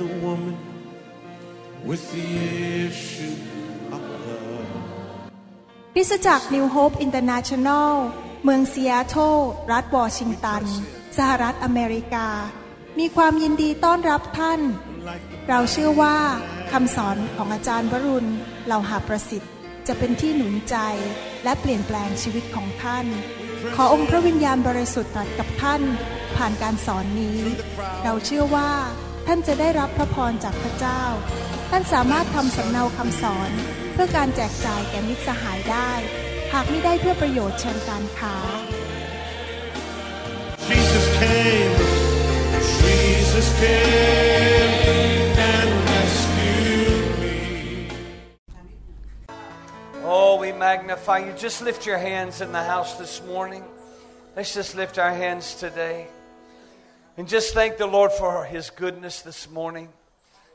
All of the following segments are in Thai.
the woman with the issue of blood. คริสตจักร New Hope International เมืองซีแอตเทิลรัฐวอชิงตัน สหรัฐอเมริกา มีความยินดีต้อนรับท่าน เราเชื่อว่าคำสอนของอาจารย์วรุณเหล่าหาประสิทธิ์ จะเป็นที่หนุนใจและเปลี่ยนแปลงชีวิตของท่าน ขอองค์พระวิญญาณบริสุทธิ์ตรัสกับท่าน ผ่านการสอนนี้ เราเชื่อว่า ท่านจะได้รับพระพรจากพระเจ้า ท่านสามารถทำสำเนาคำสอน เพื่อการแจกจ่ายแก่มิตรสหายได้ หากไม่ได้เพื่อประโยชน์เชิงการค้า Jesus came, Jesus came and rescued me. Oh, we magnify you. Just lift your hands in the house this morning. Let's just lift our hands today. And just thank the Lord for his goodness this morning.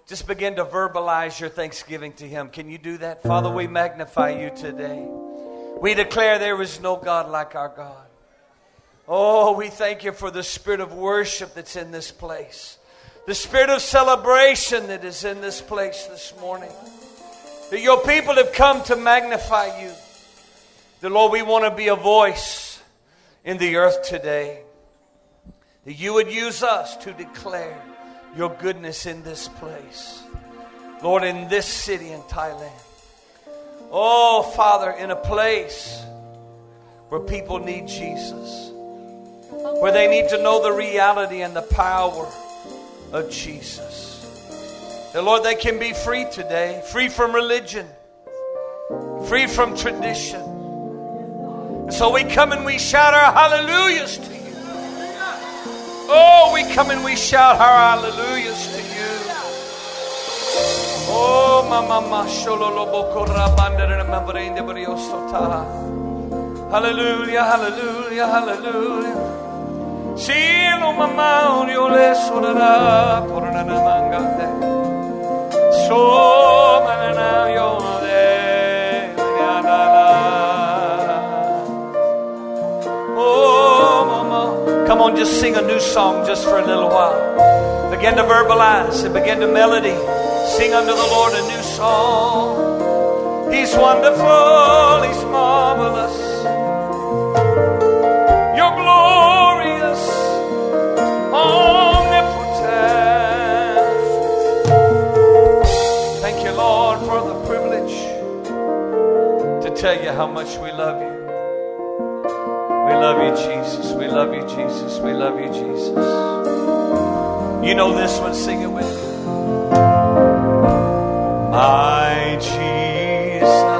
Just begin to verbalize your thanksgiving to him. Can you do that? Father, we magnify you today. We declare there is no God like our God. Oh, we thank you for the spirit of worship that's in this place, the spirit of celebration that is in this place this morning. That your people have come to magnify you. The Lord, we want to be a voice in the earth today. That you would use us to declare your goodness in this place. Lord, in this city in Thailand. Oh, Father, in a place where people need Jesus, where they need to know the reality and the power of Jesus. The Lord, they can be free today, free from religion, free from tradition. And so we come and we shout our hallelujahs to you. Oh, we come and we shout our hallelujahs to you. Oh, mama, ma, shololo, boko, rabanda, remember, in the briosota. Hallelujah, hallelujah, hallelujah. Sino mama, uriole, sorara, porana, mangate. So, manana, yone, Come on, just sing a new song just for a little while. Begin to verbalize and begin to melody. Sing unto the Lord a new song. He's wonderful, He's marvelous. You're glorious, omnipotent. Thank you, Lord, for the privilege to tell you how much we love you. We love you, Jesus. We love you, Jesus. We love you, Jesus. You know this one, sing it with me. My Jesus,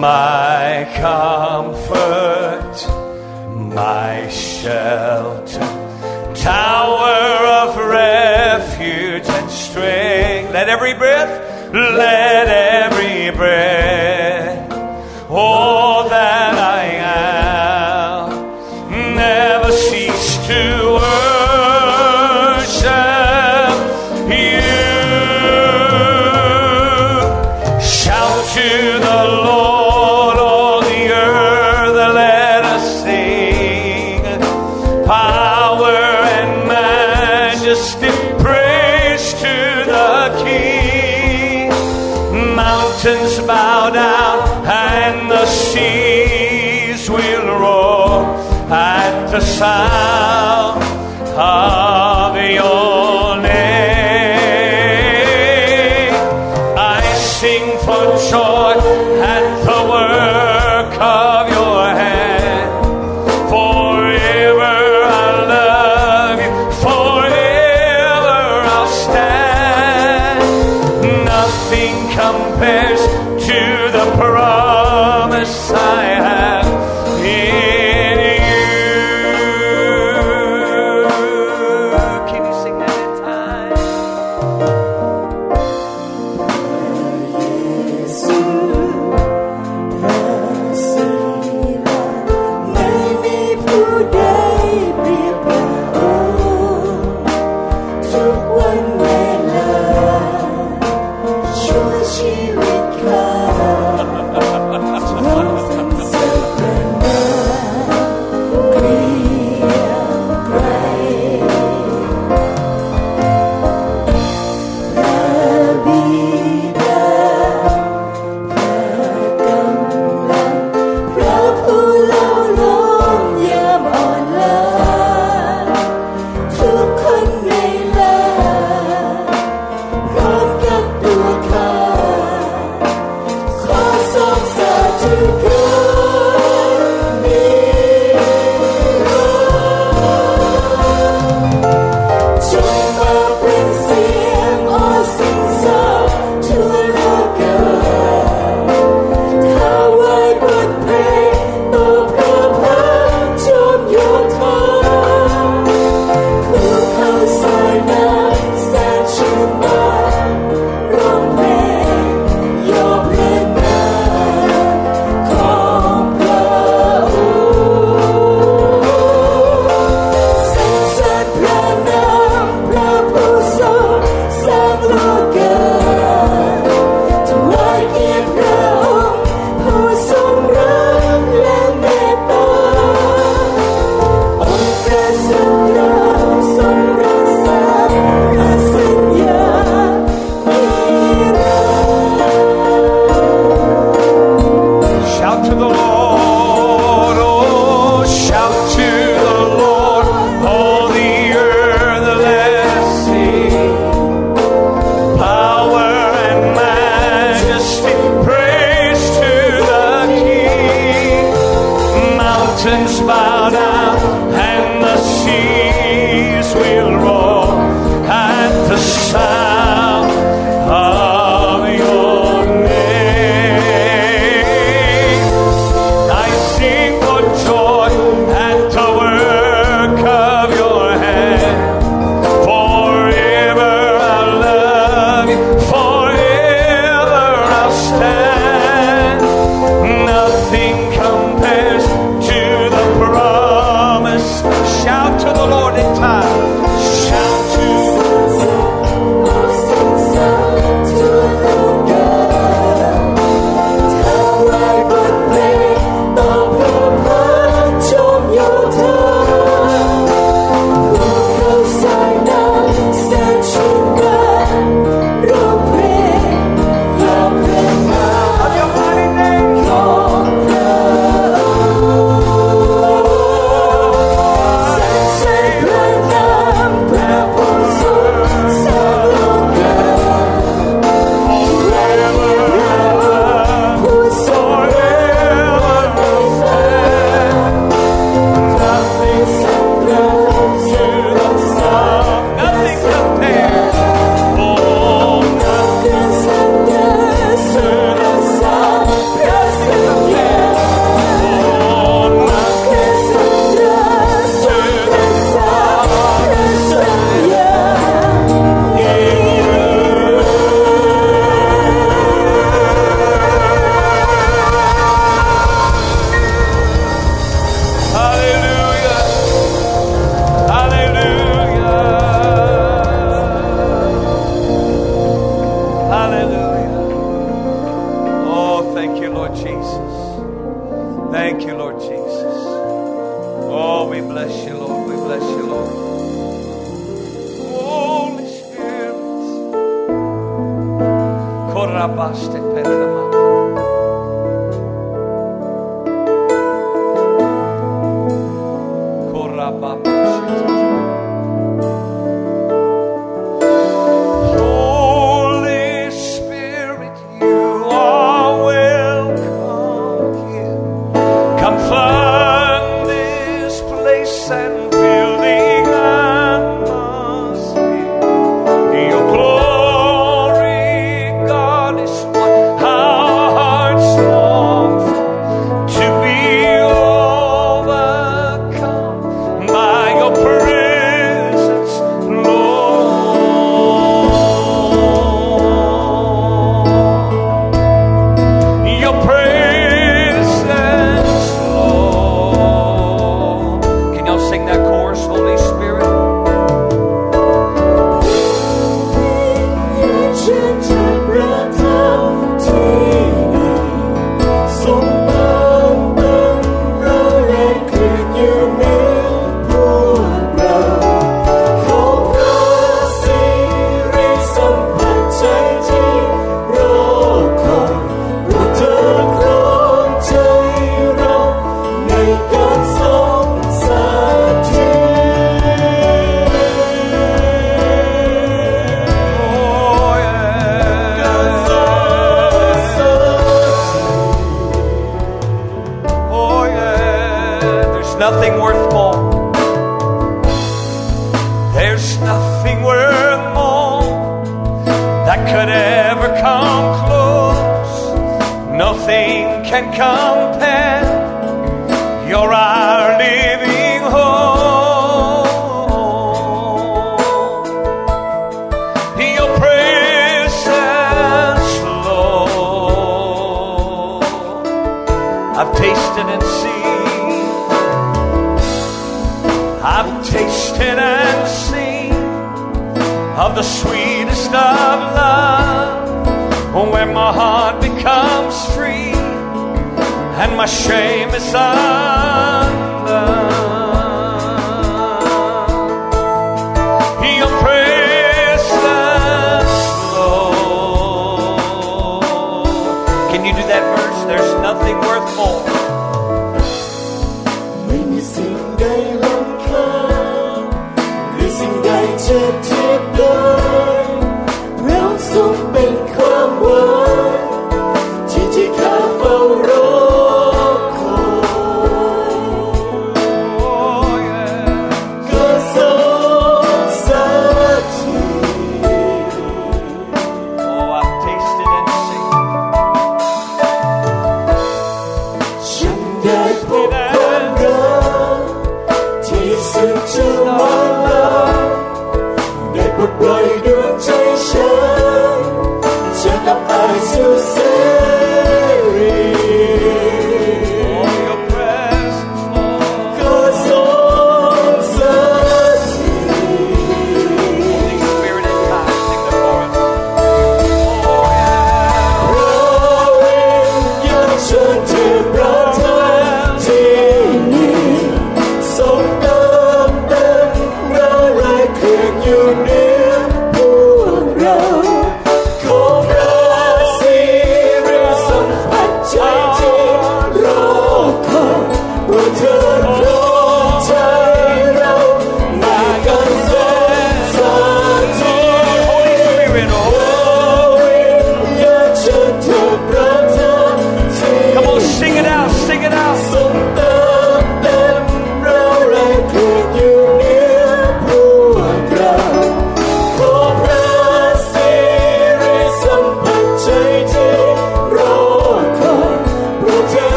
my comfort, my shelter, tower of refuge and strength. Let every breath, let every breath, Mountains bow down and the seas will roar at the sound of your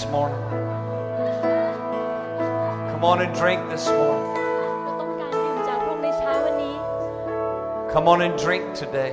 this morning. Come on and drink this morning. Come on and drink today.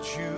You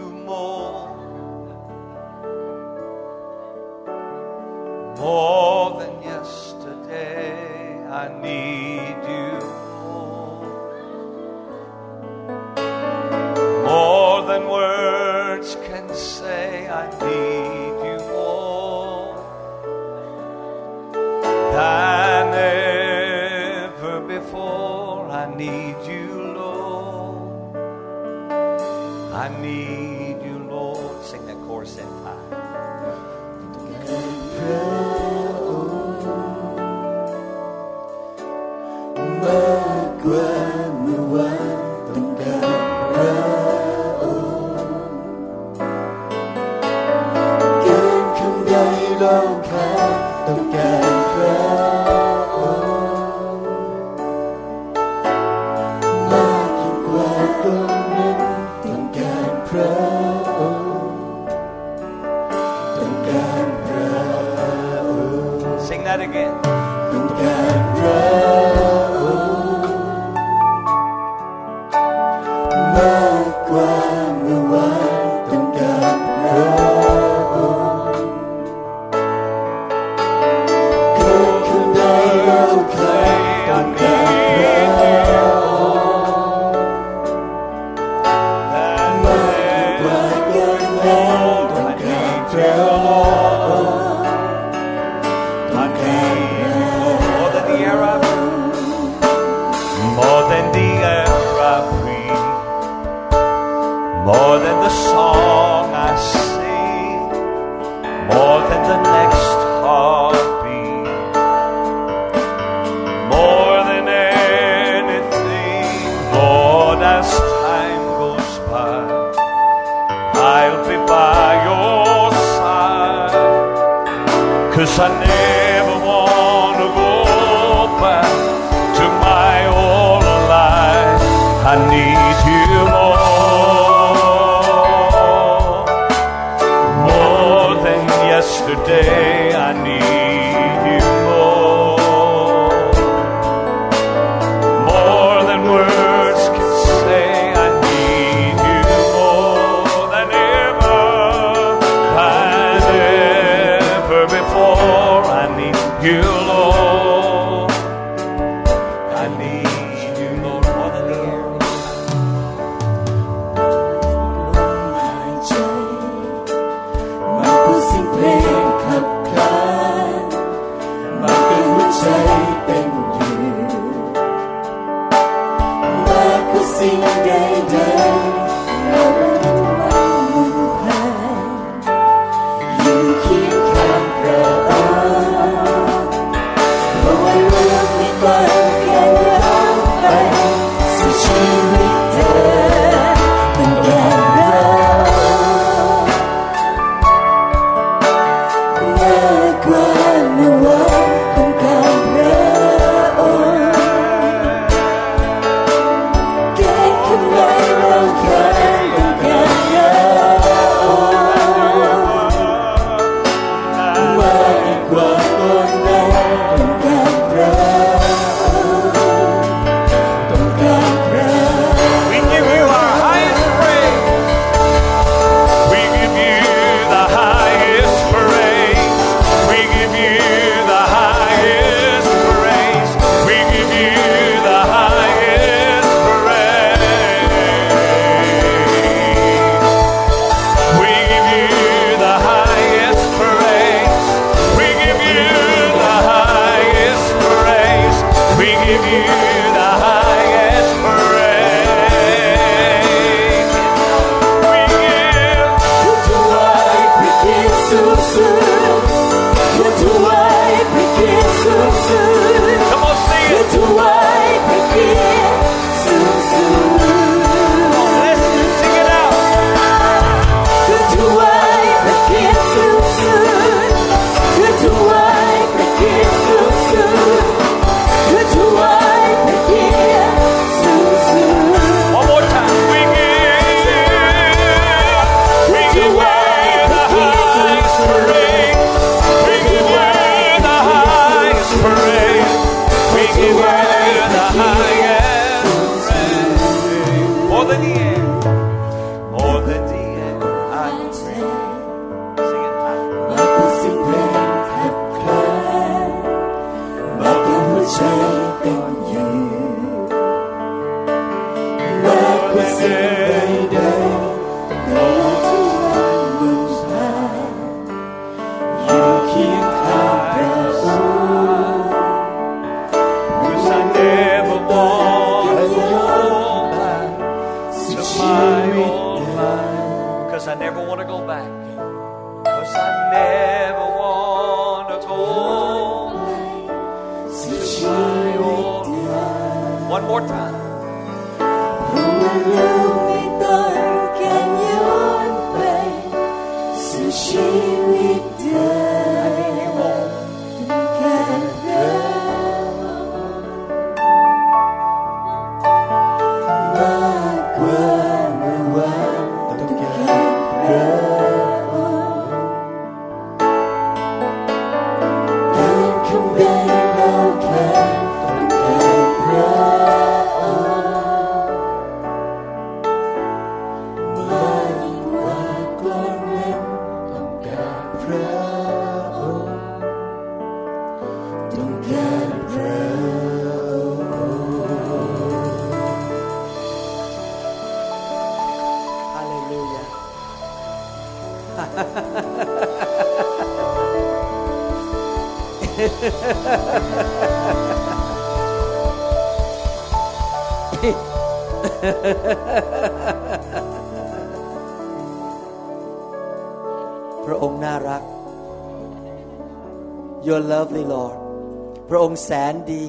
แสนดี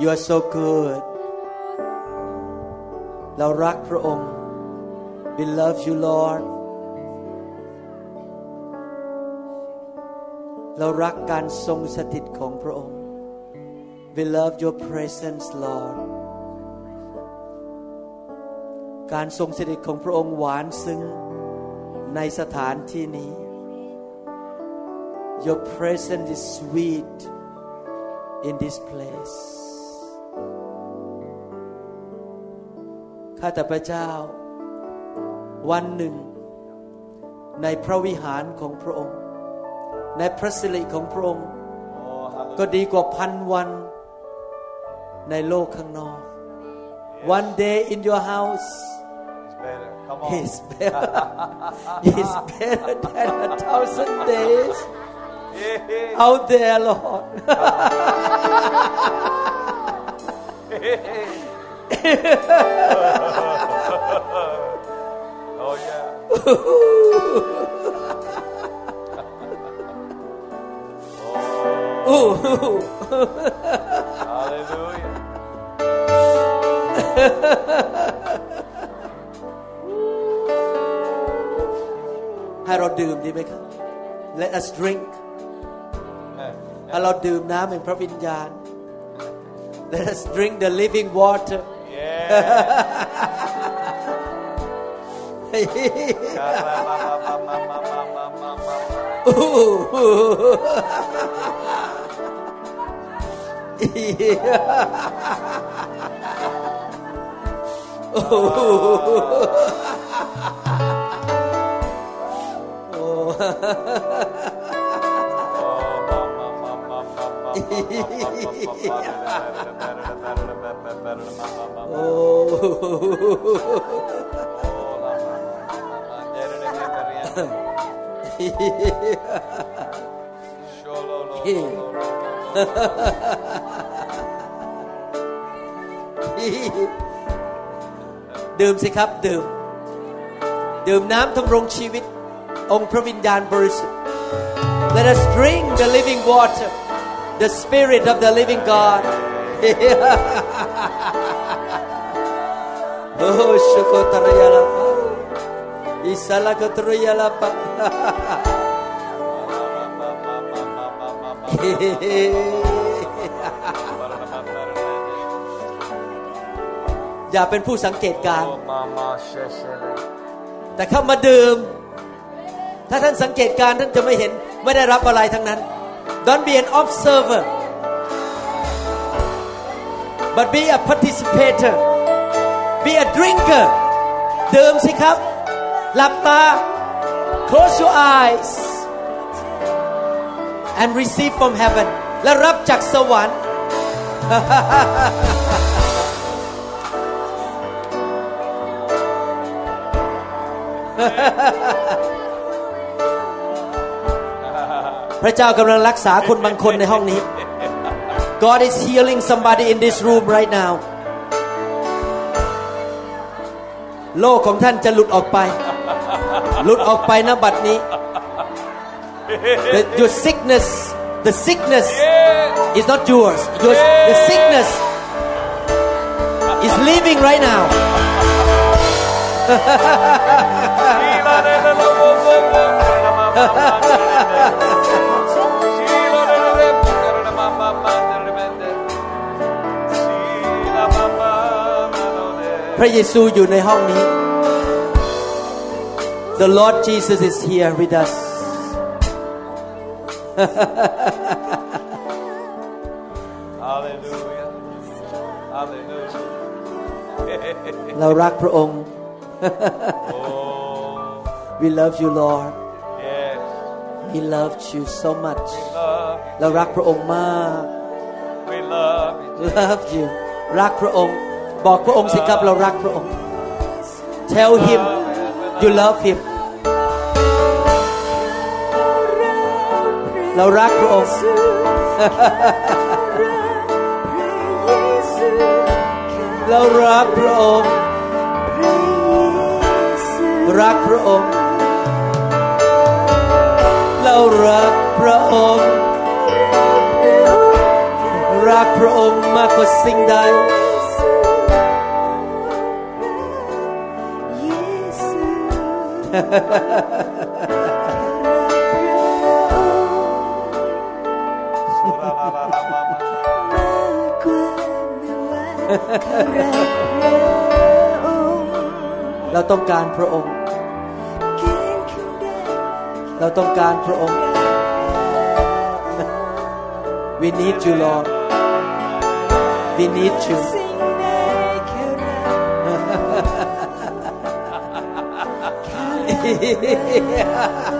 You are so good เรารักพระองค์ We love you Lord เรารักการทรงสถิตของพระองค์ We love your presence Lord การทรงสถิตของพระองค์หวานซึ้งในสถานที่นี้ Your presence is sweet in this place ข้าแต่พระเจ้า วันหนึ่ง ในพระวิหารของพระองค์ ในพระสิริของพระองค์ ก็ดีกว่าพันวัน ในโลกข้างนอก One day in your house It's better. Come on. is better is better than a thousand days Yeah. out there, Lord. Oh, yeah. Ooh. Hallelujah. ให้เราดื่มดีไหมครับ Let us drink ให้เราดื่มน้ำแห่งพระวิญญาณ Let us drink the living water Yeah. ดื่มสิครับ ดื่ม ดื่มน้ำทำรงชีวิต องค์พระวิญญาณบริสุทธิ์ Let us drink the living water the spirit of the living God โอ้ชุกตรยาลาปะอิสลากตรยาลาปะอย่าเป็นผู้สังเกตการ แต่เข้ามาดื่ม ถ้าท่านสังเกตการ์ท่านจะไม่เห็นไม่ได้รับอะไรทั้งนั้น Don't be an observer but be a participator be a drinker ดื่มสิครับ หลับตา close your eyes and receive from heaven และรับจากสวรรค์ พระเจ้ากำลังรักษาคนบางคนในห้องนี้ God is healing somebody in this room right now โลกของท่านจะหลุดออกไป หลุดออกไปนะบัดนี้ the, your sickness the sickness is not yours your, the sickness is leaving right now พระเยซูอยู่ในห้องนี้ The Lord Jesus is here with us Hallelujah. Hallelujah. เรารักพระองค์ Oh, We love you Lord yes. He loved you so much Love เรารักพระองค์มาก you. We love you. love you รักพระองค์ บอกพระองค์สิครับเรารักพระองค์ Tell him you love him เรารักพระองค์เรารักพระองค์ รักพระองค์ เรารักพระองค์ รักพระองค์มากกว่าสิ่งใด เราต้องการพระองค์ เราต้องการพระองค์ We need you Lord We need you We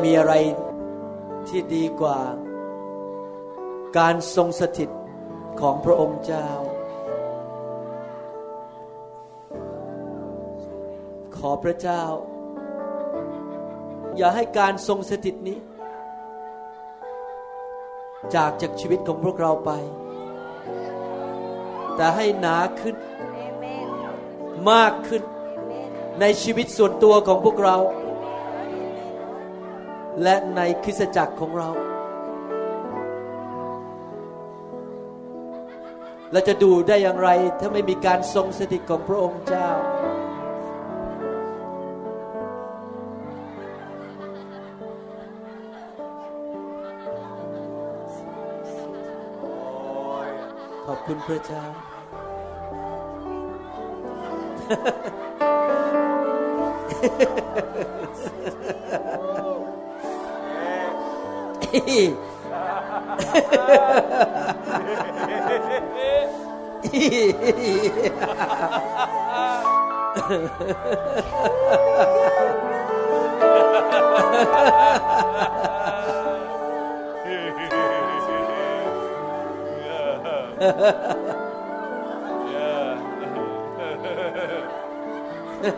ม่มีอะไรที่ดีกว่า การทรงสถิตของพระองค์เจ้า ขอพระเจ้า อย่าให้การทรงสถิตนี้ จากจากชีวิตของพวกเราไป แต่ให้หนาขึ้น มากขึ้นในชีวิตส่วนตัวของพวกเรา และในคริสตจักรของเรา เราจะดูได้อย่างไรถ้าไม่มีการทรงสถิตของพระองค์เจ้า ขอบคุณพระเจ้า 嘿嘿，嘿嘿嘿嘿嘿嘿嘿，嘿嘿嘿嘿，哈哈哈哈哈哈，哈哈哈哈哈哈，嘿嘿，哈哈哈哈哈哈，哈哈哈哈哈哈，哈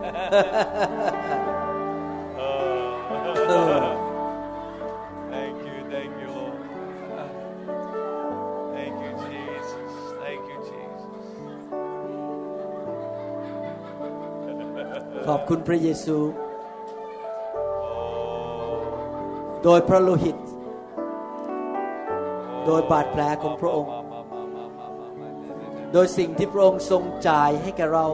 哈哈哈哈哈。Thank you, thank you, Lord. Thank you, Jesus. Thank you, Jesus. ขอบคุณพระเยซู โดยพระโลหิต โดยบาดแผลของพระองค์ โดยสิ่งที่พระองค์ทรงจ่ายให้แก่เรา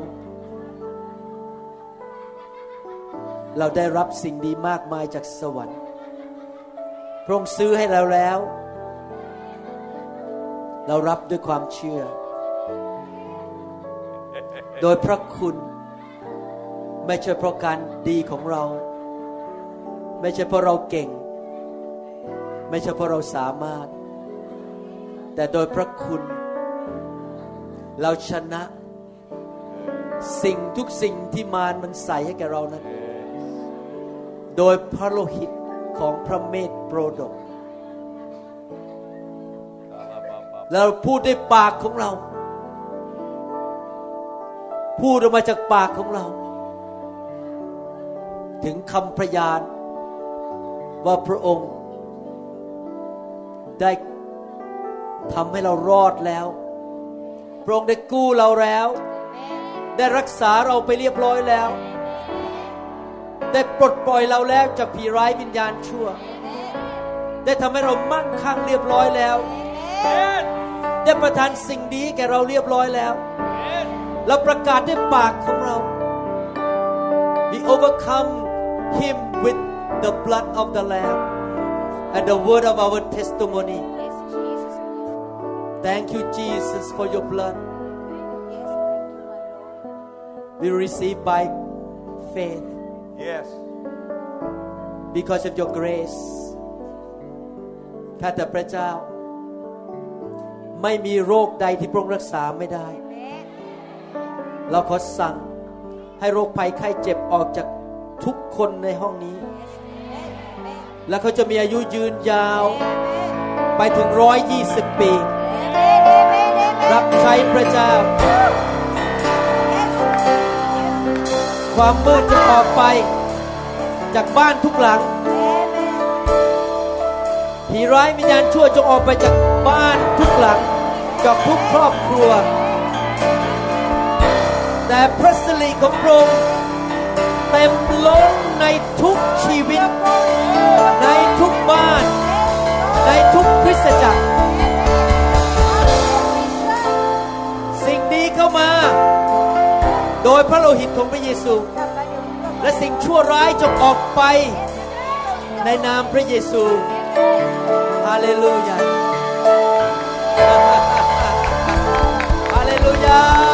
เราได้รับสิ่งดีมากมายจากสวรรค์พระองค์ซื้อให้เราแล้ว เรารับด้วยความเชื่อ โดยพระคุณไม่ใช่เพราะการดีของเรา ไม่ใช่เพราะเราเก่ง ไม่ใช่เพราะเราสามารถ แต่โดยพระคุณ เราชนะ สิ่งทุกสิ่งที่มารมันใส่ให้แกเรานั้น โดยพระโลหิตของพระเมธโปรดก เราพูดด้วยปากของเรา พูดออกมาจากปากของเรา ถึงคำพยาน ว่าพระองค์ได้ทำให้เรารอดแล้ว พระองค์ได้กู้เราแล้ว ได้รักษาเราไปเรียบร้อยแล้ว ได้ปลดปล่อยเราแล้วจากผีร้ายวิญญาณชั่ว ได้ทำให้เรามั่งคั่งเรียบร้อยแล้ว ได้ประทานสิ่งดีแก่เราเรียบร้อยแล้ว เราประกาศด้วยปากของเรา We overcome him with the blood of the Lamb and the word of our testimony. Thank you, Jesus, for your blood. We receive by faith because of your grace. ข้าแต่พระเจ้า ไม่มีโรคใดที่พระองค์รักษาไม่ได้ เราขอสั่งให้โรคภัยไข้เจ็บออกจากทุกคนในห้องนี้ และเขาจะมีอายุยืนยาว ไปถึงร้อยยี่สิบปี รับใช้พระเจ้า ความมืดจะออกไป จากบ้านทุกหลัง ผีร้ายวิญญาณชั่วจงออกไปจากบ้านทุกหลังจากทุกครอบครัว แต่พระสิริของพระองค์เต็มล้นในทุกชีวิต ในทุกบ้าน ในทุกคริสตจักร สิ่งดีเข้ามา พระโลหิตของพระเยซู และสิ่งชั่วร้ายจงออกไป ในนามพระเยซูฮาเลลูยาฮาเลลูยา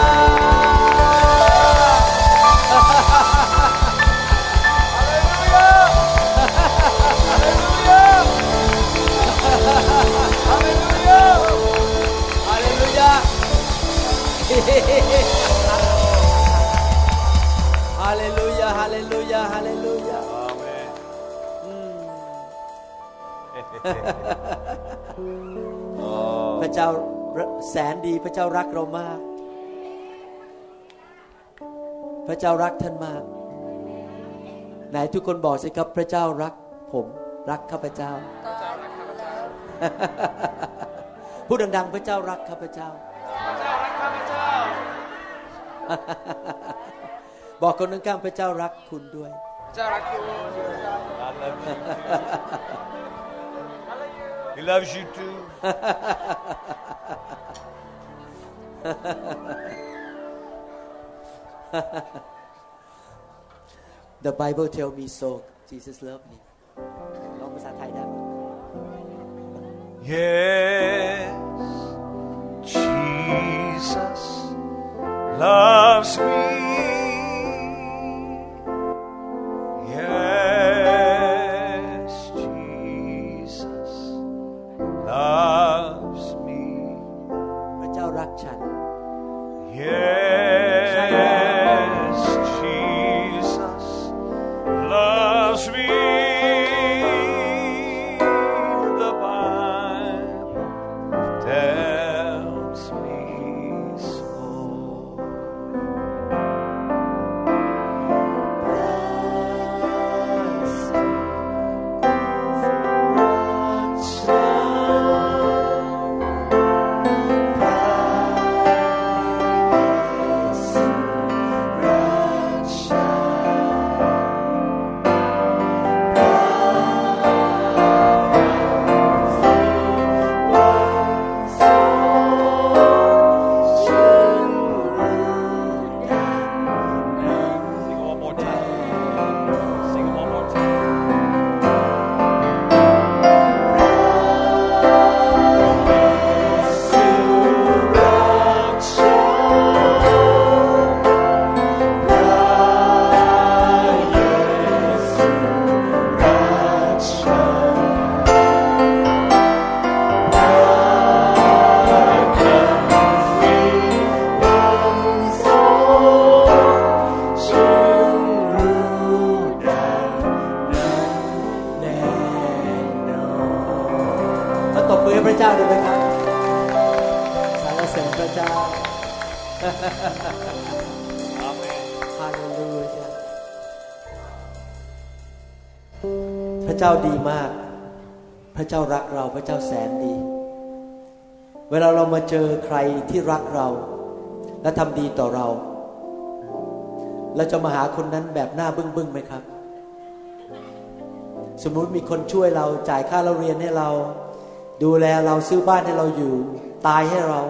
พระเจ้าแสนดีพระเจ้ารักเรามาก พระเจ้ารักท่านมาก ไหนทุกคนบอกสิครับ พระเจ้ารักผมรักข้าพเจ้า พูดดังๆ พระเจ้ารักข้าพเจ้าบอกคนข้างๆพระเจ้ารักคุณด้วย He loves you too. The Bible tell me so Jesus love me ลองภาษาไทยได้ไหม Yes, Jesus loves me. เจอใครที่รักเรา และทำดีต่อเรา เราจะมาหาคนนั้นแบบหน้าบึ้งบึ้งไหมครับ สมมุติมีคนช่วยเราจ่ายค่าเราเรียนให้เรา ดูแลเราซื้อบ้านให้เราอยู่ ตายให้เรา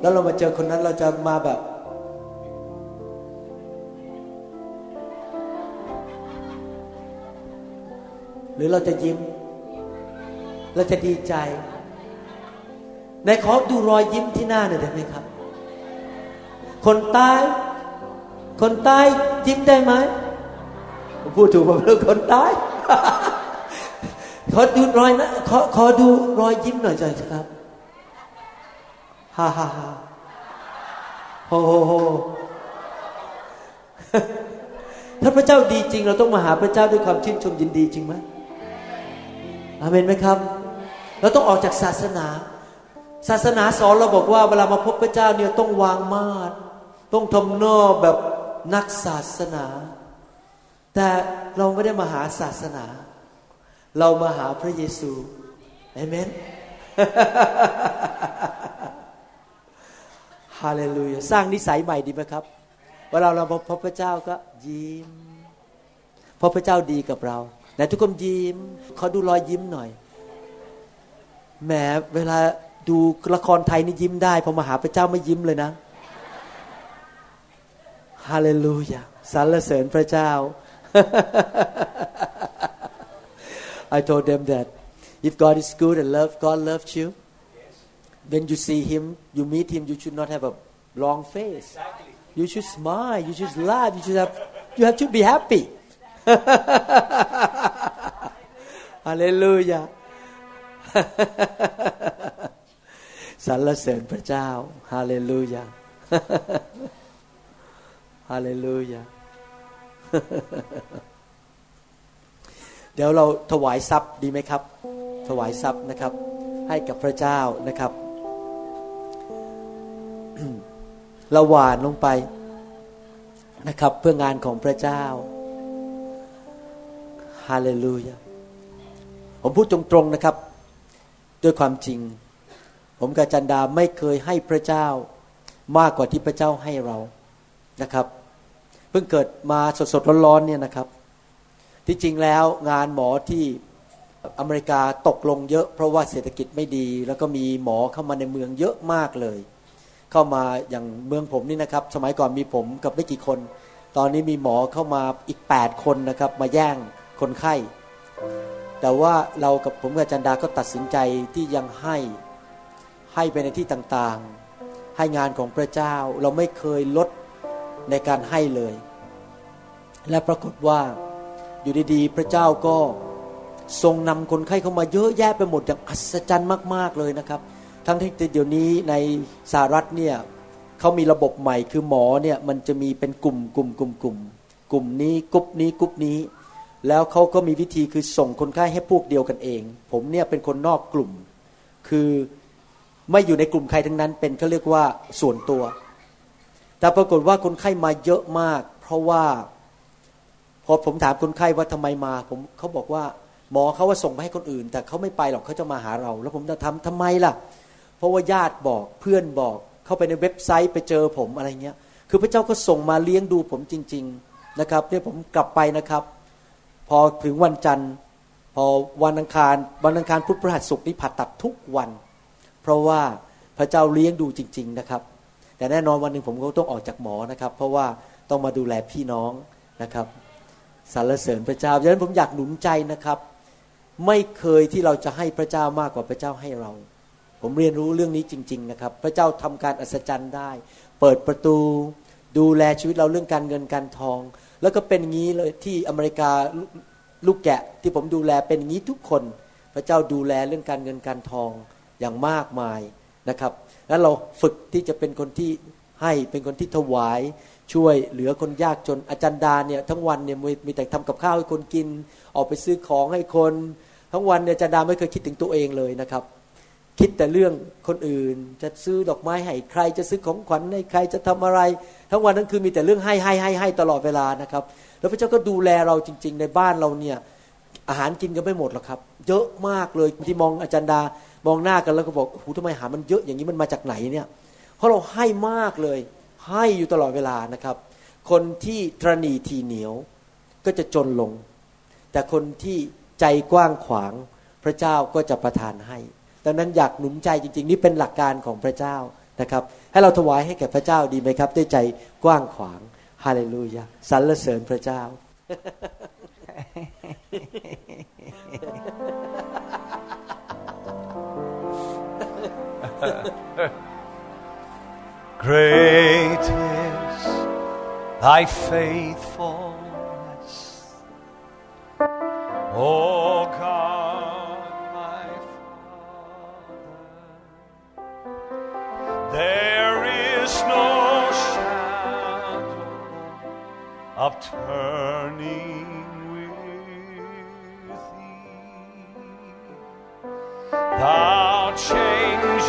แล้วเรามาเจอคนนั้นเราจะมาแบบหรือเราจะยิ้ม เราจะดีใจ ในขอดูรอยยิ้มที่หน้าหน่อยได้ไหมครับ คนตาย คนตายยิ้มได้ไหมผมพูดถูกผมเรื่องคนตายขอดูรอยนะขอขอดูรอยยิ้มหน่อยจ้ะครับฮ่าฮ่าฮ่าโฮโฮโฮถ้าพระเจ้าดีจริง เราต้องมาหาพระเจ้าด้วยความชื่นชมยินดีจริงไหมอเมนไหมครับ เราต้องออกจากศาสนา ศาสนาสอนเราบอกว่าเวลามาพบพระเจ้าเนี่ยต้องวางมาดต้องทำนอแบบนักศาสนา แต่เราไม่ได้มาหาศาสนา เรามาหาพระเยซูเอเมนฮาเลลูยาสร้างนิสัยใหม่ดีไหมครับ เวลาเราพบพระเจ้าก็ยิ้มพราะพระเจ้าดีกับเราแต่ทุกคนยิ้มขอดูรอยยิ้มหน่อยแหมเวลา ดูละครไทยนี่ยิ้มได้พอมาหาพระเจ้าไม่ยิ้มเลยนะฮาเลลูยาสรรเสริญพระเจ้า I told them that if God is good and love God loves you when you see him you meet him you should not have a long face you should smile you should laugh you should have you have to be happy Hallelujah สรรเสริญพระเจ้า ฮาเลลูยา ฮาเลลูยา เดี๋ยวเราถวายทรัพย์ดีไหมครับ ถวายทรัพย์นะครับ ให้กับพระเจ้านะครับ เราหวานลงไปนะครับ เพื่องานของพระเจ้า ฮาเลลูยา ผมพูดตรงๆนะครับ ด้วยความจริง ผมกับจันดาไม่เคยให้พระเจ้ามากกว่าที่พระเจ้าให้เรานะครับ เพิ่งเกิดมาสดๆร้อนๆเนี่ยนะครับ ที่จริงแล้วงานหมอที่อเมริกาตกลงเยอะ เพราะว่าเศรษฐกิจไม่ดี แล้วก็มีหมอเข้ามาในเมืองเยอะมากเลย เข้ามาอย่างเมืองผมนี่นะครับ สมัยก่อนมีผมกับไม่กี่คน ตอนนี้มีหมอเข้ามาอีก 8 คนนะครับ มาแย่งคนไข้ แต่ว่าเรากับผมกับจันดาก็ตัดสินใจที่ยังให้ ให้ไปในที่ต่างๆ ให้งานของพระเจ้าเราไม่เคยลดในการให้เลย และปรากฏว่าอยู่ดีๆ พระเจ้าก็ทรงนำคนไข้เข้ามาเยอะแยะไปหมดอย่างอัศจรรย์มากๆเลยนะครับ ทั้งที่เดี๋ยวนี้ในสหรัฐเนี่ยเขามีระบบใหม่คือหมอเนี่ยมันจะมีเป็นกลุ่มกลุ่มกลุ่มกลุ่มกลุ่มนี้กลุ่มนี้กลุ่มนี้ แล้วเขาก็มีวิธีคือส่งคนไข้ให้พวกเดียวกันเอง ผมเนี่ยเป็นคนนอกกลุ่ม คือ ไม่อยู่ในกลุ่มใครทั้งนั้นเป็นเขาเรียกว่าส่วนตัว แต่ปรากฏว่าคนไข้มาเยอะมาก เพราะว่าพอผมถามคนไข้ว่าทำไมมาผมเขาบอกว่าหมอเขาว่าส่งไปให้คนอื่น แต่เขาไม่ไปหรอกเขาจะมาหาเรา แล้วผมจะทำทำไมล่ะ เพราะว่าญาติบอกเพื่อนบอก เข้าไปในเว็บไซต์ไปเจอผมอะไรเงี้ย คือพระเจ้าก็ส่งมาเลี้ยงดูผมจริง ๆนะครับเนี่ยผมกลับไปนะครับ พอถึงวันจันทร์ พอวันอังคารวันอังคารพุธพฤหัสศุกร์นี่ผ่าตัดทุกวัน เพราะว่าพระเจ้าเลี้ยงดูจริง ๆนะครับ แต่แน่นอนวันหนึ่งผมก็ต้องออกจากหมอนะครับ เพราะว่าต้องมาดูแลพี่น้องนะครับสรรเสริญพระเจ้าดังนั้นผมอยากหนุนใจนะครับ ไม่เคยที่เราจะให้พระเจ้ามากกว่าพระเจ้าให้เรา ผมเรียนรู้เรื่องนี้จริง ๆ นะครับ พระเจ้าทำการอัศจรรย์ได้ เปิดประตู ดูแลชีวิตเราเรื่องการเงินการทอง แล้วก็เป็นงี้เลยที่อเมริกาลูกแกะที่ผมดูแลเป็นงี้ทุกคน พระเจ้าดูแลเรื่องการเงินการทอง อย่างมากมายนะครับแล้วเราฝึกที่จะเป็นคนที่ให้เป็นคนที่ถวาย ช่วยเหลือคนยากจนอาจารย์ดาเนี่ยทั้งวันเนี่ยมีแต่ทำกับข้าวให้คนกิน ออกไปซื้อของให้คน ทั้งวันเนี่ยอาจารย์ดาไม่เคยคิดถึงตัวเองเลยนะครับ คิดแต่เรื่องคนอื่น จะซื้อดอกไม้ให้ใครจะซื้อของขวัญให้ใครจะทำอะไร ทั้งวันทั้งคืนมีแต่เรื่องให้ให้ให้ให้ตลอดเวลานะครับ แล้วพระเจ้าก็ดูแลเราจริง ๆ ในบ้านเราเนี่ยอาหารกินกันไม่หมดหรอกครับ เยอะมากเลยที่มองอาจารย์ดา มองหน้ากันแล้วก็บอกหูทำไมหามันเยอะอย่างนี้มันมาจากไหนเนี่ย เพราะเราให้มากเลย ให้อยู่ตลอดเวลานะครับ คนที่ตรณีทีเหนียวก็จะจนลง แต่คนที่ใจกว้างขวางพระเจ้าก็จะประทานให้ ดังนั้นอยากหนุนใจจริง ๆ นี่เป็นหลักการของพระเจ้านะครับ ให้เราถวายให้แก่พระเจ้าดีไหมครับ ด้วยใจกว้างขวางฮาเลลูยาสรรเสริญพระเจ้า Great is thy faithfulness, O God, my Father. There is no shadow of turning with thee. Thou changest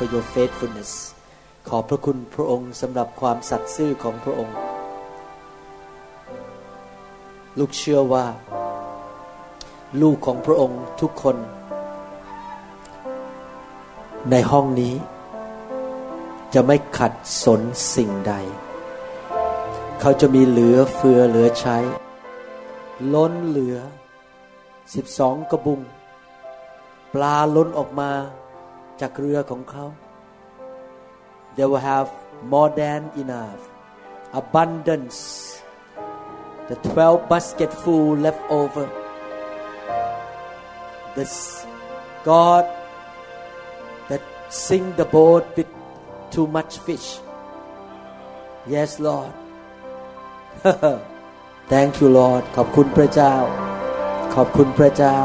for your faithfulness ขอบพระคุณพระองค์สำหรับความสัตย์ซื่อของพระองค์ ลูกเชื่อว่า ลูกของพระองค์ทุกคน ในห้องนี้ จะไม่ขัดสนสิ่งใด เขาจะมีเหลือเฟือเหลือใช้ ล้นเหลือสิบสองกระบุง ปลาล้นออกมา จากเรือของเขา they will have more than enough abundance the 12 basket full left over the s- God that sink the boat with too much fish yes Lord thank you Lord ขอบคุณพระเจ้า ขอบคุณพระเจ้า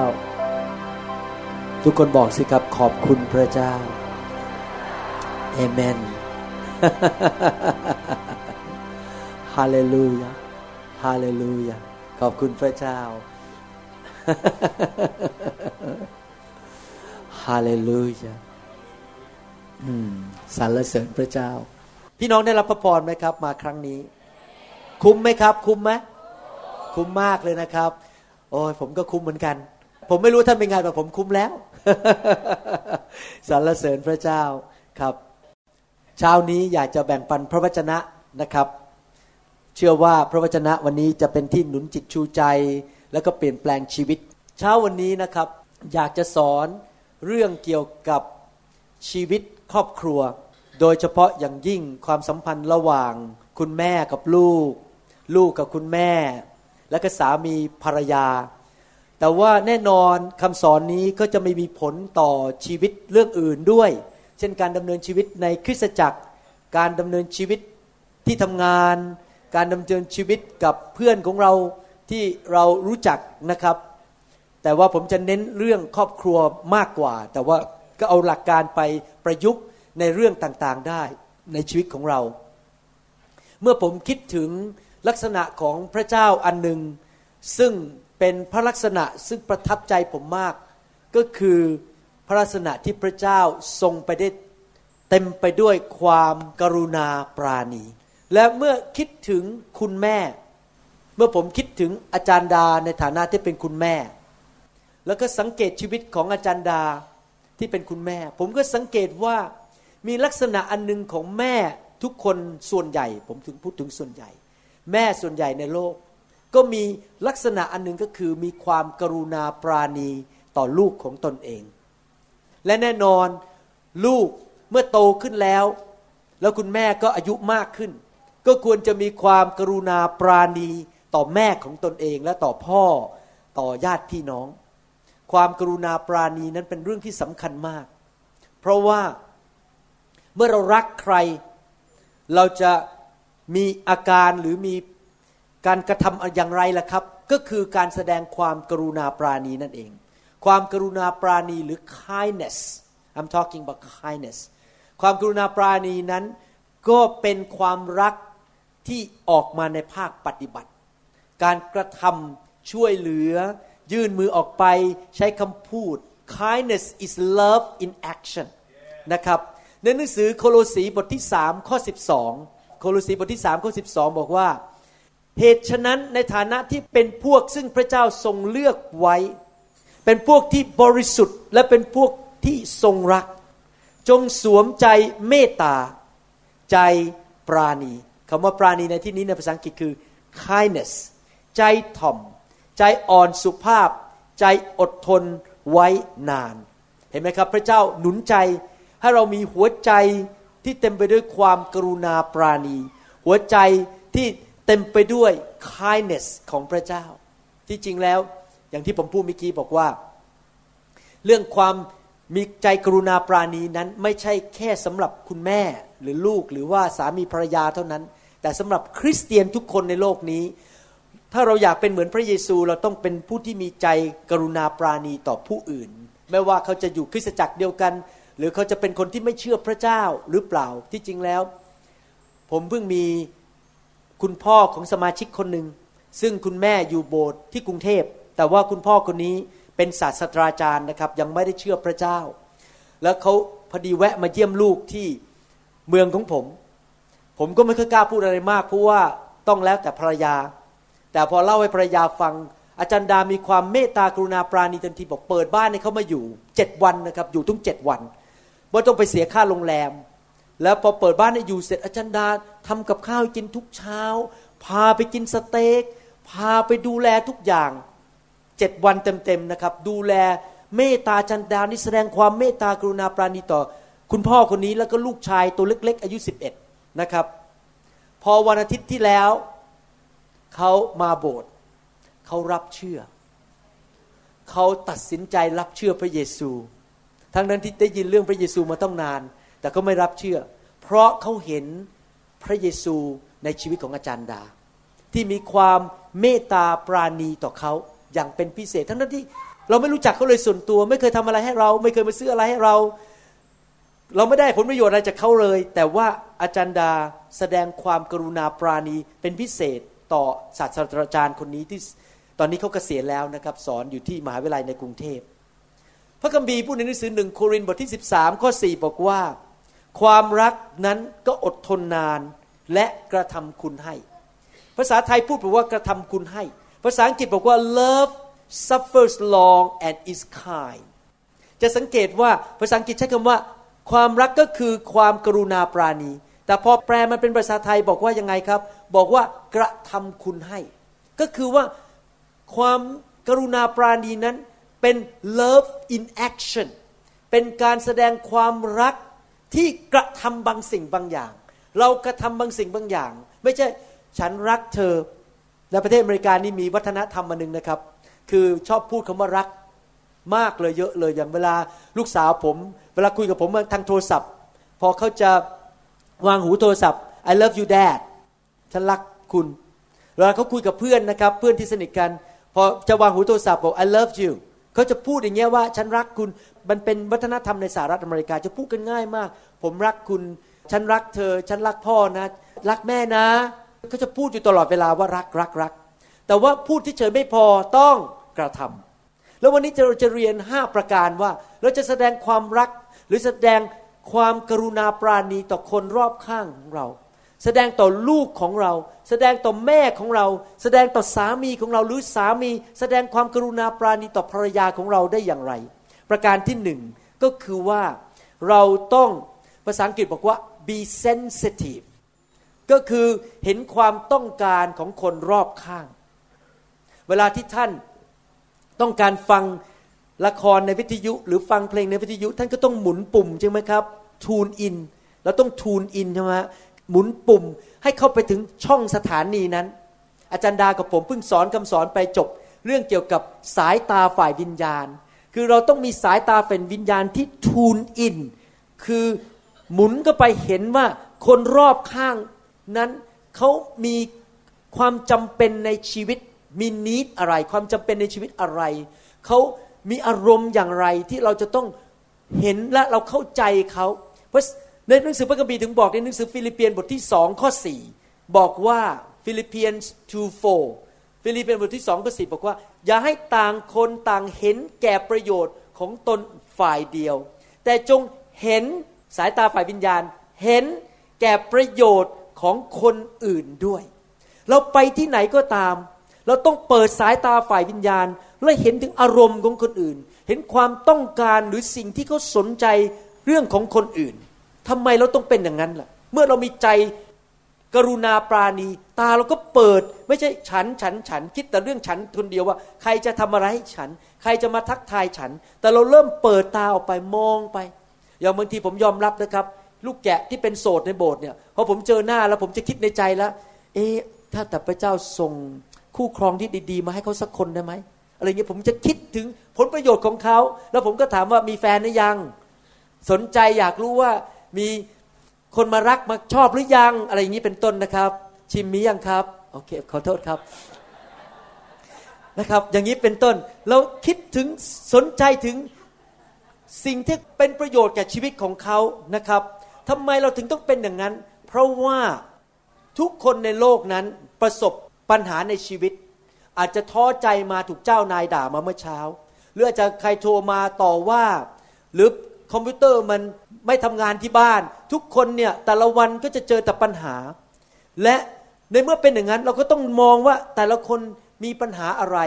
ทุกคนบอกสิครับขอบคุณพระเจ้าเอเมนฮาเลลูยาฮาเลลูยาขอบคุณพระเจ้าฮาเลลูยาอืมสรรเสริญพระเจ้า พี่น้องได้รับพระพรไหมครับ มาครั้งนี้ คุ้มไหมครับ คุ้มไหมคุ้มมากเลยนะครับ โอ้ยผมก็คุ้มเหมือนกัน ผมไม่รู้ท่านเป็นไงแต่ผมคุ้มแล้ว สรรเสริญพระเจ้าครับเช้านี้อยากจะแบ่งปันพระวจนะนะครับ เชื่อว่าพระวจนะวันนี้จะเป็นที่หนุนจิตชูใจ แล้วก็เปลี่ยนแปลงชีวิต เช้าวันนี้นะครับ อยากจะสอนเรื่องเกี่ยวกับชีวิตครอบครัว โดยเฉพาะอย่างยิ่งความสัมพันธ์ระหว่าง คุณแม่กับลูก ลูกกับคุณแม่ และก็สามีภรรยา แต่ว่าแน่นอนคำสอนนี้ก็จะไม่มีผลต่อชีวิตเรื่องอื่นด้วย เช่นการดำเนินชีวิตในคริสตจักร การดำเนินชีวิตที่ทำงาน การดำเนินชีวิตกับเพื่อนของเราที่เรารู้จักนะครับ แต่ว่าผมจะเน้นเรื่องครอบครัวมากกว่า แต่ว่าก็เอาหลักการไปประยุกต์ในเรื่องต่างๆได้ในชีวิตของเรา เมื่อผมคิดถึงลักษณะของพระเจ้าอันหนึ่งซึ่ง เป็นพระลักษณะซึ่งประทับใจผมมาก ก็คือพระลักษณะที่พระเจ้าทรงไปได้เต็มไปด้วยความกรุณาปราณี และเมื่อคิดถึงคุณแม่ เมื่อผมคิดถึงอาจารย์ดาในฐานะที่เป็นคุณแม่ แล้วก็สังเกตชีวิตของอาจารย์ดาที่เป็นคุณแม่ ผมก็สังเกตว่ามีลักษณะอันหนึงของแม่ทุกคนส่วนใหญ่ ผมถึงพูดถึงส่วนใหญ่ แม่ส่วนใหญ่ในโลก ก็มีลักษณะอันหนึ่งก็คือมีความกรุณาปราณีต่อลูกของตนเอง และแน่นอนลูกเมื่อโตขึ้นแล้ว แล้วคุณแม่ก็อายุมากขึ้น ก็ควรจะมีความกรุณาปราณีต่อแม่ของตนเองและต่อพ่อต่อญาติพี่น้อง ความกรุณาปราณีนั้นเป็นเรื่องที่สำคัญมาก เพราะว่าเมื่อเรารักใคร เราจะมีอาการหรือมี การกระทำอย่างไรล่ะครับ ก็คือการแสดงความกรุณาปราณีนั่นเอง ความกรุณาปราณีหรือ kindness I'm talking about kindness ความกรุณาปราณีนั้น ก็เป็นความรักที่ออกมาในภาคปฏิบัติ การกระทำช่วยเหลือ ยื่นมือออกไปใช้คำพูด kindness is love in action นะครับในหนังสือโคโลสีบทที่ 3 ข้อ 12 โคโลสีบทที่ 3 ข้อ 12 บอกว่า เหตุฉะนั้นในฐานะที่เป็นพวกซึ่งพระเจ้าทรงเลือกไว้ เป็นพวกที่บริสุทธิ์และเป็นพวกที่ทรงรัก จงสวมใจเมตตา ใจปราณีคำว่าปราณีในที่นี้ในภาษาอังกฤษคือ kindness ใจถ่อม ใจอ่อนสุภาพ ใจอดทนไว้นาน เห็นไหมครับ พระเจ้าหนุนใจให้เรามีหัวใจที่เต็มไปด้วยความกรุณาปราณี หัวใจที่ เต็มไปด้วย kindness ของพระเจ้า ที่จริงแล้วอย่างที่ผมพูดเมื่อกี้บอกว่า เรื่องความมีใจกรุณาปราณีนั้นไม่ใช่แค่สำหรับคุณแม่หรือลูกหรือว่าสามีภรรยาเท่านั้น แต่สำหรับคริสเตียนทุกคนในโลกนี้ ถ้าเราอยากเป็นเหมือนพระเยซูเราต้องเป็นผู้ที่มีใจกรุณาปราณีต่อผู้อื่น ไม่ว่าเขาจะอยู่คริสตจักรเดียวกัน หรือเขาจะเป็นคนที่ไม่เชื่อพระเจ้าหรือเปล่าที่จริงแล้ว ผมเพิ่งมี คุณพ่อของสมาชิกคนหนึ่ง ซึ่งคุณแม่อยู่โบสถ์ที่กรุงเทพ แต่ว่าคุณพ่อคนนี้เป็นศาสตราจารย์นะครับ ยังไม่ได้เชื่อพระเจ้า แล้วเขาพอดีแวะมาเยี่ยมลูกที่เมืองของผม ผมก็ไม่ค่อยกล้าพูดอะไรมากเพราะว่าต้องแล้วแต่ภรรยา แต่พอเล่าให้ภรรยาฟัง อาจารย์ดามีความเมตตากรุณาปราณีทันทีบอกเปิดบ้านให้เขามาอยู่เจ็ดวันนะครับ อยู่ทุกเจ็ดวันไม่ต้องไปเสียค่าโรงแรม แล้วพอเปิดบ้านให้อยู่เสร็จอาจารย์ดาทำกับข้าวกินทุกเช้า พาไปกินสเต็กพาไปดูแลทุกอย่างเจ็ดวันเต็มๆนะครับ ดูแลเมตตาจันดานี่แสดงความเมตตากรุณาปราณีต่อ คุณพ่อคนนี้แล้วก็ลูกชายตัวเล็ก ๆ อายุ 11 นะครับ พอวันอาทิตย์ที่แล้วเขามาโบสถ์เขารับเชื่อ เขาตัดสินใจรับเชื่อพระเยซู ทั้งนั้นที่ได้ยินเรื่องพระเยซูมาต้องนาน แต่ก็ไม่รับเชื่อ เพราะเขาเห็นพระเยซูในชีวิตของอาจารย์ดา ที่มีความเมตตาปราณีต่อเขาอย่างเป็นพิเศษ ทั้งนั้นที่เราไม่รู้จักเขาเลยส่วนตัว ไม่เคยทำอะไรให้เรา ไม่เคยมาซื้ออะไรให้เรา เราไม่ได้ผลประโยชน์อะไรจากเขาเลย แต่ว่าอาจารย์ดาแสดงความกรุณาปราณีเป็นพิเศษต่อศาสตราจารย์คนนี้ที่ตอนนี้เขาเกษียณแล้วนะครับ สอนอยู่ที่มหาวิทยาลัยในกรุงเทพ พระคัมภีร์พูดในหนังสือหนึ่งโครินธ์บทที่ 13 ข้อ 4 บอกว่า ความรักนั้นก็อดทนนานและกระทำคุณให้ ภาษาไทยพูดบอกว่ากระทำคุณให้ ภาษาอังกฤษบอกว่า love suffers long and is kind จะสังเกตว่าภาษาอังกฤษใช้คำว่า ความรักก็คือความกรุณาปราณี แต่พอแปลมันเป็นภาษาไทยบอกว่ายังไงครับ บอกว่ากระทำคุณให้ ก็คือว่าความกรุณาปราณีนั้นเป็น love in action เป็นการแสดงความรัก ที่กระทำบางสิ่งบางอย่าง เรากระทำบางสิ่งบางอย่าง ไม่ใช่ฉันรักเธอ ในประเทศอเมริกานี่มีวัฒนธรรมมาหนึ่งนะครับ คือชอบพูดคำว่ารักมากเลยเยอะเลยอย่างเวลาลูกสาวผม เวลาคุยกับผมทางโทรศัพท์ พอเขาจะวางหูโทรศัพท์ I love you dad ฉันรักคุณเวลาเขาคุยกับเพื่อนนะครับ เพื่อนที่สนิทกัน พอจะวางหูโทรศัพท์บอก I love you เขาจะพูดอย่างเงี้ยว่าฉันรักคุณมันเป็นวัฒนธรรมในสหรัฐอเมริกาจะพูดกันง่ายมาก ผมรักคุณ ฉันรักเธอ ฉันรักพ่อนะ รักแม่นะเขาจะพูดอยู่ตลอดเวลาว่ารักรักรัก แต่ว่าพูดที่เฉยไม่พอต้องกระทำแล้ววันนี้เราจะเรียน 5 ประการว่า เราจะแสดงความรักหรือแสดงความกรุณาปราณีต่อคนรอบข้างของเรา แสดงต่อลูกของเรา แสดงต่อแม่ของเรา แสดงต่อสามีของเราหรือสามี แสดงความกรุณาปราณีต่อภรรยาของเราได้อย่างไร ประการที่หนึ่งก็คือว่าเราต้องภาษาอังกฤษบอกว่า be sensitive ก็คือเห็นความต้องการของคนรอบข้าง เวลาที่ท่านต้องการฟังละครในวิทยุ หรือฟังเพลงในวิทยุ ท่านก็ต้องหมุนปุ่มใช่ไหมครับทูนอินเราต้องทูนอินใช่ไหม หมุนปุ่มให้เข้าไปถึงช่องสถานีนั้น อาจารย์ดากับผมเพิ่งสอนคำสอนไปจบ เรื่องเกี่ยวกับสายตาฝ่ายวิญญาณ คือเราต้องมีสายตาเป็นวิญญาณที่ทูนอิน คือหมุนก็ไปเห็นว่าคนรอบข้างนั้นเขามีความจำเป็นในชีวิตมี need อะไร ความจำเป็นในชีวิตอะไร เขามีอารมณ์อย่างไรที่เราจะต้องเห็นและเราเข้าใจเขา เพราะ ในหนังสือพระคัมภีร์ถึงบอกในหนังสือฟิลิปเปียนบทที่สองข้อสี่บอกว่าฟิลิปเปียน2 4ฟิลิปเปียนบทที่สองข้อสี่บอกว่า อย่าให้ต่างคนต่างเห็นแก่ประโยชน์ของตนฝ่ายเดียว แต่จงเห็นสายตาฝ่ายวิญญาณ เห็นแก่ประโยชน์ของคนอื่นด้วย เราไปที่ไหนก็ตาม เราต้องเปิดสายตาฝ่ายวิญญาณ และเห็นถึงอารมณ์ของคนอื่น เห็นความต้องการหรือสิ่งที่เขาสนใจเรื่องของคนอื่น ทำไมเราต้องเป็นอย่างนั้นล่ะ เมื่อเรามีใจกรุณาปราณี ตาเราก็เปิด ไม่ใช่ฉันฉันฉันคิดแต่เรื่องฉันคนเดียวว่า ใครจะทำอะไรให้ฉัน ใครจะมาทักทายฉัน แต่เราเริ่มเปิดตาออกไปมองไป อย่างบางทีผมยอมรับนะครับ ลูกแกะที่เป็นโสดในโบสถ์เนี่ยพอผมเจอหน้าแล้วผมจะคิดในใจแล้ว เอ๊ะถ้าแต่พระเจ้าส่งคู่ครองที่ดีๆ มาให้เขาสักคนได้ไหมอะไรเงี้ยผมจะคิดถึงผลประโยชน์ของเขา แล้วผมก็ถามว่ามีแฟนหรือยัง สนใจอยากรู้ว่า มีคนมารักมาชอบหรือยังอะไรอย่างนี้เป็นต้นนะครับ ชิมมียังครับโอเคขอโทษครับนะครับ อย่างนี้เป็นต้นเราคิดถึงสนใจถึงสิ่งที่เป็นประโยชน์แก่ชีวิตของเขานะครับทำไมเราถึงต้องเป็นอย่างนั้น เพราะว่าทุกคนในโลกนั้นประสบปัญหาในชีวิต อาจจะท้อใจมาถูกเจ้านายด่ามาเมื่อเช้า หรืออาจจะใครโทรมาต่อว่า หรือคอมพิวเตอร์มัน ไม่ทำงานที่บ้าน ทุกคนเนี่ยแต่ละวันก็จะเจอแต่ปัญหา และในเมื่อเป็นอย่างนั้นเราก็ต้องมองว่าแต่ละคนมีปัญหาอะไร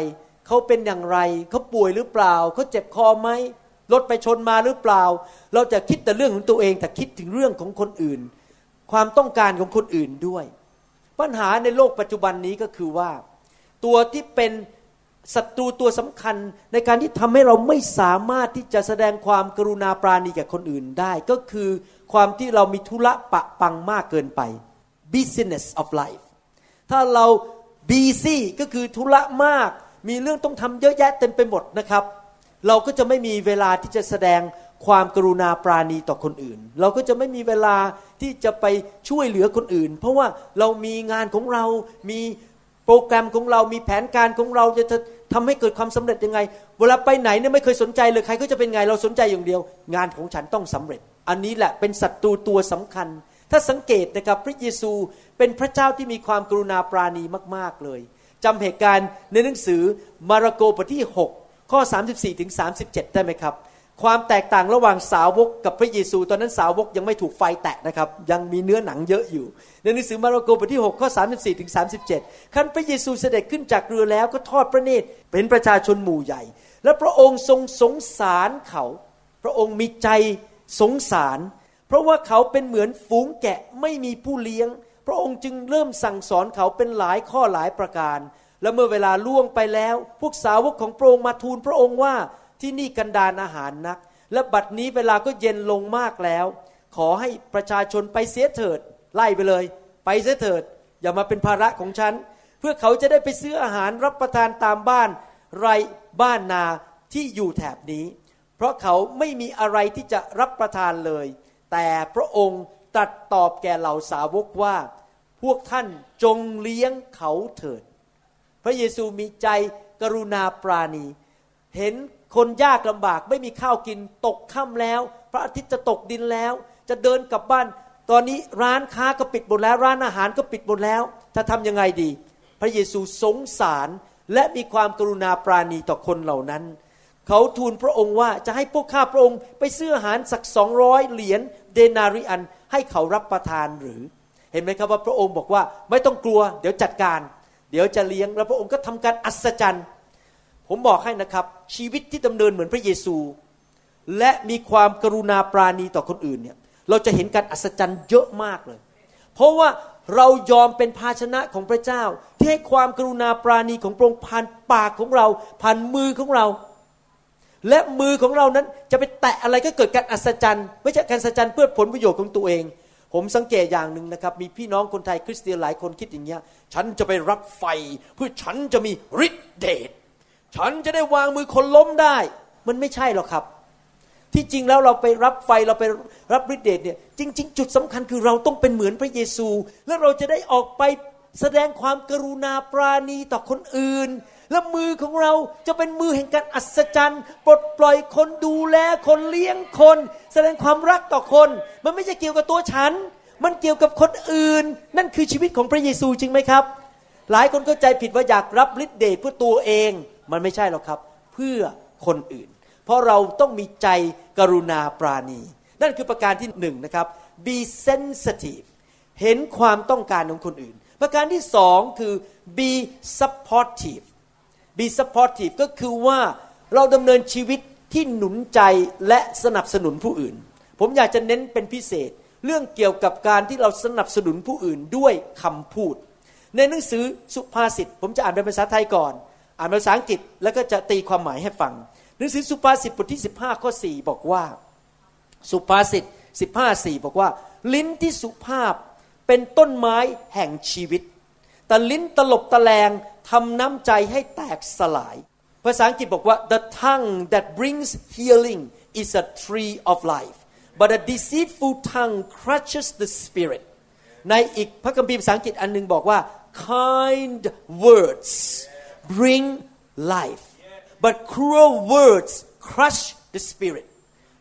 เขาเป็นอย่างไร เขาป่วยหรือเปล่า เขาเจ็บคอไหมรถไปชนมาหรือเปล่า เราจะคิดแต่เรื่องของตัวเองแต่คิดถึงเรื่องของคนอื่น ความต้องการของคนอื่นด้วย ปัญหาในโลกปัจจุบันนี้ก็คือว่า ตัวที่เป็น ศัตรูตัวสำคัญในการที่ทำให้เราไม่สามารถที่จะแสดงความกรุณาปราณีแก่คนอื่นได้ ก็คือความที่เรามีธุระปะปังมากเกินไป business of life ถ้าเรา busy ก็คือธุระมาก มีเรื่องต้องทำเยอะแยะเต็มไปหมดนะครับ เราก็จะไม่มีเวลาที่จะแสดงความกรุณาปราณีต่อคนอื่น เราก็จะไม่มีเวลาที่จะไปช่วยเหลือคนอื่น เพราะว่าเรามีงานของเรา มีโปรแกรมของเรา มีแผนการของเราจะ ทำให้เกิดความสำเร็จยังไง เวลาไปไหนเนี่ยไม่เคยสนใจเลยใครก็จะเป็นไงเราสนใจอย่างเดียว งานของฉันต้องสำเร็จ อันนี้แหละเป็นศัตรูตัวสำคัญ ถ้าสังเกตนะครับพระเยซูเป็นพระเจ้าที่มีความกรุณาปราณีมาก ๆเลยจำเหตุการณ์ในหนังสือมาระโกบทที่ 6 ข้อ 34ถึง37 ได้ไหมครับ ความแตกต่างระหว่างสาวกกับพระเยซู ตอนนั้นสาวกยังไม่ถูกไฟแตะนะครับ ยังมีเนื้อหนังเยอะอยู่ ในหนังสือมาระโกบทที่6ข้อ34ถึง37ขั้นพระเยซูเสด็จขึ้นจากเรือแล้วก็ทอดพระเนตรเป็นประชาชนหมู่ใหญ่ และพระองค์ทรงสงสารเขา พระองค์มีใจสงสาร เพราะว่าเขาเป็นเหมือนฝูงแกะไม่มีผู้เลี้ยง พระองค์จึงเริ่มสั่งสอนเขาเป็นหลายข้อหลายประการ และเมื่อเวลาล่วงไปแล้ว พวกสาวกของพระองค์มาทูลพระองค์ว่า ที่นี่กันดานอาหารนัก และบัดนี้เวลาก็เย็นลงมากแล้ว ขอให้ประชาชนไปเสียเถิด ไล่ไปเลย ไปเสียเถิด อย่ามาเป็นภาระของฉัน เพื่อเขาจะได้ไปซื้ออาหารรับประทานตามบ้าน ไรบ้านนาที่อยู่แถบนี้ เพราะเขาไม่มีอะไรที่จะรับประทานเลย แต่พระองค์ตรัสตอบแก่เหล่าสาวกว่า พวกท่านจงเลี้ยงเขาเถิด พระเยซูมีใจกรุณาปราณี เห็น คนยากลำบากไม่มีข้าวกินตกค่ำแล้ว พระอาทิตย์จะตกดินแล้ว จะเดินกลับบ้าน ตอนนี้ร้านค้าก็ปิดหมดแล้ว ร้านอาหารก็ปิดหมดแล้ว จะทำยังไงดี พระเยซูสงสารและมีความกรุณาปราณีต่อคนเหล่านั้น เขาทูลพระองค์ว่าจะให้พวกข้าพระองค์ไปซื้ออาหารสักสองร้อยเหรียญเดนาริอันให้เขารับประทานหรือ เห็นไหมครับว่าพระองค์บอกว่าไม่ต้องกลัว เดี๋ยวจัดการ เดี๋ยวจะเลี้ยงแล้วพระองค์ก็ทำการอัศจรรย์ ผมบอกให้นะครับ ชีวิตที่ดำเนินเหมือนพระเยซู และมีความกรุณาปราณีต่อคนอื่นเนี่ยเราจะเห็นการอัศจรรย์เยอะมากเลย เพราะว่าเรายอมเป็นภาชนะของพระเจ้า ที่ให้ความกรุณาปราณีของพระองค์ผ่านปากของเรา ผ่านมือของเรา และมือของเรานั้นจะไปแตะอะไรก็เกิดการอัศจรรย์ ไม่ใช่การอัศจรรย์เพื่อผลประโยชน์ของตัวเอง ผมสังเกตอย่างหนึ่งนะครับ มีพี่น้องคนไทยคริสเตียนหลายคนคิดอย่างเงี้ย ฉันจะไปรับไฟเพื่อฉันจะมีฤทธิเดช ฉันจะได้วางมือคนล้มได้ มันไม่ใช่หรอกครับ ที่จริงแล้วเราไปรับไฟเราไปรับฤทธิเดชเนี่ยจริง ๆ จุดสำคัญคือเราต้องเป็นเหมือนพระเยซู และเราจะได้ออกไปแสดงความกรุณาปราณีต่อคนอื่น และมือของเราจะเป็นมือแห่งการอัศจรรย์ปลดปล่อยคนดูแลคนเลี้ยงคน แสดงความรักต่อคน มันไม่ใช่เกี่ยวกับตัวฉัน มันเกี่ยวกับคนอื่น นั่นคือชีวิตของพระเยซูจริงไหมครับ หลายคนเข้าใจผิดว่าอยากรับฤทธิเดชเพื่อตัวเอง มันไม่ใช่หรอกครับ เพื่อคนอื่น เพราะเราต้องมีใจกรุณาปราณี นั่นคือประการที่หนึ่งนะครับ be sensitive เห็นความต้องการของคนอื่น ประการที่สองคือ be supportive be supportive ก็คือว่าเราดำเนินชีวิตที่หนุนใจและสนับสนุนผู้อื่น ผมอยากจะเน้นเป็นพิเศษ เรื่องเกี่ยวกับการที่เราสนับสนุนผู้อื่นด้วยคำพูด ในหนังสือสุภาษิตผมจะอ่านเป็นภาษาไทยก่อน อ่านภาษาอังกฤษแล้วก็จะตีความหมายให้ฟังหนังสือสุภาษิตบทที่ 15 ข้อ 4 บอกว่า สุภาษิต15 4 บอกว่า ลิ้นที่สุภาพเป็นต้นไม้แห่งชีวิต แต่ลิ้นตลบตะแลงทำน้ำใจให้แตกสลาย ภาษาอังกฤษบอกว่า the tongue that brings healing is a tree of life but a deceitful tongue crushes the spirit ในอีกพระคัมภีร์ภาษาอังกฤษอันหนึงบอกว่า kind words bring life but cruel words crush the spirit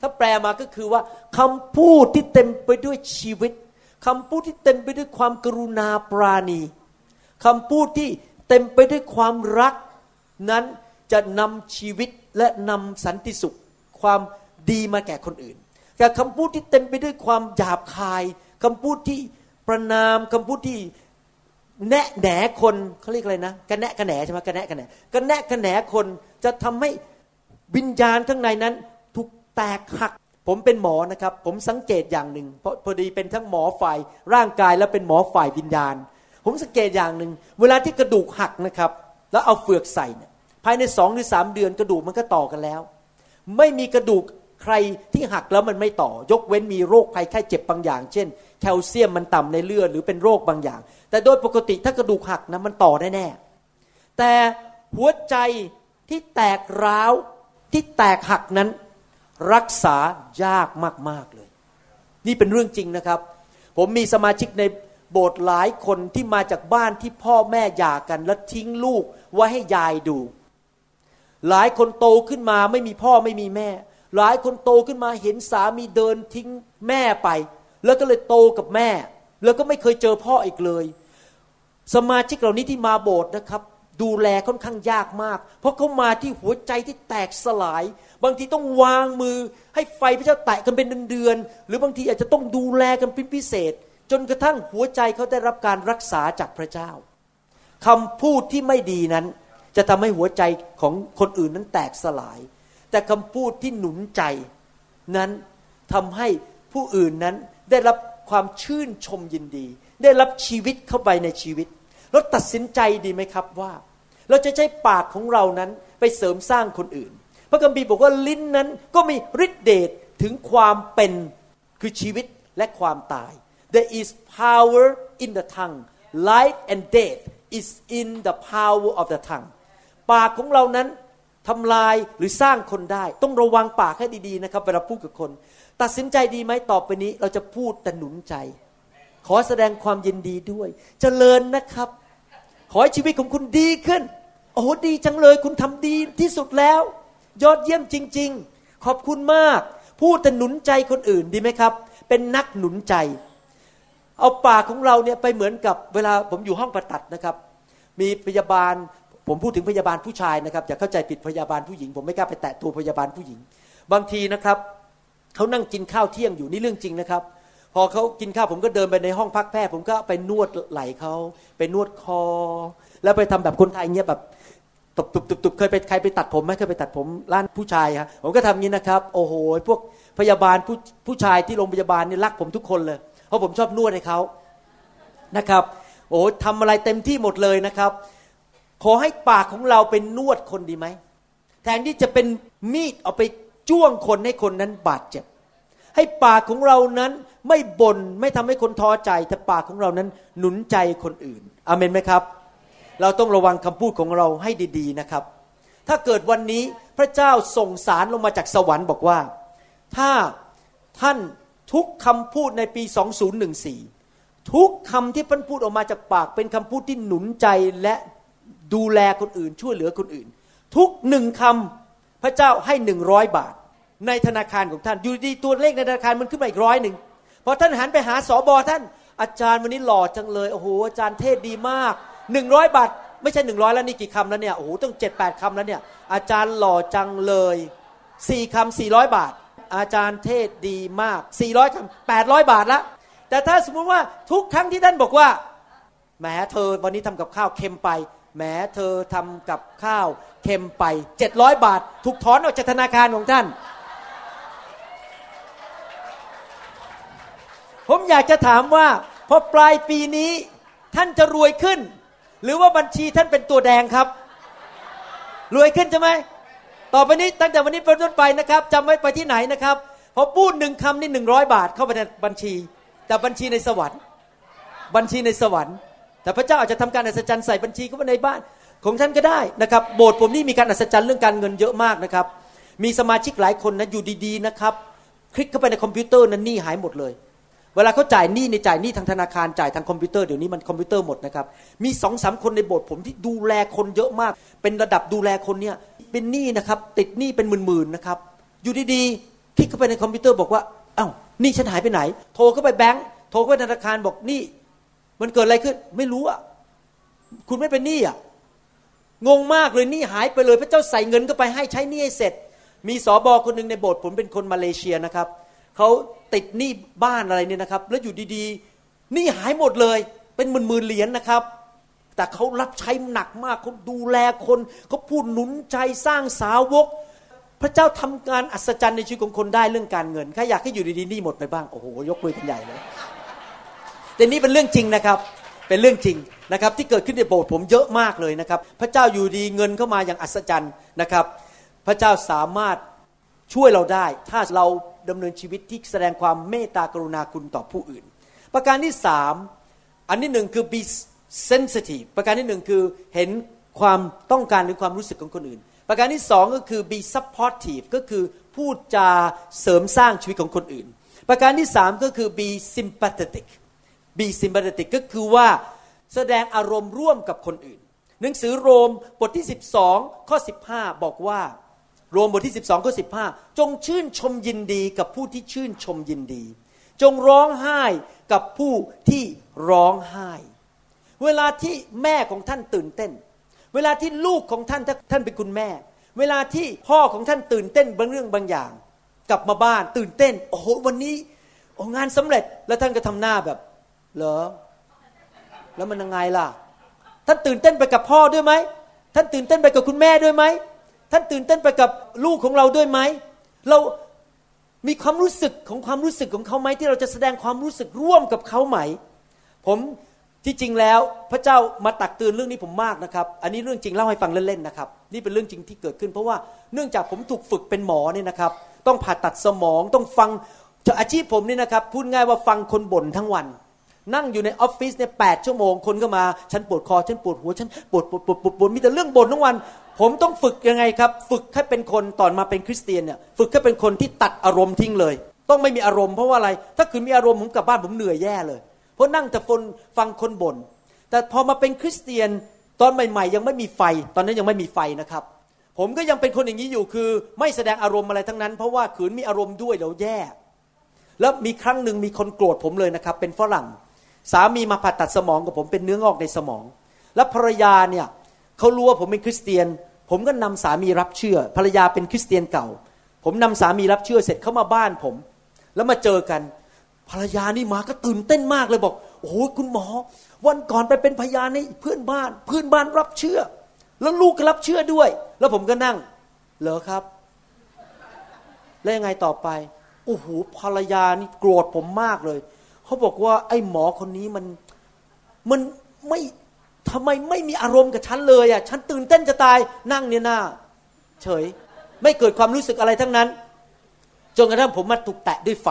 ถ้าแปลมาก็คือว่าคำพูดที่เต็มไปด้วยชีวิตคำพูดที่เต็มไปด้วยความกรุณาปราณีคำพูดที่เต็มไปด้วยความรักนั้นจะนำชีวิตและนำสันติสุข ความดีมาแก่คนอื่น แต่คำพูดที่เต็มไปด้วยความหยาบคายคำพูดที่ประนามคำพูดที่ แนะแหนคนเขาเรียกอะไรนะกระแนะกระแหนใช่ไหมกระแนะกระแหนกระแนะกระแหนคนจะทำให้วิญญาณข้างในนั้นถูกแตกหัก ผมเป็นหมอนะครับ ผมสังเกตอย่างหนึ่งเพราะพอดีเป็นทั้งหมอฝ่ายร่างกายและเป็นหมอฝ่ายวิญญาณ ผมสังเกตอย่างหนึ่งเวลาที่กระดูกหักนะครับ แล้วเอาเฟือกใส่เนี่ยภายในสองหรือสามเดือนกระดูกมันก็ต่อกันแล้ว ไม่มีกระดูกใครที่หักแล้วมันไม่ต่อ ยกเว้นมีโรคภัยไข้เจ็บบางอย่าง เช่น แคลเซียมมันต่ำในเลือดหรือเป็นโรคบางอย่าง แต่โดยปกติถ้ากระดูกหักนะมันต่อได้แน่ แต่หัวใจที่แตกร้าวที่แตกหักนั้น รักษายากมาก ๆ เลย นี่เป็นเรื่องจริงนะครับ ผมมีสมาชิกในโบสถ์หลายคนที่มาจากบ้านที่พ่อแม่หย่ากัน แล้วทิ้งลูกไว้ให้ยายดู หลายคนโตขึ้นมาไม่มีพ่อไม่มีแม่ หลายคนโตขึ้นมาเห็นสามีเดินทิ้งแม่ไป แล้วก็เลยโตกับแม่ แล้วก็ไม่เคยเจอพ่ออีกเลย สมาชิกเหล่านี้ที่มาโบสถ์นะครับ ดูแลค่อนข้างยากมาก เพราะเขามาที่หัวใจที่แตกสลาย บางทีต้องวางมือ ให้ไฟพระเจ้าแตะกันเป็นเดือนๆหรือบางทีอาจจะต้องดูแลกันเป็นพิเศษ จนกระทั่งหัวใจเขาได้รับการรักษาจากพระเจ้าคำพูดที่ไม่ดีนั้น จะทำให้หัวใจของคนอื่นนั้นแตกสลาย แต่คำพูดที่หนุนใจนั้นทำให้ผู้อื่นนั้น ได้รับความชื่นชมยินดี ได้รับชีวิตเข้าไปในชีวิต เราตัดสินใจดีไหมครับว่า เราจะใช้ปากของเรานั้นไปเสริมสร้างคนอื่น พระคัมภีร์บอกว่าลิ้นนั้นก็มีฤทธิเดชถึงความเป็นคือชีวิตและความตาย there is power in the tongue life and death is in the power of the tongue ปากของเรานั้นทำลายหรือสร้างคนได้ ต้องระวังปากให้ดีๆนะครับเวลาพูดกับคน ตัดสินใจดีไหมต่อไปนี้ เราจะพูดแต่หนุนใจ ขอแสดงความยินดีด้วยจเจริญนะครับ ขอให้ชีวิตของคุณดีขึ้น โอ้โหดีจังเลย คุณทำดีที่สุดแล้ว ยอดเยี่ยมจริง ๆ ขอบคุณมาก พูดแต่หนุนใจคนอื่นดีไหมครับ เป็นนักหนุนใจ เอาปากของเราเนี่ยไปเหมือนกับเวลาผมอยู่ห้องผ่าตัดนะครับ มีพยาบาลผมพูดถึงพยาบาลผู้ชายนะครับอย่าเข้าใจผิดพยาบาลผู้หญิง ผมไม่กล้าไปแตะตัวพยาบาลผู้หญิง บางทีนะครับ เขานั่งกินข้าวเที่ยงอยู่นี่เรื่องจริงนะครับ พอเขากินข้าวผมก็เดินไปในห้องพักแพทย์ผมก็ไปนวดไหล่เขาไปนวดคอ แล้วไปทำแบบคนไทยเงี้ยแบบตบตุบตุบตุบเคยไปใครไปตัดผมไหมเคยไปตัดผมร้านผู้ชายครับผมก็ทำงี้นะครับ โอ้โหพวกพยาบาลผู้ผู้ชายที่โรงพยาบาลนี่รักผมทุกคนเลย เพราะผมชอบนวดให้เขานะครับ โอ้ทำอะไรเต็มที่หมดเลยนะครับ ขอให้ปากของเราเป็นนวดคนดีไหมแทนที่จะเป็นมีดเอาไป จ้วงคนให้คนนั้นบาดเจ็บ ให้ปากของเรานั้นไม่บน่นไม่ทำให้คนท้อใจ แต่ปากของเรานั้นหนุนใจคนอื่นอเมนไหมครับ เราต้องระวังคำพูดของเราให้ดี ๆนะครับ ถ้าเกิดวันนี้พระเจ้าส่งสารลงมาจากสวรรค์บอกว่า ถ้าท่านทุกคำพูดในปี 2014 ทุกคำที่ท่านพูดออกมาจากปากเป็นคำพูดที่หนุนใจและดูแลคนอื่นช่วยเหลือคนอื่น ทุกหนึ่งคำพระเจ้าให้หนึ่งร้อยบาท ในธนาคารของท่านอยู่ดีตัวเลขในธนาคารมันขึ้นมาอีกร้อยหนึ่งพอท่านหันไปหาสอบอท่าน อาจารย์วันนี้หล่อจังเลยโอ้โหอาจารย์เทศดีมากหนึ่งร้อยบาทไม่ใช่หนึ่งร้อยแล้วนี่กี่คำแล้วเนี่ยโอ้โหต้องเจ็ดแปดคำแล้วเนี่ยอาจารย์หล่อจังเลยสี่คำสี่ร้อยบาท อาจารย์เทศดีมากสี่ร้อยคำแปดร้อยบาทละแต่ถ้าสมมุติว่าทุกครั้งที่ท่านบอกว่าแหมเธอวันนี้ทำกับข้าวเค็มไปแหมเธอทำกับข้าวเค็มไปเจ็ดร้อยบาท ถูกถอนออกจากธนาคารของท่าน ผมอยากจะถามว่าพอปลายปีนี้ท่านจะรวยขึ้น หรือว่าบัญชีท่านเป็นตัวแดงครับ รวยขึ้นใช่ไหมต่อไปนี้ตั้งแต่วันนี้เป็นต้นไปนะครับจำไว้ไปที่ไหนนะครับพอพูดหนึ่งคำนี่หนึ่งร้อยบาทเข้าไปในบัญชี แต่บัญชีในสวรรค์ บัญชีในสวรรค์ แต่พระเจ้าอาจจะทำการอัศจรรย์ใส่บัญชีเข้าไปในบ้านของท่านก็ได้นะครับ โบสถ์ผมนี่มีการอัศจรรย์เรื่องการเงินเยอะมากนะครับ มีสมาชิกหลายคนนะอยู่ดีๆนะครับ คลิกเข้าไปในคอมพิวเตอร์นั้นหนี้หายหมดเลย เวลาเขาจ่ายหนี้ในจ่ายหนี้ทางธนาคารจ่ายทางคอมพิวเตอร์เดี๋ยวนี้มันคอมพิวเตอร์หมดนะครับ มีสองสามคนในโบสถ์ผมที่ดูแลคนเยอะมาก เป็นระดับดูแลคนเนี่ยเป็นหนี้นะครับ ติดหนี้เป็นหมื่นๆนะครับ อยู่ดีๆคลิกเข้าไปในคอมพิวเตอร์บอกว่าเอ้าหนี้ฉันหายไปไหน โทรเข้าไปแบงก์โทรเข้าไปธนาคารบอกหนี้มันเกิดอะไรขึ้น ไม่รู้อะคุณไม่เป็นหนี้อะงงมากเลยหนี้หายไปเลย พระเจ้าใส่เงินเข้าไปให้ใช้หนี้ให้เสร็จ มีสอบอคนหนึ่งในโบสถ์ผมเป็นคนมาเลเซียนะครับ เขาติดหนี้บ้านอะไรเนี่ยนะครับ แล้วอยู่ดีๆหนี้หายหมดเลย เป็นหมื่นๆเหรียญนะครับ แต่เขารับใช้หนักมากเขาดูแลคนเขาพูดหนุนใจสร้างสาวก พระเจ้าทำงานอัศจรรย์ในชีวิตของคนได้เรื่องการเงินใครอยากให้อยู่ดีๆหนี้หมดไปบ้างโอ้โหยกมือกันใหญ่เลยแต่นี่เป็นเรื่องจริงนะครับเป็นเรื่องจริงนะครับที่เกิดขึ้นในโบสถ์ผมเยอะมากเลยนะครับ พระเจ้าอยู่ดีเงินเข้ามาอย่างอัศจรรย์นะครับ พระเจ้าสามารถช่วยเราได้ ถ้าเรา ดำเนินชีวิตที่แสดงความเมตตากรุณาคุณต่อผู้อื่น ประการที่สามอันที่หนึ่งคือ be sensitive ประการที่หนึ่งคือเห็นความต้องการหรือความรู้สึกของคนอื่น ประการที่สองก็คือ be supportive ก็คือพูดจาเสริมสร้างชีวิตของคนอื่น ประการที่สามก็คือ be sympathetic be sympathetic ก็คือว่าแสดงอารมณ์ร่วมกับคนอื่น หนังสือโรมบทที่ 12 ข้อ 15 บอกว่า โรมบทที่ 12ข้อ15 จงชื่นชมยินดีกับผู้ที่ชื่นชมยินดี จงร้องไห้กับผู้ที่ร้องไห้ เวลาที่แม่ของท่านตื่นเต้น เวลาที่ลูกของท่านถ้าท่านเป็นคุณแม่ เวลาที่พ่อของท่านตื่นเต้นบางเรื่องบางอย่าง กลับมาบ้านตื่นเต้น โอ้โหวันนี้โอ้งานสำเร็จแล้วท่านก็ทำหน้าแบบ เหรอ แล้วมันยังไงล่ะ ท่านตื่นเต้นไปกับพ่อด้วยไหมท่านตื่นเต้นไปกับคุณแม่ด้วยไหม ท่านตื่นเต้นไปกับลูกของเราด้วยไหม เรามีความรู้สึกของความรู้สึกของเขาไหมที่เราจะแสดงความรู้สึกร่วมกับเขาไหม ผมที่จริงแล้วพระเจ้ามาตักเตือนเรื่องนี้ผมมากนะครับ อันนี้เรื่องจริงเล่าให้ฟังเล่นๆนะครับ นี่เป็นเรื่องจริงที่เกิดขึ้น เพราะว่าเนื่องจากผมถูกฝึกเป็นหมอเนี่ยนะครับ ต้องผ่าตัดสมองต้องฟังอาชีพผมนี่นะครับพูดง่ายว่าฟังคนบ่นทั้งวัน นั่งอยู่ในออฟฟิศเนี่ยแปดชั่วโมงคนก็มา ฉันปวดคอฉันปวดหัวฉันปวดปวดปวดปวดปวดมีแต่เรื่องบ่นทั้งวัน ผมต้องฝึกยังไงครับ ฝึกให้เป็นคนตอนมาเป็นคริสเตียนเนี่ยฝึกให้เป็นคนที่ตัดอารมณ์ทิ้งเลย ต้องไม่มีอารมณ์เพราะว่าอะไร ถ้าคืนมีอารมณ์ผมกลับบ้านผมเหนื่อยแย่เลย เพราะนั่งแต่ฟนฟังคนบ่นแต่พอมาเป็นคริสเตียนตอนใหม่ ๆ ยังไม่มีไฟ ตอนนั้นยังไม่มีไฟนะครับ ผมก็ยังเป็นคนอย่างนี้อยู่คือ ไม่แสดงอารมณ์อะไรทั้งนั้น เพราะว่าขืนมีอารมณ์ด้วยเดี๋ยวแย่ แล้วมีครั้งหนึ่งมีคนโกรธผมเลยนะครับ เป็นฝรั่ง สามีมาผ่าตัดสมองกับผมเป็นเนื้องอกในสมอง แล้วภรรยาเนี่ยเขารู้ว่าผมเป็นคริสเตียน ผมก็นำสามีรับเชื่อ ภรรยาเป็นคริสเตียนเก่า ผมนำสามีรับเชื่อเสร็จเขามาบ้านผม แล้วมาเจอกัน ภรรยานี่มาก็ตื่นเต้นมากเลยบอกโอ้โหคุณหมอ วันก่อนไปเป็นพยานให้เพื่อนบ้าน เพื่อนบ้านรับเชื่อ แล้วลูกก็รับเชื่อด้วย แล้วผมก็นั่ง เหรอครับ แล้วยังไงต่อไปโอ้โหภรรยานี่โกรธผมมากเลย เขาบอกว่าไอ้หมอคนนี้มันมันไม่ ทำไมไม่มีอารมณ์กับฉันเลยอะฉันตื่นเต้นจะตายนั่งเนี่ยหน้า เฉยไม่เกิดความรู้สึกอะไรทั้งนั้น จนกระทั่งผมมาถูกแตะด้วยไฟ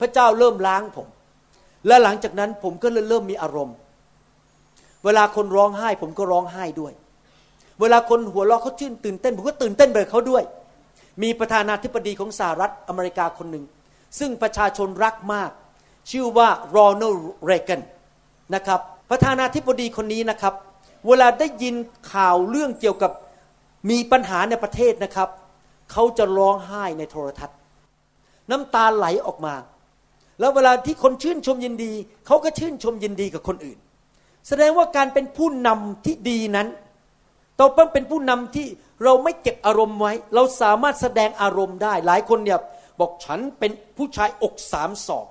พระเจ้าเริ่มล้างผม และหลังจากนั้นผมก็เริ่มมีอารมณ์ เวลาคนร้องไห้ ผมก็ร้องไห้ด้วย เวลาคนหัวเราะเขาชื่นตื่นเต้น ผมก็ตื่นเต้นไปเขาด้วย มีประธานาธิบดีของสหรัฐอเมริกาคนหนึ่ง ซึ่งประชาชนรักมาก ชื่อว่าโรนัลด์เรแกนนะครับ ประธานาธิบดีคนนี้นะครับ เวลาได้ยินข่าวเรื่องเกี่ยวกับมีปัญหาในประเทศนะครับ เขาจะร้องไห้ในโทรทัศน์ น้ำตาไหลออกมา แล้วเวลาที่คนชื่นชมยินดี เขาก็ชื่นชมยินดีกับคนอื่น แสดงว่าการเป็นผู้นำที่ดีนั้นเราต้องเป็นผู้นำที่เราไม่เก็บอารมณ์ไว้ เราสามารถแสดงอารมณ์ได้ หลายคนเนี่ยบอกฉันเป็นผู้ชายอกสามศอก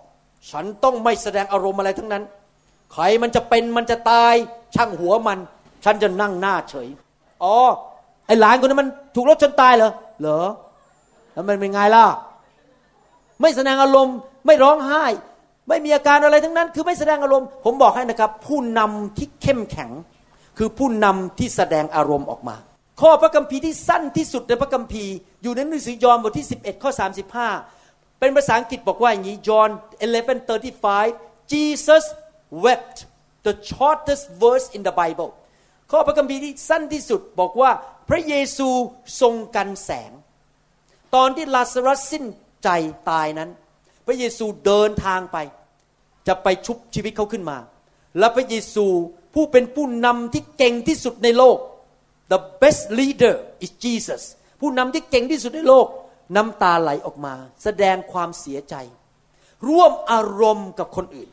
ฉันต้องไม่แสดงอารมณ์อะไรทั้งนั้น ใครมันจะเป็นมันจะตายช่างหัวมัน ฉันจะนั่งหน้าเฉย อ๋อ ไอหลานคนนั้นมันถูกรถชนตายเหรอ เหรอ แล้วมันเป็นไงล่ะ ไม่แสดงอารมณ์ไม่ร้องไห้ ไม่มีอาการอะไรทั้งนั้น คือไม่แสดงอารมณ์ ผมบอกให้นะครับ ผู้นำที่เข้มแข็ง คือผู้นำที่แสดงอารมณ์ออกมา ข้อพระคัมภีร์ที่สั้นที่สุดในพระคัมภีร์ อยู่ในหนังสือยอห์นบทที่ 11 ข้อ 35 เป็นภาษาอังกฤษบอกว่าอย่างนี้ John 11:35 Jesus wept the shortest verse in the Bible ข้อพระคัมภีร์ที่สั้นที่สุดบอกว่าพระเยซูทรงกันแสง ตอนที่ลาซารัสสิ้นใจตายนั้น พระเยซูเดินทางไป จะไปชุบชีวิตเขาขึ้นมา และพระเยซูผู้เป็นผู้นำที่เก่งที่สุดในโลก the best leader is Jesus ผู้นำที่เก่งที่สุดในโลกน้ำตาไหลออกมา แสดงความเสียใจ ร่วมอารมณ์กับคนอื่น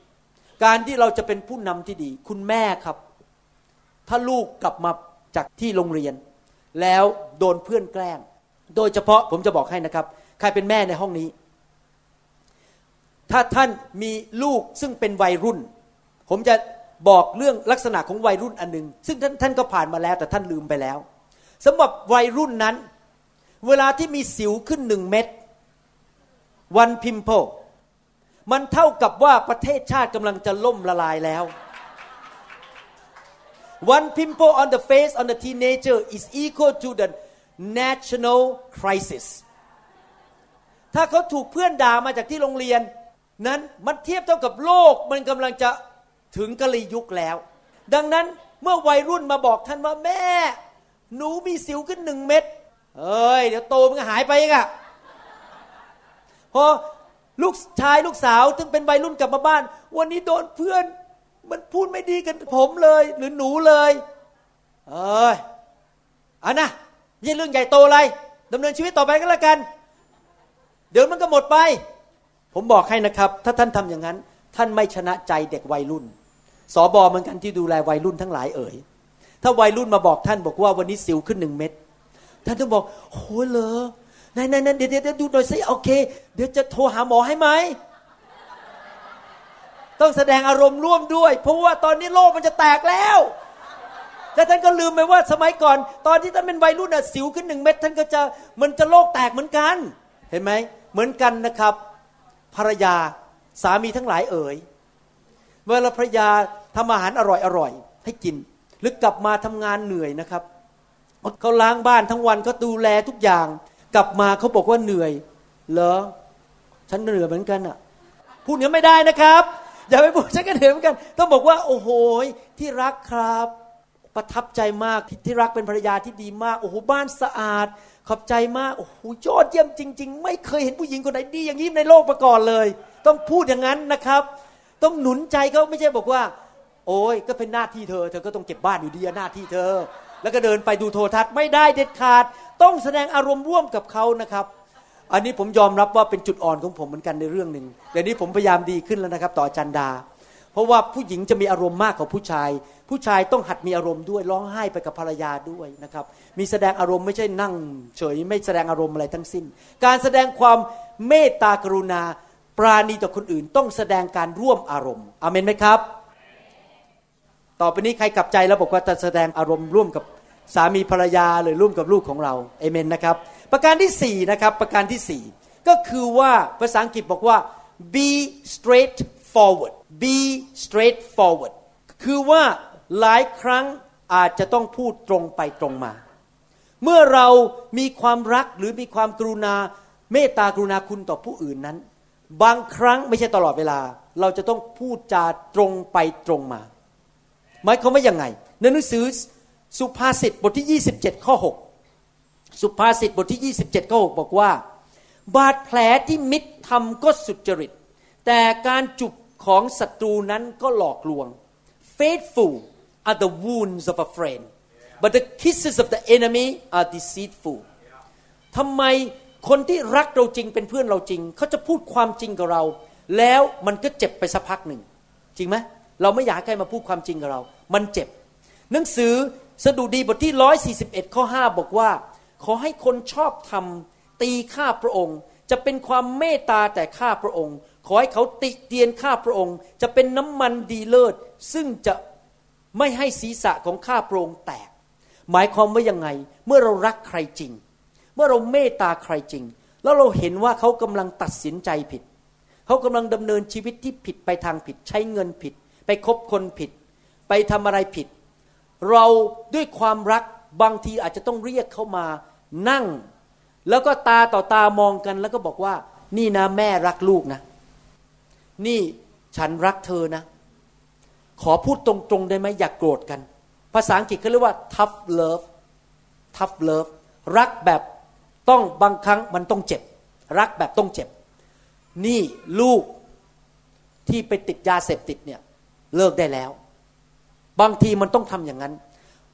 การที่เราจะเป็นผู้นำที่ดี คุณแม่ครับ ถ้าลูกกลับมาจากที่โรงเรียน แล้วโดนเพื่อนแกล้ง โดยเฉพาะผมจะบอกให้นะครับ ใครเป็นแม่ในห้องนี้ ถ้าท่านมีลูกซึ่งเป็นวัยรุ่น ผมจะบอกเรื่องลักษณะของวัยรุ่นอันหนึ่งซึ่งท่านท่านก็ผ่านมาแล้ว แต่ท่านลืมไปแล้วสำหรับวัยรุ่นนั้น เวลาที่มีสิวขึ้นหนึ่งเม็ดวันพิ มันเท่ากับว่าประเทศชาติกำลังจะล่มละลายแล้ว One pimple on the face on the teenager is equal to the national crisis ถ้าเขาถูกเพื่อนด่ามาจากที่โรงเรียน นั้นมันเทียบเท่ากับโลกมันกำลังจะถึงกะลียุคแล้ว ดังนั้นเมื่อวัยรุ่นมาบอกท่านว่าแม่ หนูมีสิวขึ้นหนึ่งเม็ดเอ้ย เดี๋ยวโตมันก็หายไปเองอะพอ ลูกชายลูกสาวถึงเป็นวัยรุ่นกลับมาบ้าน วันนี้โดนเพื่อน มันพูดไม่ดีกันผมเลย หรือหนูเลย เอ้ยอันนะยี่เรื่องใหญ่โตอะไรดำเนินชีวิตต่อไปก็แล้วกัน เดี๋ยวมันก็หมดไป ผมบอกให้นะครับ ถ้าท่านทำอย่างนั้น ท่านไม่ชนะใจเด็กวัยรุ่นสอบอเหมือนกันที่ดูแลวัยรุ่นทั้งหลายเอ่ยถ้าวัยรุ่นมาบอกท่านบอกว่าวันนี้สิวขึ้นหนึ่งเม็ดท่านต้องบอกโอ้เหร อไหนไหนไหนเดี๋ยวเดี๋ยวดูหน่อยสิโอเค เดี๋ยวจะโทรหาหมอให้ไหมต้องแสดงอารมณ์ร่วมด้วย เพราะว่าตอนนี้โลกมันจะแตกแล้วแต่ท่านก็ลืมไปว่าสมัยก่อน ตอนที่ท่านเป็นวัยรุ่นน่ะสิวขึ้นหนึ่งเม็ดท่านก็จะมันจะโลกแตกเหมือนกัน เห็นไหมเหมือนกันนะครับ ภรรยาสามีทั้งหลายเอ่ยเวลาภรรยาทำอาหารอร่อยอร่อยให้กิน หรือกลับมาทำงานเหนื่อยนะครับเขาล้างบ้านทั้งวันเขาดูแลทุกอย่าง กลับมาเขาบอกว่าเหนื่อย เหรอ ฉันเหนื่อยเหมือนกันอะพูดอย่างนี้ไม่ได้นะครับ อย่าไปพูดฉันก็เหนื่อยเหมือนกัน ต้องบอกว่า โอ้โหที่รักครับ ประทับใจมากทที่รักเป็นภรรยาที่ดีมาก โอ้โหบ้านสะอาด ขอบใจมากโอ้โหยอดเยี่ยมจริง ๆ ไม่เคยเห็นผู้หญิงคนไหนดีอย่างนี้ในโลกมาก่อนเลย ต้องพูดอย่างนั้นนะครับ ต้องหนุนใจเขาไม่ใช่บอกว่า โอ้ยก็เป็นหน้าที่เธอ เธอก็ต้องเก็บบ้านอยู่ดีหน้าที่เธอ แล้วก็เดินไปดูโทรทัศน์ไม่ได้เด็ดขาด ต้องแสดงอารมณ์ร่วมกับเขานะครับ อันนี้ผมยอมรับว่าเป็นจุดอ่อนของผมเหมือนกันในเรื่องหนึ่งเดี๋ยวนี้ผมพยายามดีขึ้นแล้วนะครับ ต่อจันดา เพราะว่าผู้หญิงจะมีอารมณ์มากกว่าผู้ชาย ผู้ชายต้องหัดมีอารมณ์ด้วยร้องไห้ไปกับภรรยาด้วยนะครับ มีแสดงอารมณ์ไม่ใช่นั่ง เฉยไม่แสดงอารมณ์อะไรทั้งสิ้น การแสดงความเมตตากรุณา ปราณีต่อคนอื่น ต้องแสดงการร่วมอารมณ์อเมนไหมครับ ต่อไปนี้ใครกลับใจแล้วบอกว่าจะแสดงอารมณ์ร่วมกับสามีภรรยาหรือร่วมกับลูกของเราเอเมนนะครับ ประการที่สี่นะครับประการที่สี่ก็คือว่าภาษาอังกฤษบอกว่า be straightforward be straightforward คือว่าหลายครั้งอาจจะต้องพูดตรงไปตรงมา เมื่อเรามีความรักหรือมีความกรุณา เมตตากรุณาคุณต่อผู้อื่นนั้น บางครั้งไม่ใช่ตลอดเวลา เราจะต้องพูดจาตรงไปตรงมา หมายความว่ายังไง ในหนังสือสุภาษิตบทที่ 27 ข้อ 6 สุภาษิตบทที่ 27 ข้อ 6 บอกว่า บาดแผลที่มิตรทำก็สุจริต แต่การจุบของศัตรูนั้นก็หลอกลวง faithful are the wounds of a friend but the kisses of the enemy are deceitful ทำไมคนที่รักเราจริงเป็นเพื่อนเราจริง เขาจะพูดความจริงกับเรา แล้วมันก็เจ็บไปสักพักหนึ่ง จริงไหม เราไม่อยากให้มาพูดความจริงกับเรา มันเจ็บ หนังสือสดุดีบทที่ 141 ข้อ 5 บอกว่า ขอให้คนชอบทำตีข้าพระองค์ จะเป็นความเมตตาแต่ข้าพระองค์ ขอให้เขาติเตียนข้าพระองค์ จะเป็นน้ำมันดีเลิศ ซึ่งจะไม่ให้ศีรษะของข้าพระองค์แตก หมายความว่ายังไง เมื่อเรารักใครจริง เมื่อเราเมตตาใครจริง แล้วเราเห็นว่าเขากำลังตัดสินใจผิด เขากำลังดำเนินชีวิตที่ผิดไปทางผิด ใช้เงินผิด ไปคบคนผิด ไปทำอะไรผิด เราด้วยความรักบางทีอาจจะต้องเรียกเขามานั่ง แล้วก็ตาต่อตามองกัน แล้วก็บอกว่า นี่นะแม่รักลูกนะ นี่ฉันรักเธอนะ ขอพูดตรงๆได้ไหมอย่ากโกรธกัน ภาษาอังกฤษเขาเรียกว่า tough love tough love รักแบบต้องบางครั้งมันต้องเจ็บ รักแบบต้องเจ็บ นี่ลูกที่ไปติดยาเสพติดเนี่ย เลิกได้แล้ว บางทีมันต้องทำอย่างนั้น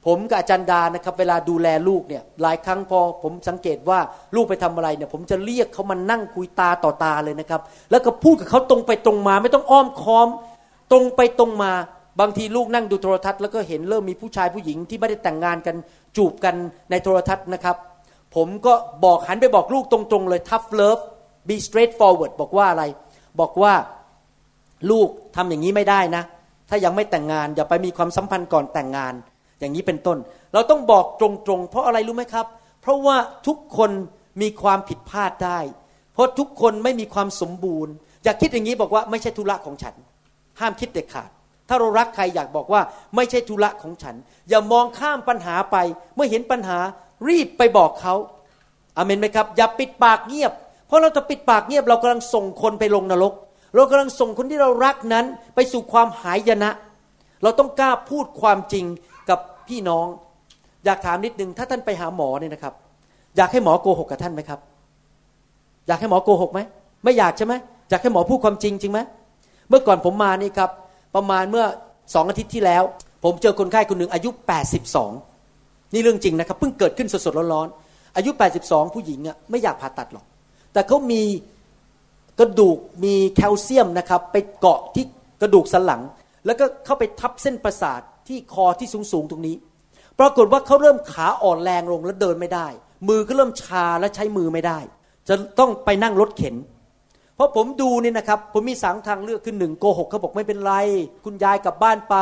ผมกับอาจารย์ดานะครับ เวลาดูแลลูกเนี่ยหลายครั้งพอผมสังเกตว่าลูกไปทำอะไรเนี่ยผมจะเรียกเขามานั่งคุยตาต่อตาเลยนะครับ แล้วก็พูดกับเขาตรงไปตรงมา ไม่ต้องอ้อมค้อม ตรงไปตรงมา บางทีลูกนั่งดูโทรทัศน์แล้วก็เห็นเริ่มมีผู้ชายผู้หญิงที่ไม่ได้แต่งงานกันจูบกันในโทรทัศน์นะครับ ผมก็บอกหันไปบอกลูกตรงๆเลย tough love be straightforward บอกว่าอะไร บอกว่าลูกทำอย่างนี้ไม่ได้นะ ถ้ายังไม่แต่งงานอย่าไปมีความสัมพันธ์ก่อนแต่งงาน อย่างนี้เป็นต้น เราต้องบอกตรงๆ เพราะอะไรรู้ไหมครับ เพราะว่าทุกคนมีความผิดพลาดได้ เพราะทุกคนไม่มีความสมบูรณ์ อย่าคิดอย่างนี้บอกว่าไม่ใช่ธุระของฉัน ห้ามคิดเด็ดขาด ถ้าเรารักใครอยากบอกว่าไม่ใช่ธุระของฉัน อย่ามองข้ามปัญหาไป เมื่อเห็นปัญหารีบไปบอกเขาอาเมนไหมครับ อย่าปิดปากเงียบ เพราะเราจะปิดปากเงียบเรากำลังส่งคนไปลงนรก เรากำลังส่งคนที่เรารักนั้นไปสู่ความหายนะ เราต้องกล้าพูดความจริงกับพี่น้อง อยากถามนิดนึงถ้าท่านไปหาหมอเนี่ยนะครับ อยากให้หมอโกหกกับท่านไหมครับ อยากให้หมอโกหกไหมไม่อยากใช่ไหมอยากให้หมอพูดความจริงจริงไหมเมื่อก่อนผมมานี่ครับ ประมาณเมื่อสองอาทิตย์ที่แล้ว ผมเจอคนไข้คนหนึ่งอายุ 82 นี่เรื่องจริงนะครับเพิ่งเกิดขึ้นสดๆร้อนๆอายุ 82 ผู้หญิงอะไม่อยากผ่าตัดหรอก แต่เขามี กระดูกมีแคลเซียมนะครับ ไปเกาะที่กระดูกสันหลัง แล้วก็เข้าไปทับเส้นประสาทที่คอที่สูงๆตรงนี้ ปรากฏว่าเขาเริ่มขาอ่อนแรงลงแล้วเดินไม่ได้ มือก็เริ่มชาและใช้มือไม่ได้ จะต้องไปนั่งรถเข็น เพราะผมดูนี่นะครับ ผมมีสางทางเลือกคือหนึ่งโกหกเขาบอกไม่เป็นไร คุณยายกลับบ้านไป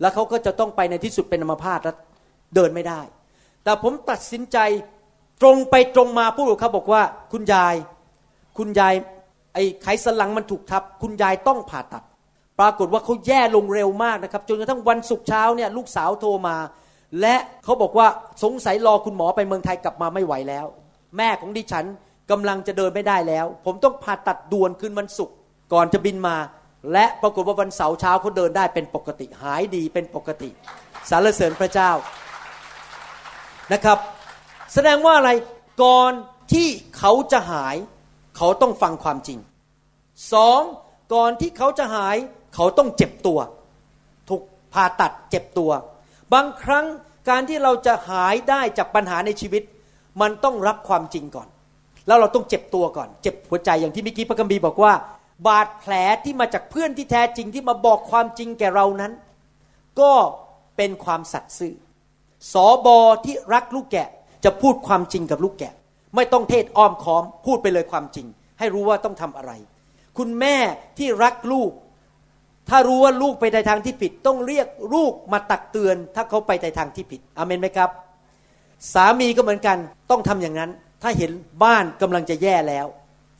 แล้วเขาก็จะต้องไปในที่สุดเป็นอัมพาตแล้วเดินไม่ได้ แต่ผมตัดสินใจตรงไปตรงมาพูดกับเขาบอกว่า คุณยาย คุณยาย ไอ้ไขสันหลังมันถูกทับ คุณยายต้องผ่าตัด ปรากฏว่าเขาแย่ลงเร็วมากนะครับ จนกระทั่งวันศุกร์เช้าเนี่ยลูกสาวโทรมา และเขาบอกว่าสงสัยรอคุณหมอไปเมืองไทยกลับมาไม่ไหวแล้ว แม่ของดิฉันกำลังจะเดินไม่ได้แล้ว ผมต้องผ่าตัดด่วนคืนวันศุกร์ก่อนจะบินมา และปรากฏว่าวันเสาร์เช้าเขาเดินได้เป็นปกติ หายดีเป็นปกติ สารเสริญพระเจ้านะครับ แสดงว่าอะไรก่อนที่เขาจะหาย เขาต้องฟังความจริงสองก่อนที่เขาจะหายเขาต้องเจ็บตัว ถูกผ่าตัดเจ็บตัว บางครั้งการที่เราจะหายได้จากปัญหาในชีวิต มันต้องรับความจริงก่อน แล้วเราต้องเจ็บตัวก่อน เจ็บหัวใจอย่างที่เมื่อกี้พระกัมบีบอกว่า บาดแผลที่มาจากเพื่อนที่แท้จริงที่มาบอกความจริงแก่เรานั้น ก็เป็นความสัตย์ซื่อสอบอที่รักลูกแกะจะพูดความจริงกับลูกแกะ ไม่ต้องเทศอ้อมค้อมพูดไปเลยความจริง ให้รู้ว่าต้องทำอะไร คุณแม่ที่รักลูก ถ้ารู้ว่าลูกไปในทางที่ผิด ต้องเรียกลูกมาตักเตือน ถ้าเขาไปในทางที่ผิดอเมนไหมครับ สามีก็เหมือนกันต้องทำอย่างนั้น ถ้าเห็นบ้านกำลังจะแย่แล้ว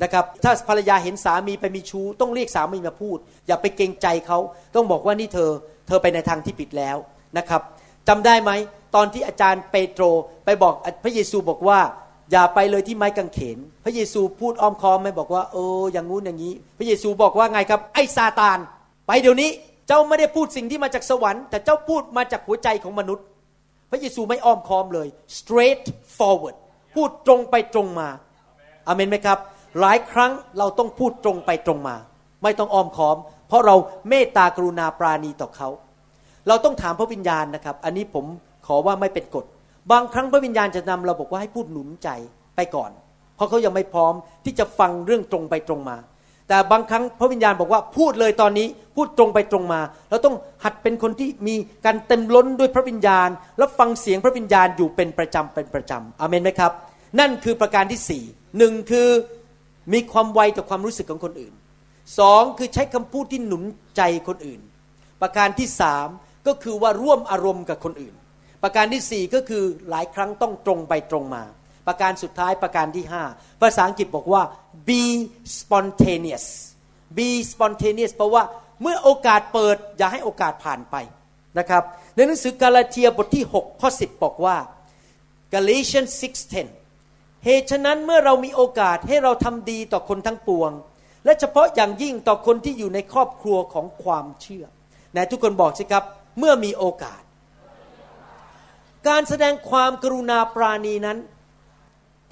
นะครับถ้าภรรยาเห็นสามีไปมีชู้ ต้องเรียกสามีมาพูด อย่าไปเกรงใจเขาต้องบอกว่านี่เธอ เธอไปในทางที่ผิดแล้วนะครับจำได้ไหมตอนที่อาจารย์เปโตรไปบอกพระเยซูบอกว่า อย่าไปเลยที่ไม้กางเขน พระเยซูพูดอ้อมค้อมไม่บอกว่าเอออย่างงู้นอย่างนี้ พระเยซูบอกว่าไงครับ ไอ้ซาตาน ไปเดี๋ยวนี้เจ้าไม่ได้พูดสิ่งที่มาจากสวรรค์ แต่เจ้าพูดมาจากหัวใจของมนุษย์ พระเยซูไม่อ้อมค้อมเลย straight forward พูดตรงไปตรงมาอเมนไหมครับ หลายครั้งเราต้องพูดตรงไปตรงมา ไม่ต้องอ้อมค้อม เพราะเราเมตตากรุณาปราณีต่อเขา เราต้องถามพระวิญญาณนะครับ อันนี้ผมขอว่าไม่เป็นกฎ บางครั้งพระวิญญาณจะนำเราบอกว่าให้พูดหนุนใจไปก่อน เพราะเขายังไม่พร้อมที่จะฟังเรื่องตรงไปตรงมา แต่บางครั้งพระวิญญาณบอกว่าพูดเลยตอนนี้พูดตรงไปตรงมา เราต้องหัดเป็นคนที่มีการเต็มล้นด้วยพระวิญญาณ แล้วฟังเสียงพระวิญญาณอยู่เป็นประจำเป็นประจำอเมนไหมครับ นั่นคือประการที่สี่หนึ่งคือมีความไวต่อความรู้สึกของคนอื่นสองคือใช้คำพูดที่หนุนใจคนอื่น ประการที่สามก็คือว่าร่วมอารมณ์กับคนอื่น ประการที่สี่ก็คือหลายครั้งต้องตรงไปตรงมา ประการสุดท้ายประการที่ห้าภาษาอังกฤษบอกว่า be spontaneous be spontaneous แปลว่าเมื่อโอกาสเปิดอย่าให้โอกาสผ่านไปนะครับในหนังสือกาลาเทียบทที่ 6 ข้อ 10 บอกว่า Galatians 6:10 เหตุฉะนั้นเมื่อเรามีโอกาสให้เราทำดีต่อคนทั้งปวง และเฉพาะอย่างยิ่งต่อคนที่อยู่ในครอบครัวของความเชื่อไหนทุกคนบอกสิครับ เมื่อมีโอกาส การแสดงความกรุณาปราณีนั้น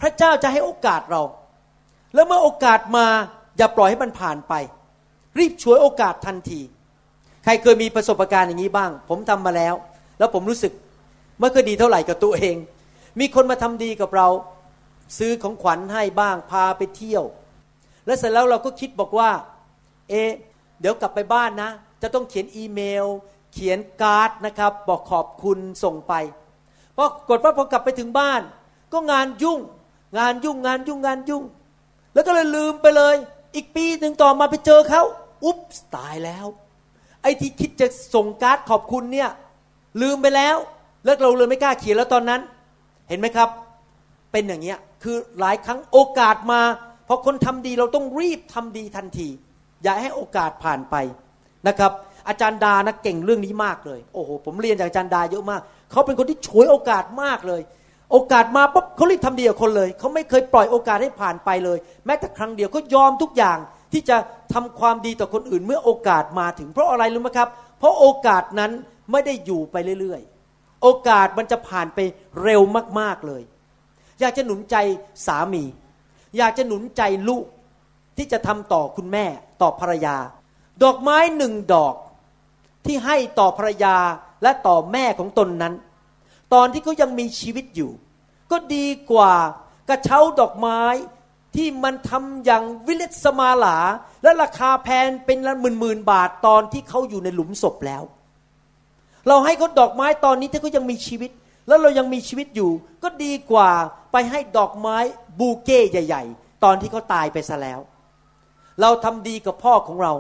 พระเจ้าจะให้โอกาสเรา แล้วเมื่อโอกาสมาอย่าปล่อยให้มันผ่านไป รีบช่วยโอกาสทันที ใครเคยมีประสบการณ์อย่างนี้บ้าง ผมทำมาแล้ว แล้วผมรู้สึกไม่ค่อยดีเท่าไหร่กับตัวเอง มีคนมาทำดีกับเรา ซื้อของขวัญให้บ้างพาไปเที่ยว แล้วเสร็จแล้วเราก็คิดบอกว่า เอเดี๋ยวกลับไปบ้านนะ จะต้องเขียนอีเมล เขียนการ์ดนะครับ บอกขอบคุณส่งไป พอกดว่าพอกลับไปถึงบ้าน ก็งานยุ่ง งานยุ่งงานยุ่งงานยุ่ง แล้วก็เลยลืมไปเลย อีกปีหนึ่งต่อมาไปเจอเขาอุ๊บตายแล้ว ไอ้ที่คิดจะส่งการ์ดขอบคุณเนี่ยลืมไปแล้ว แล้วเราเลยไม่กล้าเขียนแล้วตอนนั้น เห็นไหมครับ เป็นอย่างเงี้ยคือหลายครั้งโอกาสมาพอคนทำดีเราต้องรีบทำดีทันที อย่าให้โอกาสผ่านไปนะครับ อาจารย์ดานะเก่งเรื่องนี้มากเลย โอ้โหผมเรียนจากอาจารย์ดาเยอะมาก เขาเป็นคนที่ฉวยโอกาสมากเลย โอกาสมาปุ๊บเขารีบทำดีกับคนเลย เขาไม่เคยปล่อยโอกาสให้ผ่านไปเลย แม้แต่ครั้งเดียวก็ยอมทุกอย่างที่จะทำความดีต่อคนอื่นเมื่อโอกาสมาถึง เพราะอะไรรู้ไหมครับ เพราะโอกาสนั้นไม่ได้อยู่ไปเรื่อยๆ โอกาสมันจะผ่านไปเร็วมากๆเลย อยากจะหนุนใจสามี อยากจะหนุนใจลูกที่จะทำต่อคุณแม่ต่อภรรยา ดอกไม้หนึ่งดอกที่ให้ต่อภรรยา และต่อแม่ของตนนั้น ตอนที่เขายังมีชีวิตอยู่ ก็ดีกว่ากระเช้าดอกไม้ที่มันทำอย่างวิลิสมาลา และราคาแพงเป็นละหมื่นหมื่นบาทตอนที่เขาอยู่ในหลุมศพแล้ว เราให้เขาดอกไม้ตอนนี้ที่เขายังมีชีวิต แล้วเรายังมีชีวิตอยู่ ก็ดีกว่าไปให้ดอกไม้บูเก้ใหญ่ ๆ ตอนที่เขาตายไปซะแล้ว เราทำดีกับพ่อของเรา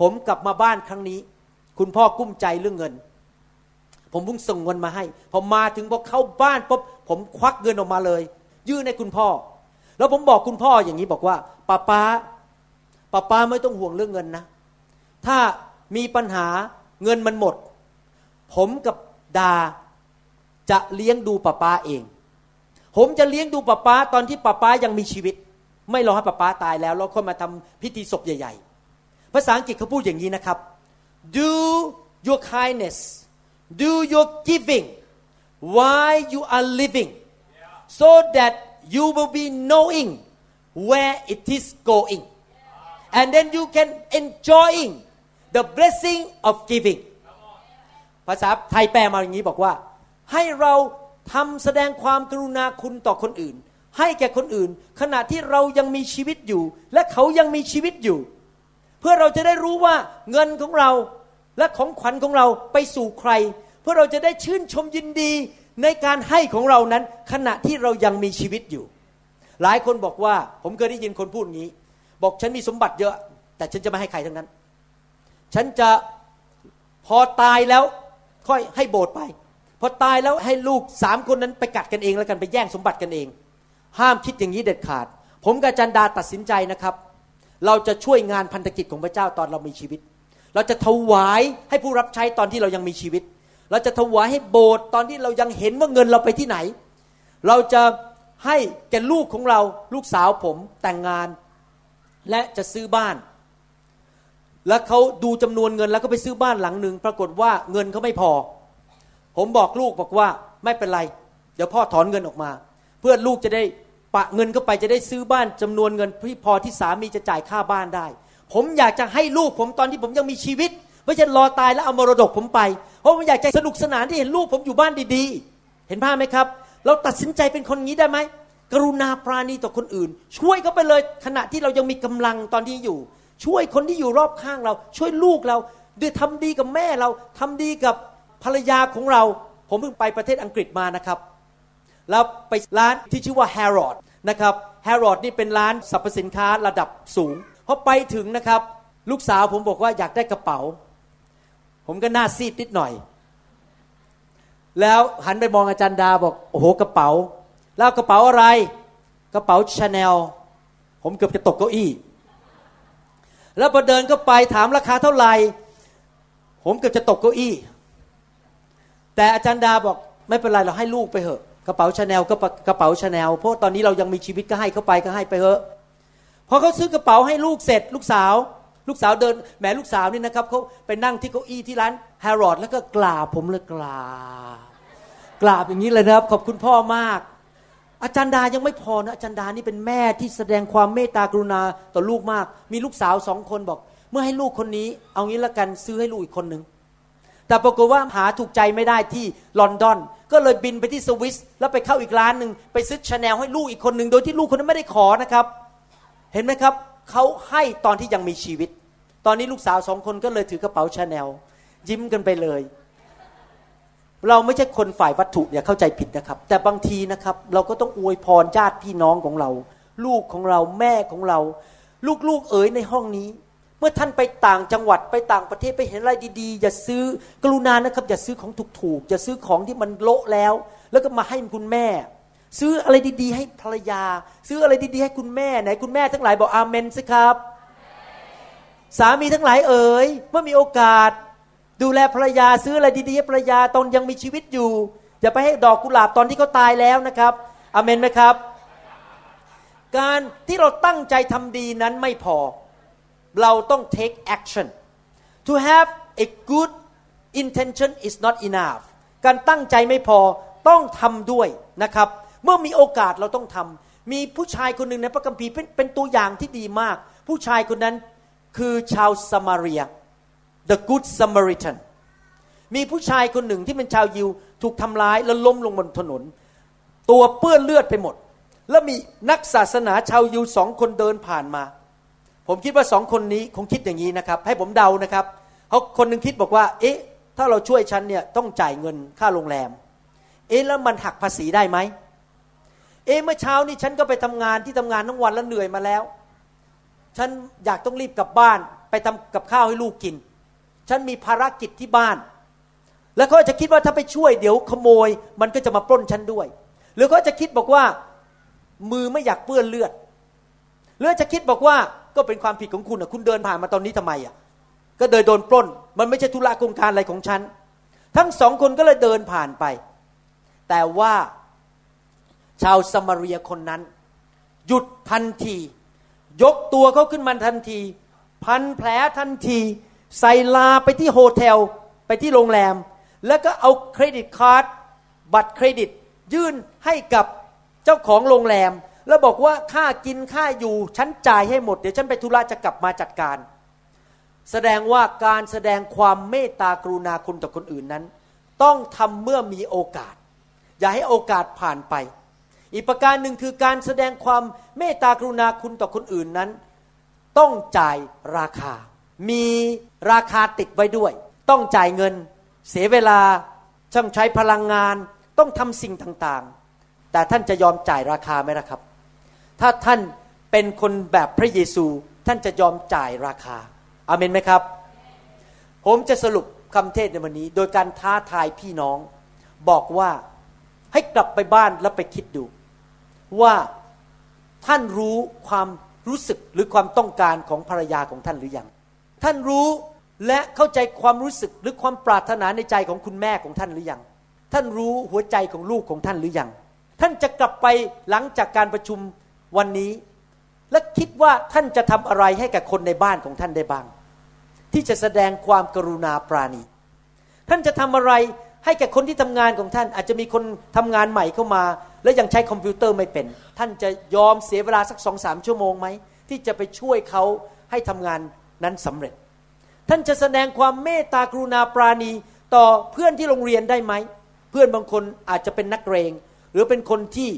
ผมกลับมาบ้านครั้งนี้ คุณพ่อกุ้มใจเรื่องเงิน ผมเพิ่งส่งเงินมาให้ พอมาถึงพอเข้าบ้านปุ๊บผมควักเงินออกมาเลย ยื่นให้คุณพ่อ แล้วผมบอกคุณพ่ออย่างนี้บอกว่าป้าป้าป้าป้าไม่ต้องห่วงเรื่องเงินนะ ถ้ามีปัญหาเงินมันหมด ผมกับดาจะเลี้ยงดูป้าป้าเอง ผมจะเลี้ยงดูป้าป้าตอนที่ป้าป้ายังมีชีวิต ไม่รอให้ป้าป้าตายแล้วแล้วค่อยมาทำพิธีศพใหญ่ ๆ ภาษาอังกฤษเขาพูดอย่างนี้นะครับ do your kindness do your giving while you are living so that you will be knowing where it is going and then you can enjoying the blessing of giving ภาษาไทยแปลมาอย่างนี้บอกว่า ให้เราทำแสดงความกรุณาคุณต่อคนอื่น ให้แก่คนอื่น ขณะที่เรายังมีชีวิตอยู่ และเขายังมีชีวิตอยู่ เพื่อเราจะได้รู้ว่าเงินของเรา และของขวัญของเราไปสู่ใคร เพื่อเราจะได้ชื่นชมยินดีในการให้ของเรานั้น ขณะที่เรายังมีชีวิตอยู่ หลายคนบอกว่าผมเคยได้ยินคนพูดงี้ บอกฉันมีสมบัติเยอะ แต่ฉันจะไม่ให้ใครทั้งนั้น ฉันจะพอตายแล้วค่อยให้โบสถ์ไป พอตายแล้วให้ลูกสามคนนั้นไปกัดกันเองแล้วกันไปแย่งสมบัติกันเอง ห้ามคิดอย่างนี้เด็ดขาด ผมกับจันดาตัดสินใจนะครับ เราจะช่วยงานพันธกิจของพระเจ้าตอนเรามีชีวิต เราจะถวายให้ผู้รับใช้ตอนที่เรายังมีชีวิต เราจะถวายให้โบสถ์ตอนที่เรายังเห็นว่าเงินเราไปที่ไหน เราจะให้แก่ลูกของเราลูกสาวผมแต่งงาน และจะซื้อบ้าน แล้วเขาดูจำนวนเงินแล้วก็ไปซื้อบ้านหลังหนึ่งปรากฏว่าเงินเขาไม่พอ ผมบอกลูกบอกว่าไม่เป็นไร เดี๋ยวพ่อถอนเงินออกมา เพื่อลูกจะได้ปะเงินเข้าไปจะได้ซื้อบ้านจำนวนเงินที่พอที่สามีจะจ่ายค่าบ้านได้ ผมอยากจะให้ลูกผมตอนที่ผมยังมีชีวิตไม่ใช่รอตายแล้วเอามรดกผมไป เพราะผมอยากจะสนุกสนานที่เห็นลูกผมอยู่บ้านดีๆ เห็นภาพไหมครับ เราตัดสินใจเป็นคนงี้ได้ไหมกรุณาปราณีต่อคนอื่น ช่วยเขาไปเลยขณะที่เรายังมีกำลังตอนที่อยู่ ช่วยคนที่อยู่รอบข้างเรา ช่วยลูกเราด้วยทำดีกับแม่เราทำดีกับภรรยาของเรา ผมเพิ่งไปประเทศอังกฤษมานะครับแล้วไปร้านที่ชื่อว่า Harrod นะครับ Harrod นี่เป็นร้านสรรพสินค้าระดับสูง พอไปถึงนะครับ ลูกสาวผมบอกว่าอยากได้กระเป๋า ผมก็หน้าซีดนิดหน่อย แล้วหันไปมองอาจารย์ดาบอกโอ้โหกระเป๋า แล้วกระเป๋าอะไร กระเป๋าชาแนลผมเกือบจะตกเก้าอี้ แล้วพอเดินก็ไปถามราคาเท่าไหร่ ผมเกือบจะตกเก้าอี้ แต่อาจารย์ดาบอกไม่เป็นไรเราให้ลูกไปเถอะกระเป๋าชาแนลก็กระเป๋าชาแนลเพราะตอนนี้เรายังมีชีวิตก็ให้เขาไปก็ให้ไปเถอะ พอเขาซื้อกระเป๋าให้ลูกเสร็จ ลูกสาว ลูกสาวเดินแหมลูกสาวนี่นะครับเขาไปนั่งที่เก้าอี้ที่ร้านแฮร์รอดแล้วก็กราบผมเลยกราบกราบอย่างนี้เลยนะครับ ขอบคุณพ่อมาก อาจารย์ดายังไม่พอนะอาจารย์ดานี่เป็นแม่ที่แสดงความเมตตากรุณาต่อลูกมาก มีลูกสาวสองคนบอก เมื่อให้ลูกคนนี้ เอางี้ละกันซื้อให้ลูกอีกคนหนึ่งแต่ปรากฏว่าหาถูกใจไม่ได้ที่ลอนดอน ก็เลยบินไปที่สวิสแล้วไปเข้าอีกร้านหนึ่งไปซื้อชาแนลให้ลูกอีกคนหนึ่งโดยที่ลูกคนนั้นไม่ได้ขอนะครับ เห็นไหมครับเขาให้ตอนที่ยังมีชีวิต ตอนนี้ลูกสาวสองคนก็เลยถือกระเป๋าชาแนลยิ้มกันไปเลย เราไม่ใช่คนฝ่ายวัตถุอย่าเข้าใจผิดนะครับ แต่บางทีนะครับ เราก็ต้องอวยพรญาติพี่น้องของเรา ลูกของเราแม่ของเรา ลูกๆเอ๋ยในห้องนี้ เมื่อท่านไปต่างจังหวัดไปต่างประเทศไปเห็นอะไรดีๆ อย่าซื้อกรุณานะครับ อย่าซื้อของถูกๆอย่าซื้อของที่มันโละแล้ว แล้วก็มาให้คุณแม่ ซื้ออะไรดีๆ ให้ภรรยา ซื้ออะไรดีๆ ให้คุณแม่ไหนคุณแม่ทั้งหลายบอกอาเมนสิครับ สามีทั้งหลายเอ๋ยเมื่อมีโอกาส ดูแลภรรยาซื้ออะไรดีๆให้ภรรยาตอนยังมีชีวิตอยู่อย่าไปให้ดอกกุหลาบตอนที่เขาตายแล้วนะครับอเมนไหมครับ การที่เราตั้งใจทำดีนั้นไม่พอ เราต้อง take action to have a good intention is not enough การตั้งใจไม่พอต้องทำด้วยนะครับ เมื่อมีโอกาสเราต้องทำมีผู้ชายคนหนึ่งในพระคัมภีร์เป็นเป็นตัวอย่างที่ดีมาก ผู้ชายคนนั้นคือชาวสมาเรีย the good Samaritan มีผู้ชายคนหนึ่งที่เป็นชาวยิวถูกทำร้ายแล้วล้มลงบนถนน ตัวเปื้อนเลือดไปหมด แล้วมีนักศาสนาชาวยิวสองคนเดินผ่านมา ผมคิดว่าสองคนนี้คงคิดอย่างนี้นะครับ ให้ผมเดานะครับเขาคนหนึ่งคิดบอกว่า เอ๊ะ ถ้าเราช่วยฉันเนี่ยต้องจ่ายเงินค่าโรงแรม เอ๊ะแล้วมันหักภาษีได้ไหม เอ๊ะเมื่อเช้านี้ฉันก็ไปทำงานที่ทำงานทั้งวันแล้วเหนื่อยมาแล้ว ฉันอยากต้องรีบกลับบ้านไปทำกับข้าวให้ลูกกิน ฉันมีภารกิจที่บ้าน แล้วเขาจะคิดว่าถ้าไปช่วยเดี๋ยวขโมย มันก็จะมาปล้นฉันด้วย หรือเขาจะคิดบอกว่ามือไม่อยากเปื้อนเลือด หรือจะคิดบอกว่าก็เป็นความผิดของคุณอะคุณเดินผ่านมาตอนนี้ทำไมอะก็เดินโดนปล้น มันไม่ใช่ธุระโครงการอะไรของฉัน ทั้งสองคนก็เลยเดินผ่านไป แต่ว่า ชาวสมารียคนนั้น หยุดทันที ยกตัวเขาขึ้นมาทันที พันแผลทันที ใส่ลาไปที่โฮเทล ไปที่โรงแรม แล้วก็เอาเครดิตการ์ดบัตรเครดิต ยื่นให้กับเจ้าของโรงแรม แล้วบอกว่าค่ากินค่าอยู่ ฉันจ่ายให้หมด เดี๋ยวฉันไปธุระจะกลับมาจัดการ แสดงว่าการแสดงความเมตตากรุณาคุณต่อคนอื่นนั้น ต้องทำเมื่อมีโอกาส อย่าให้โอกาสผ่านไป อีกประการหนึ่งคือการแสดงความเมตตากรุณาคุณต่อคนอื่นนั้น ต้องจ่ายราคา มีราคาติดไว้ด้วย ต้องจ่ายเงิน เสียเวลาต้องใช้พลังงาน ต้องทำสิ่งต่างๆ แต่ท่านจะยอมจ่ายราคาไหมล่ะครับ ถ้าท่านเป็นคนแบบพระเยซูท่านจะยอมจ่ายราคาอาเมนไหมครับ ผมจะสรุปคำเทศในวันนี้ โดยการท้าทายพี่น้อง บอกว่าให้กลับไปบ้านแล้วไปคิดดู ว่าท่านรู้ความรู้สึกหรือความต้องการของภรรยาของท่านหรือยัง ท่านรู้และเข้าใจความรู้สึกหรือความปรารถนาในใจของคุณแม่ของท่านหรือยัง ท่านรู้หัวใจของลูกของท่านหรือยัง ท่านจะกลับไปหลังจากการประชุมวันนี้ และคิดว่าท่านจะทำอะไรให้กับคนในบ้านของท่านได้บ้าง ที่จะแสดงความกรุณาปราณี ท่านจะทำอะไรให้แก่คนที่ทำงานของท่าน อาจจะมีคนทำงานใหม่เข้ามา แล้วยังใช้คอมพิวเตอร์ไม่เป็น ท่านจะยอมเสียเวลาสักสองสามชั่วโมงไหม ที่จะไปช่วยเขาให้ทำงานนั้นสำเร็จ ท่านจะแสดงความเมตตากรุณาปราณีต่อเพื่อนที่โรงเรียนได้ไหม เพื่อนบางคนอาจจะเป็นนักเรง หรือเป็นคนที่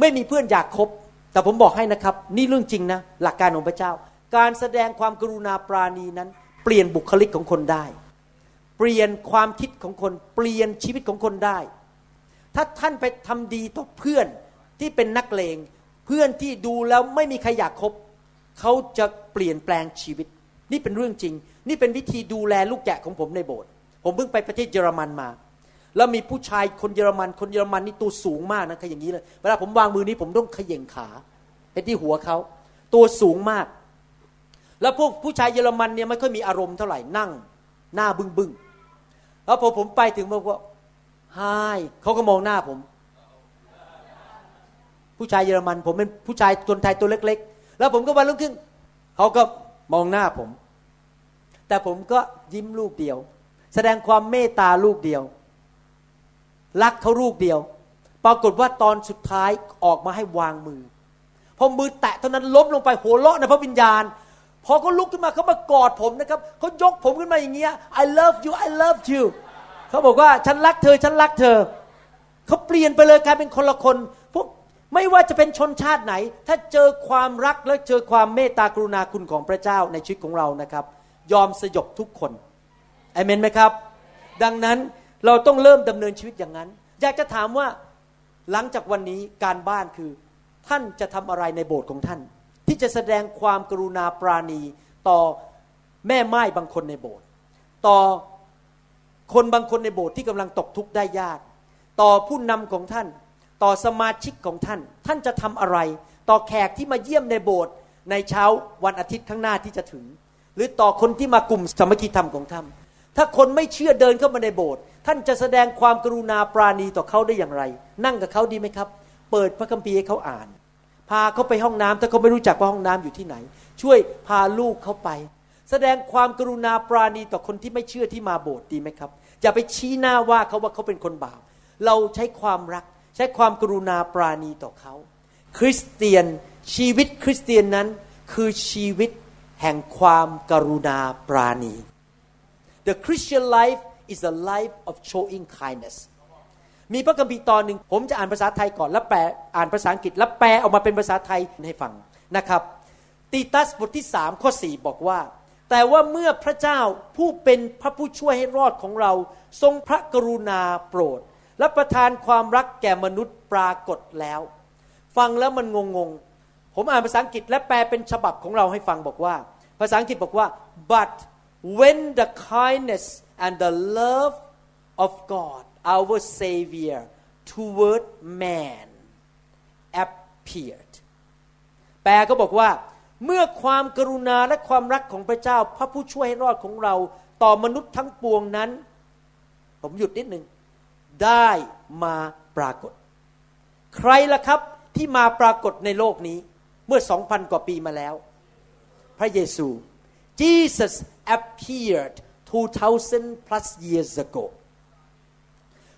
ไม่มีเพื่อนอยากคบ แต่ผมบอกให้นะครับ นี่เรื่องจริงนะ หลักการของพระเจ้า การแสดงความกรุณาปราณีนั้น เปลี่ยนบุคลิกของคนได้ เปลี่ยนความคิดของคน เปลี่ยนชีวิตของคนได้ ถ้าท่านไปทำดีต่อเพื่อนที่เป็นนักเลง เพื่อนที่ดูแล้วไม่มีใครอยากคบเขาจะเปลี่ยนแปลงชีวิต นี่เป็นเรื่องจริง นี่เป็นวิธีดูแลลูกแกะของผมในโบสถ์ผมเพิ่งไปประเทศเยอรมันมา แล้วมีผู้ชายคนเยอรมัน คนเยอรมันนี่ตัวสูงมากนะคืออย่างนี้เลย เวลาผมวางมือนี้ผมต้องเขย่งขาไปที่หัวเขา ตัวสูงมาก แล้วพวกผู้ชายเยอรมันเนี่ยไม่ค่อยมีอารมณ์เท่าไหร่นั่ง หน้าบึ้งบึ้งแล้วพอผมไปถึงบอกว่า ไฮเขาก็มองหน้าผม ผู้ชายเยอรมัน ผมเป็นผู้ชายคนไทยตัวเล็ก ๆ แล้วผมก็วันรุ่งขึ้นเขาก็มองหน้าผม แต่ผมก็ยิ้มลูกเดียว แสดงความเมตตาลูกเดียว รักเขาลูกเดียว ปรากฏว่าตอนสุดท้ายออกมาให้วางมือพอมือแตะเท่านั้นล้มลงไปหัวเราะในพระวิญญาณพอเขาลุกขึ้นมาเขามากอดผมนะครับเขายกผมขึ้นมาอย่างเงี้ย I love you I love you เขาบอกว่าฉันรักเธอฉันรักเธอ เขาเปลี่ยนไปเลยกลายเป็นคนละคน พวกไม่ว่าจะเป็นชนชาติไหน ถ้าเจอความรักและเจอความเมตตากรุณาคุณของพระเจ้าในชีวิตของเรานะครับ ยอมสยบทุกคนอเมนไหมครับ ดังนั้นเราต้องเริ่มดำเนินชีวิตอย่างนั้น อยากจะถามว่าหลังจากวันนี้การบ้านคือ ท่านจะทำอะไรในโบสถ์ของท่าน ที่จะแสดงความกรุณาปราณีต่อแม่ไม้บางคนในโบสถ์ต่อ คนบางคนในโบสถ์ที่กำลังตกทุกข์ได้ยาก ต่อผู้นำของท่าน ต่อสมาชิกของท่าน ท่านจะทำอะไร ต่อแขกที่มาเยี่ยมในโบสถ์ในเช้าวันอาทิตย์ข้างหน้าที่จะถึง หรือต่อคนที่มากลุ่มสามัคคีธรรมของท่านถ้าคนไม่เชื่อเดินเข้ามาในโบสถ์ท่านจะแสดงความกรุณาปราณีต่อเขาได้อย่างไร นั่งกับเขาดีไหมครับ เปิดพระคัมภีร์ให้เขาอ่าน พาเขาไปห้องน้ำถ้าเขาไม่รู้จักว่าห้องน้ำอยู่ที่ไหน ช่วยพาลูกเขาไป แสดงความกรุณาปราณีต่อคนที่ไม่เชื่อที่มาโบสถ์ดีไหมครับ อย่าไปชี้หน้าว่าเขาว่าเขาเป็นคนบาป เราใช้ความรัก ใช้ความกรุณาปราณีต่อเขา คริสเตียนชีวิตคริสเตียนนั้นคือชีวิตแห่งความกรุณาปราณี The Christian life is a life of showing kindness มีพระคัมภีร์ตอนหนึ่งผมจะอ่านภาษาไทยก่อนแล้วแปลอ่านภาษาอังกฤษแล้วแปลออกมาเป็นภาษาไทยให้ฟังนะครับ ตีตัสบทที่สามข้อสี่บอกว่า แต่ว่าเมื่อพระเจ้าผู้เป็นพระผู้ช่วยให้รอดของเรา ทรงพระกรุณาโปรด และประทานความรักแก่มนุษย์ปรากฏแล้ว ฟังแล้วมันงงงผมอ่านภาษาอังกฤษและแปลเป็นฉบับของเราให้ฟังบอกว่า ภาษาอังกฤษบอกว่า but when the kindness and the love of God our Savior toward man appeared แปลก็บอกว่า เมื่อความกรุณาและความรักของพระเจ้า พระผู้ช่วยให้รอดของเรา ต่อมนุษย์ทั้งปวงนั้น ผมหยุดนิดหนึ่งได้มาปรากฏ ใครล่ะครับที่มาปรากฏในโลกนี้เมื่อสองพันกว่าปีมาแล้ว พระเยซู Jesus appeared 2,000 plus years ago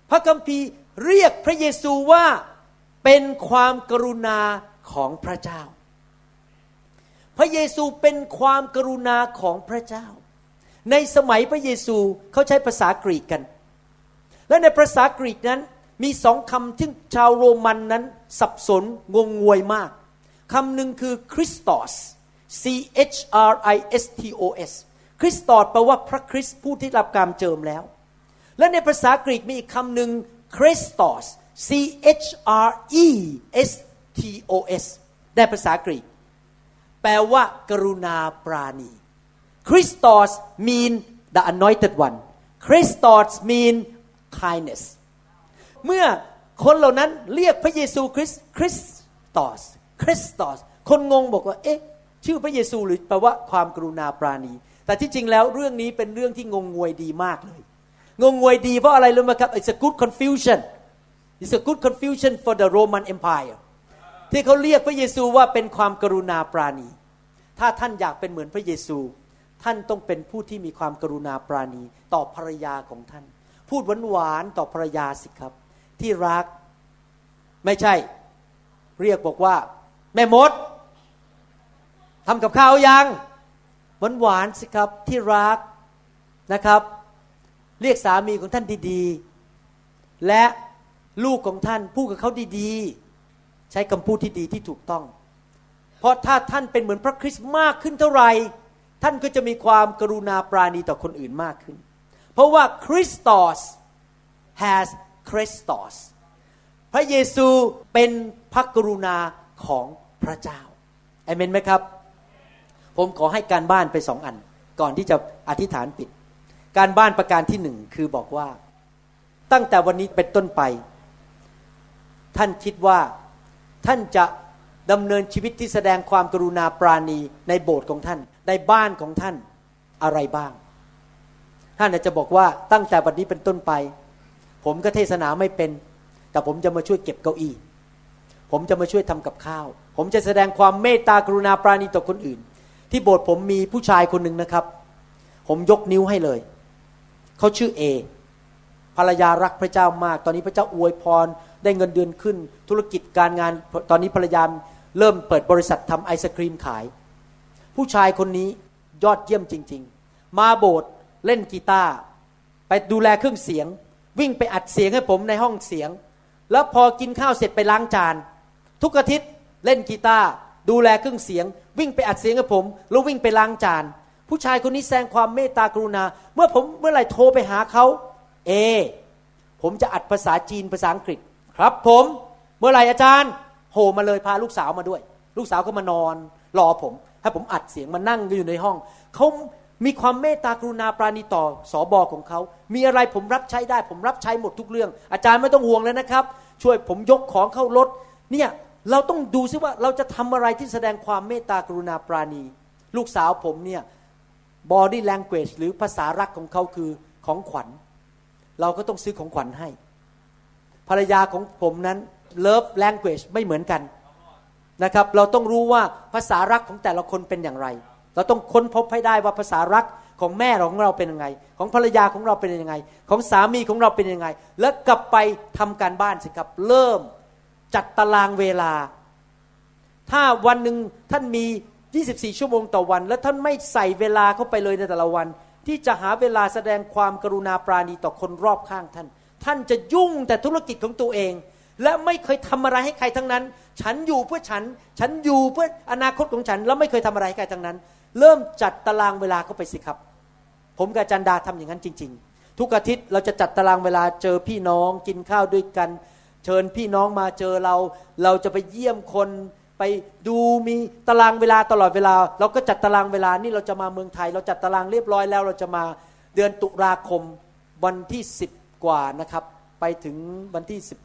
พระคัมภีร์เรียกพระเยซูว่าเป็นความกรุณาของพระเจ้า พระเยซูเป็นความกรุณาของพระเจ้า ในสมัยพระเยซูเขาใช้ภาษากรีกกัน และในภาษากรีกนั้นมีสองคำที่ชาวโรมันนั้นสับสนงงงวยมากคำหนึ่งคือคริสตอส C H R I S T O S คริสตอสแปลว่าพระคริสต์ผู้ที่รับการเจิมแล้ว และในภาษากรีกมีอีกคำหนึ่งคริสตอส C H R E S T O S ในภาษากรีก แปลว่ากรุณาปราณี Christos mean the anointed one Chrestos mean kindness เมื่อคนเหล่านั้นเรียกพระเยซูคริสต์คริสตอสคริสตอสคนงงบอกว่า เอ๊ะ ชื่อพระเยซูหรือแปลว่าความกรุณาปราณี แต่ที่จริงแล้วเรื่องนี้เป็นเรื่องที่งงงวยดีมากเลย งงงวยดีเพราะอะไรรู้ไหมครับ it's a good confusion it's a good confusion for the Roman Empire ที่เขาเรียกพระเยซูว่าเป็นความกรุณาปราณี ถ้าท่านอยากเป็นเหมือนพระเยซู ท่านต้องเป็นผู้ที่มีความกรุณาปราณีต่อภรรยาของท่าน พูดหวานๆต่อภรรยาสิครับ ที่รักไม่ใช่ เรียกบอกว่า แม่มดทำกับข้าวยังหวานหวานๆสิครับที่รักนะครับ เรียกสามีของท่านดีๆ และลูกของท่านพูดกับเขาดีๆ ใช้คำพูดที่ดีที่ถูกต้อง เพราะถ้าท่านเป็นเหมือนพระคริสต์มากขึ้นเท่าไหร่ท่านก็จะมีความกรุณาปราณีต่อคนอื่นมากขึ้น เพราะว่าคริสตอส has Christos พระเยซูเป็นพระกรุณาของพระเจ้าเอเมนไหมครับ ผมขอให้การบ้านไปสองอัน ก่อนที่จะอธิษฐานปิด การบ้านประการที่หนึ่งคือบอกว่า ตั้งแต่วันนี้เป็นต้นไป ท่านคิดว่า ท่านจะดำเนินชีวิตที่แสดงความกรุณาปราณีในโบสถ์ของท่าน ในบ้านของท่านอะไรบ้าง ท่านอาจจะบอกว่าตั้งแต่วันนี้เป็นต้นไป ผมก็เทศนาไม่เป็น แต่ผมจะมาช่วยเก็บเก้าอี้ ผมจะมาช่วยทำกับข้าว ผมจะแสดงความเมตตากรุณาปราณีต่อคนอื่น ที่โบสถ์ผมมีผู้ชายคนหนึ่งนะครับ ผมยกนิ้วให้เลย เขาชื่อเอ ภรรยารักพระเจ้ามาก ตอนนี้พระเจ้าอวยพร ได้เงินเดือนขึ้น ธุรกิจการงาน ตอนนี้ภรรยาเริ่มเปิดบริษัททำไอศครีมขาย ผู้ชายคนนี้ยอดเยี่ยมจริง ๆ มาโบสถ์เล่นกีตาร์ไปดูแลเครื่องเสียง วิ่งไปอัดเสียงให้ผมในห้องเสียง แล้วพอกินข้าวเสร็จไปล้างจาน ทุกอาทิตย์เล่นกีตาร์ดูแลเครื่องเสียง วิ่งไปอัดเสียงให้ผมแล้ววิ่งไปล้างจาน ผู้ชายคนนี้แสดงความเมตตากรุณา เมื่อผมเมื่อไหร่โทรไปหาเขา เอผมจะอัดภาษาจีนภาษาอังกฤษ ครับผมเมื่อไหร่อาจารย์โหมาเลยพาลูกสาวมาด้วย ลูกสาวก็มานอนรอผมให้ผมอัดเสียงมานั่งอยู่ในห้องเขามีความเมตตากรุณาปราณีต่อสอบอของเขา มีอะไรผมรับใช้ได้ ผมรับใช้หมดทุกเรื่อง อาจารย์ไม่ต้องห่วงเลยนะครับ ช่วยผมยกของเข้ารถ เนี่ยเราต้องดูซิว่าเราจะทำอะไรที่แสดงความเมตตากรุณาปราณี ลูกสาวผมเนี่ย body language หรือภาษารักของเขาคือของขวัญ เราก็ต้องซื้อของขวัญให้ ภรรยาของผมนั้น love language ไม่เหมือนกันนะครับ เราต้องรู้ว่าภาษารักของแต่ละคนเป็นอย่างไร เราต้องค้นพบให้ได้ว่าภาษารักของแม่ของเราเป็นยังไง ของภรรยาของเราเป็นยังไง ของสามีของเราเป็นยังไง แล้วกลับไปทำการบ้านสิครับ เริ่มจัดตารางเวลา ถ้าวันหนึ่งท่านมี 24 ชั่วโมงต่อวัน และท่านไม่ใส่เวลาเข้าไปเลยในแต่ละวัน ที่จะหาเวลาแสดงความกรุณาปราณีต่อคนรอบข้างท่าน ท่านจะยุ่งแต่ธุรกิจของตัวเอง และไม่เคยทำอะไรให้ใครทั้งนั้น ฉันอยู่เพื่อฉัน ฉันอยู่เพื่ออนาคตของฉัน แล้วไม่เคยทำอะไรให้ใครทั้งนั้น เริ่มจัดตารางเวลาเข้าไปสิครับ ผมกับจันดาทำอย่างนั้นจริง ๆ ทุกอาทิตย์เราจะจัดตารางเวลาเจอพี่น้องกินข้าวด้วยกัน เชิญพี่น้องมาเจอเรา เราจะไปเยี่ยมคน ไปดูมีตารางเวลาตลอดเวลา เราก็จัดตารางเวลานี่เราจะมาเมืองไทย เราจัดตารางเรียบร้อยแล้ว เราจะมาเดือนตุลาคมวันที่สิบกว่านะครับ ไปถึงวันที่สิบ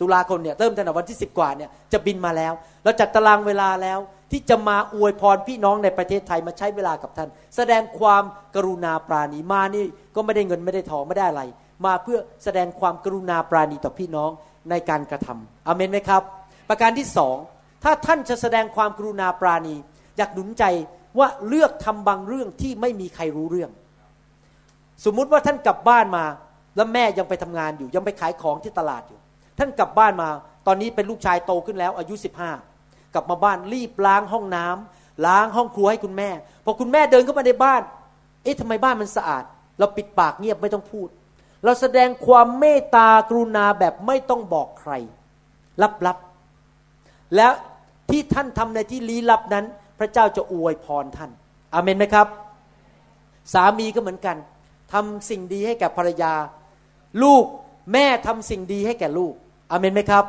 ตุลาคมเนี่ยเริ่มตั้งแต่วันที่สิบกว่าเนี่ยจะบินมาแล้ว เราจัดตารางเวลาแล้วที่จะมาอวยพรพี่น้องในประเทศไทยมาใช้เวลากับท่าน แสดงความกรุณาปราณีมานี่ก็ไม่ได้เงินไม่ได้ทองไม่ได้อะไร มาเพื่อแสดงความกรุณาปราณีต่อพี่น้องในการกระทำอเมนไหมครับ ประการที่สอง ถ้าท่านจะแสดงความกรุณาปราณี อยากหนุนใจว่าเลือกทำบางเรื่องที่ไม่มีใครรู้เรื่อง สมมุติว่าท่านกลับบ้านมา แล้วแม่ยังไปทำงานอยู่ ยังไปขายของที่ตลาดอยู่ ท่านกลับบ้านมา ตอนนี้เป็นลูกชายโตขึ้นแล้ว อายุ 15 กลับมาบ้านรีบล้างห้องน้ำล้างห้องครัวให้คุณแม่ พอคุณแม่เดินเข้ามาในบ้าน เอ๊ะทำไมบ้านมันสะอาด เราปิดปากเงียบไม่ต้องพูด เราแสดงความเมตตากรุณาแบบไม่ต้องบอกใครลับๆและ ที่ท่านทำในที่ลี้ลับนั้น พระเจ้าจะอวยพรท่านอาเมนไหมครับ สามีก็เหมือนกันทำสิ่งดีให้แก่ภรรยา ลูกแม่ทำสิ่งดีให้แก่ลูกอเมนไหมครับ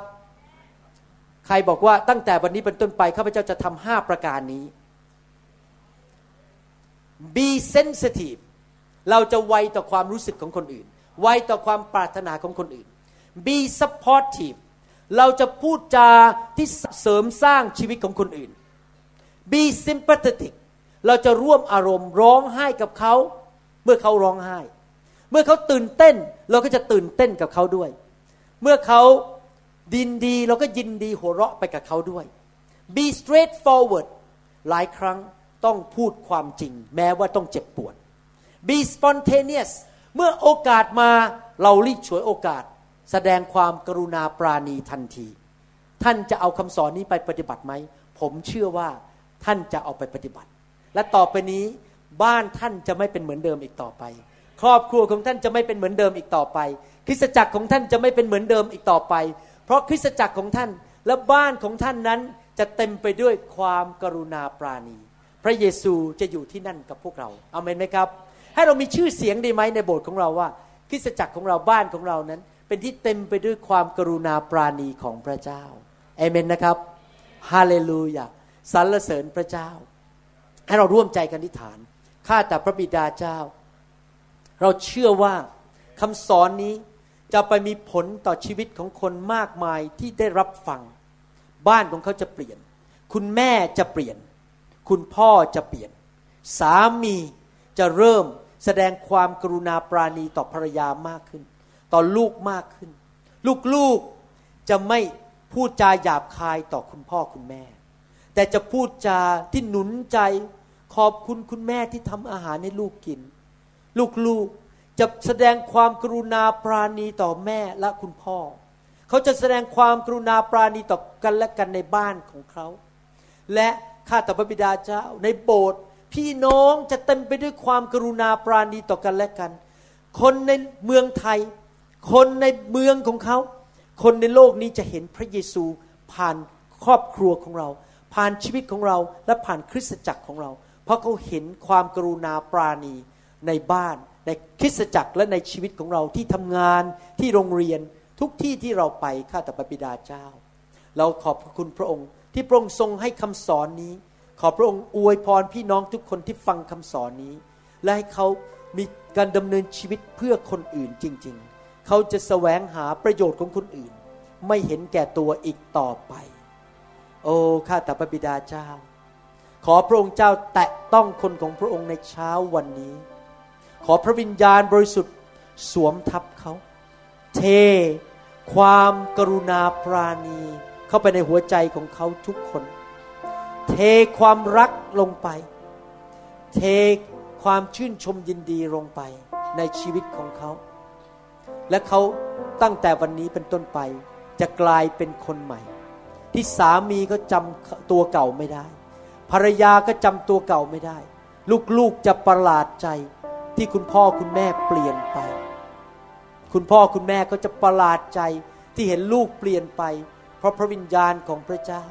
ใครบอกว่าตั้งแต่วันนี้เป็นต้นไปข้าพเจ้าจะทำห้าประการนี้ be sensitive เราจะไวต่อความรู้สึกของคนอื่น ไวต่อความปรารถนาของคนอื่น be supportive เราจะพูดจาที่เสริมสร้างชีวิตของคนอื่น be sympathetic เราจะร่วมอารมณ์ร้องไห้กับเขา เมื่อเขาร้องไห้ เมื่อเขาตื่นเต้น เราก็จะตื่นเต้นกับเขาด้วย เมื่อเขาดินดีเราก็ยินดีหัวเราะไปกับเขาด้วย be straightforward หลายครั้งต้องพูดความจริง แม้ว่าต้องเจ็บปวด be spontaneous เมื่อโอกาสมาเรารีบฉวยโอกาส แสดงความกรุณาปราณีทันที ท่านจะเอาคำสอนนี้ไปปฏิบัติไหม ผมเชื่อว่าท่านจะเอาไปปฏิบัติ และต่อไปนี้บ้านท่านจะไม่เป็นเหมือนเดิมอีกต่อไป ครอบครัวของท่านจะไม่เป็นเหมือนเดิมอีกต่อไป คริสตจักรของท่านจะไม่เป็นเหมือนเดิมอีกต่อไป เพราะคริสตจักรของท่านและบ้านของท่านนั้นจะเต็มไปด้วยความกรุณาปราณี พระเยซูจะอยู่ที่นั่นกับพวกเราเอาเมนไหมครับ ให้เรามีชื่อเสียงดีไหมในโบสถ์ของเราว่าคริสตจักรของเราบ้านของเรานั้น เป็นที่เต็มไปด้วยความกรุณาปราณีของพระเจ้าเอเมนนะครับฮาเลลูยาสรรเสริญพระเจ้า ให้เราร่วมใจกันอธิษฐานข้าแต่พระบิดาเจ้า เราเชื่อว่าคำสอนนี้จะไปมีผลต่อชีวิตของคนมากมายที่ได้รับฟัง บ้านของเขาจะเปลี่ยน คุณแม่จะเปลี่ยน คุณพ่อจะเปลี่ยน สามีจะเริ่มแสดงความกรุณาปราณีต่อภรรยามากขึ้น ต่อลูกมากขึ้น ลูกๆจะไม่พูดจาหยาบคายต่อคุณพ่อคุณแม่ แต่จะพูดจาที่หนุนใจขอบคุณคุณแม่ที่ทำอาหารให้ลูกกิน ลูกๆจะแสดงความกรุณาปราณีต่อแม่และคุณพ่อ เขาจะแสดงความกรุณาปราณีต่อกันและกันในบ้านของเขา และข้าแต่พระบิดาเจ้าในโบสถ์พี่น้องจะเต็มไปด้วยความกรุณาปราณีต่อกันและกัน คนในเมืองไทย คนในเมืองของเขา คนในโลกนี้จะเห็นพระเยซูผ่านครอบครัวของเรา ผ่านชีวิตของเราและผ่านคริสตจักรของเรา เพราะเขาเห็นความกรุณาปราณีในบ้าน ในคริสตจักรและในชีวิตของเราที่ทำงานที่โรงเรียนทุกที่ที่เราไปข้าแต่พระบิดาเจ้า เราขอบพระคุณพระองค์ ที่พระองค์ทรงให้คำสอนนี้ ขอพระองค์อวยพรพี่น้องทุกคนที่ฟังคำสอนนี้ และให้เขามีการดำเนินชีวิตเพื่อคนอื่นจริงๆ เขาจะแสวงหาประโยชน์ของคนอื่น ไม่เห็นแก่ตัวอีกต่อไป โอ้ข้าแต่พระบิดาเจ้า ขอพระองค์เจ้าแตะต้องคนของพระองค์ในเช้าวันนี้ ขอพระวิญญาณบริสุทธิ์สวมทับเขาเทความกรุณาปราณีเข้าไปในหัวใจของเขาทุกคน เทความรักลงไป เทความชื่นชมยินดีลงไปในชีวิตของเขา และเขาตั้งแต่วันนี้เป็นต้นไป จะกลายเป็นคนใหม่ ที่สามีก็จำตัวเก่าไม่ได้ ภรรยาก็จำตัวเก่าไม่ได้ ลูกๆจะประหลาดใจที่คุณพ่อคุณแม่เปลี่ยนไป คุณพ่อคุณแม่ก็จะประหลาดใจที่เห็นลูกเปลี่ยนไป เพราะพระวิญญาณของพระเจ้า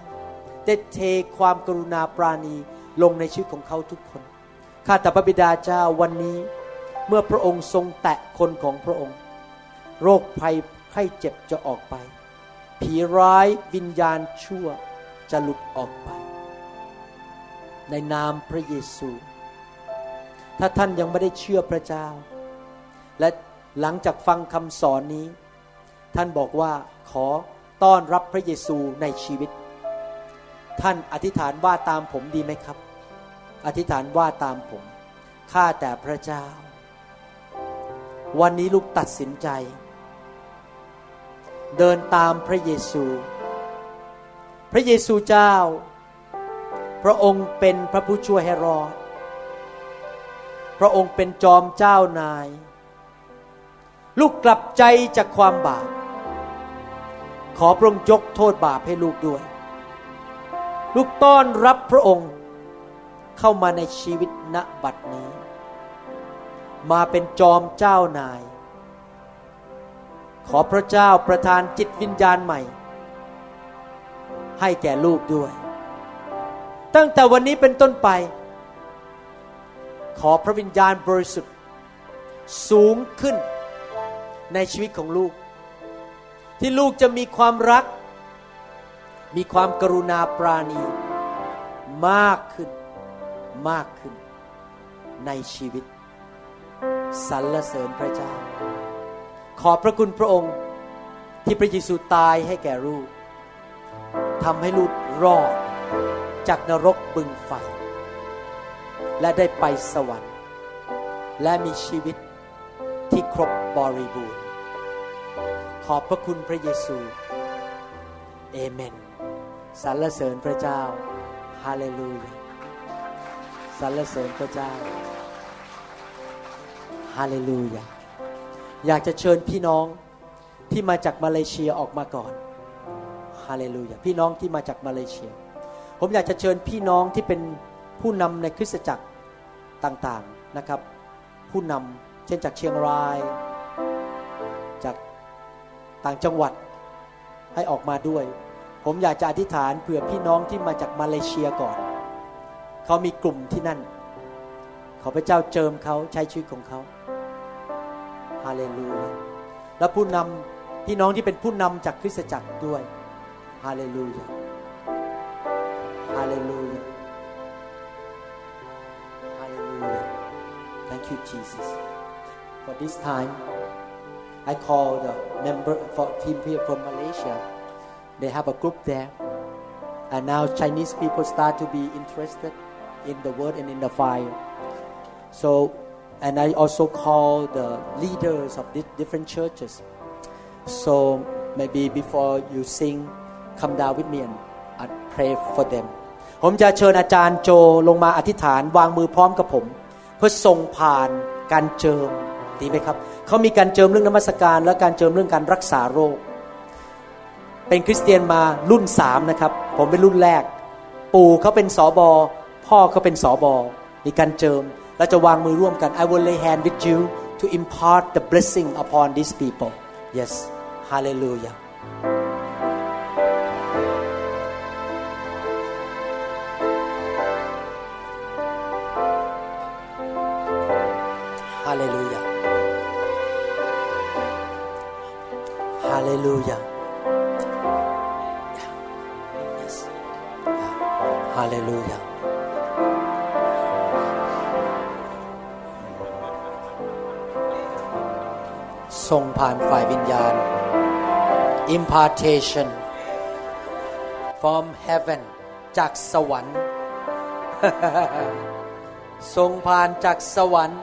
ได้เทความกรุณาปราณีลงในชีวิตของเขาทุกคน ข้าแต่พระบิดาเจ้าวันนี้ เมื่อพระองค์ทรงแตะคนของพระองค์ โรคภัยไข้เจ็บจะออกไป ผีร้ายวิญญาณชั่วจะหลุดออกไป ในนามพระเยซู ถ้าท่านยังไม่ได้เชื่อพระเจ้า และหลังจากฟังคำสอนนี้ ท่านบอกว่าขอต้อนรับพระเยซูในชีวิต ท่านอธิษฐานว่าตามผมดีไหมครับ อธิษฐานว่าตามผมข้าแต่พระเจ้า วันนี้ลูกตัดสินใจ เดินตามพระเยซู พระเยซูเจ้า พระองค์เป็นพระผู้ช่วยให้รอด พระองค์เป็นจอมเจ้านาย ลูกกลับใจจากความบาป ขอพระองค์ยกโทษบาปให้ลูกด้วย ลูกต้อนรับพระองค์เข้ามาในชีวิตณบัดนี้ มาเป็นจอมเจ้านาย ขอพระเจ้าประทานจิตวิญญาณใหม่ ให้แก่ลูกด้วย ตั้งแต่วันนี้เป็นต้นไป ขอพระวิญญาณบริสุทธิ์ สูงขึ้นในชีวิตของลูก ที่ลูกจะมีความรัก มีความกรุณาปราณี มากขึ้นมากขึ้นในชีวิตสรรเสริญพระเจ้า ขอบพระคุณพระองค์ที่พระเยซูตายให้แก่ลูกทำให้ลูกรอดจากนรกบึงไฟ และได้ไปสวรรค์ และมีชีวิตที่ครบบริบูรณ์ ขอบพระคุณพระเยซูเอเมนสรรเสริญพระเจ้าฮาเลลูยาสรรเสริญพระเจ้าฮาเลลูยา อยากจะเชิญพี่น้องที่มาจากมาเลเซียออกมาก่อนฮาเลลูยาพี่น้องที่มาจากมาเลเซีย ผมอยากจะเชิญพี่น้องที่เป็นผู้นำในคริสตจักรต่างๆนะครับ ผู้นำเช่นจากเชียงราย จากต่างจังหวัดให้ออกมาด้วย ผมอยากจะอธิษฐานเผื่อพี่น้องที่มาจากมาเลเซียก่อน เขามีกลุ่มที่นั่น ขอพระเจ้าเจิมเขาใช้ชีวิตของเขา ฮาเลลูยาและผู้นำพี่น้องที่เป็นผู้นำจากคริสตจักรด้วยฮาเลลูยาฮาเลลูยาฮาเลลูยา Thank you Jesus for this time I call the member for team here from Malaysia they have a group there and now Chinese people start to be interested in the word and in the fire so and I also call the leaders of these different churches. So maybe before you sing, come down with me and I pray for them. ผมจะเชิญอาจารย์โจลงมาอธิษฐานวางมือพร้อมกับผม เพื่อส่งผ่านการเจิมดีไหมครับเขามีการเจิมเรื่องนมัสการ และการเจิมเรื่องการรักษาโรค เป็นคริสเตียนมารุ่นสามนะครับ ผมเป็นรุ่นแรก ปู่เขาเป็นสอบอพ่อเขาเป็นสอบอมีการเจิม เราจะวางมือร่วมกัน I will lay hand with you to impart the blessing upon these people yes hallelujah hallelujah hallelujah yes hallelujah ส่งผ่านฝ่ายวิญญาณ impartation from heaven จากสวรรค์ส่งผ่านจากสวรรค์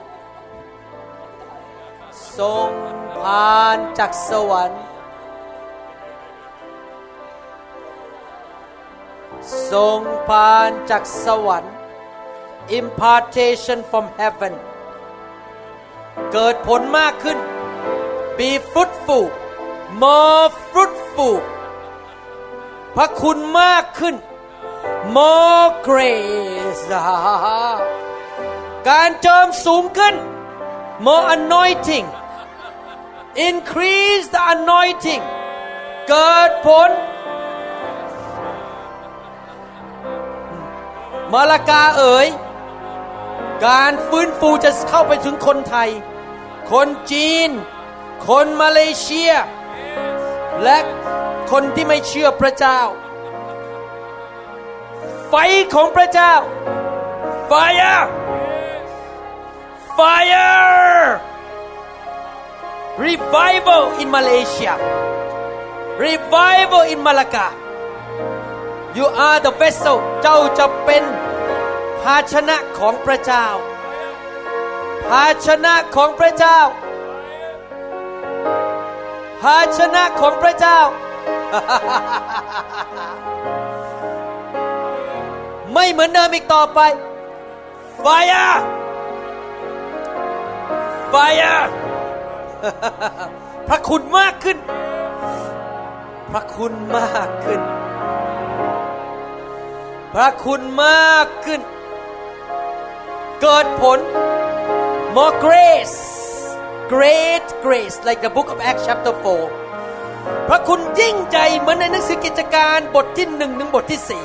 ส่งผ่านจากสวรรค์ส่งผ่านจากสวรรค์ impartation from heaven เกิดผลมากขึ้น be fruitful more fruitful พระคุณมากขึ้น more grace การเจิมสูงขึ้น more anointing increase the anointing เกิดผล มาลากาเอ๋ย การฟื้นฟูจะเข้าไปถึงคนไทย คนจีน คนมาเลเซีย และคนที่ไม่เชื่อพระเจ้า ไฟของพระเจ้า fire fire revival in Malaysia revival in Malacca you are the vessel เจ้าจะเป็นภาชนะของพระเจ้า ภาชนะของพระเจ้า ภาชนะของพระเจ้า ไม่เหมือนเดิมอีกต่อไป Fire Fire พระคุณมากขึ้น พระคุณมากขึ้น พระคุณมากขึ้น เกิดผล more grace great grace like the book of Acts chapter 4 พระคุณยิ่งใจเหมือนในหนังสือกิจการบทที่หนึ่งถึงบทที่สี่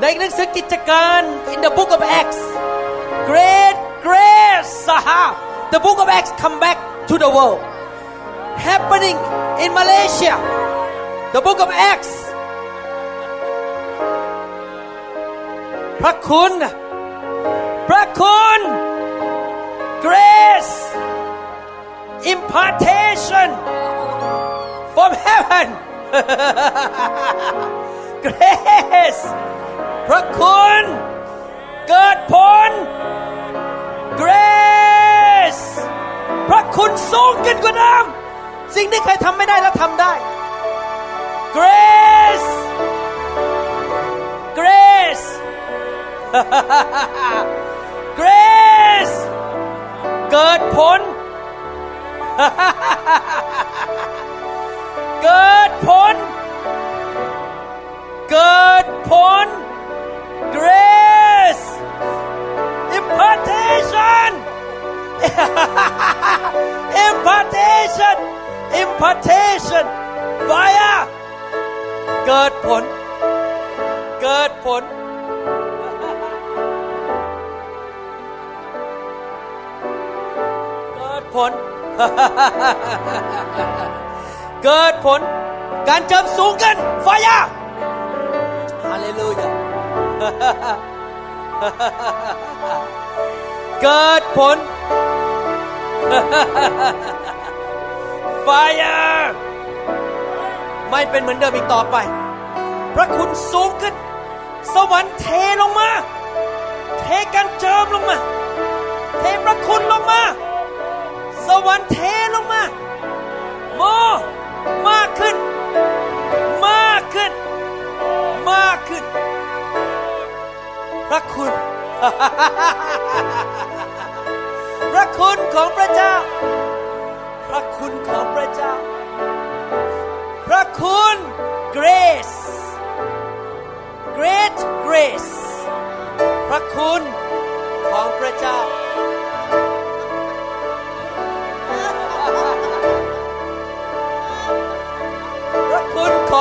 ในหนังสือกิจการ in the book of Acts great grace the book of Acts come back to the world happening in Malaysia the book of Acts พระคุณ พระคุณ grace impartation from heaven grace พระคุณเกิดผล grace พระคุณสูงขึ้นกว่าเดิมสิ่งที่ใครทำไม่ได้แล้วทำได้ grace grace grace เกิดผล เกิดผล เกิดผล grace impartation impartation impartation fire เกิดผล เกิดผลเกิดผล เกิดผลการเจิมสูงขึ้นไฟยาฮาเลลูยาเกิดผลไฟยาไม่เป็นเหมือนเดิมอีกต่อไป พระคุณสูงขึ้น สวรรค์เทลงมา เทการเจิมลงมา เทพระคุณลงมา สวรรค์เทลงมาโมมากขึ้น มากขึ้น มากขึ้น พระคุณ พระคุณของพระเจ้า พระคุณของพระเจ้า พระคุณ grace great grace พระคุณของพระเจ้า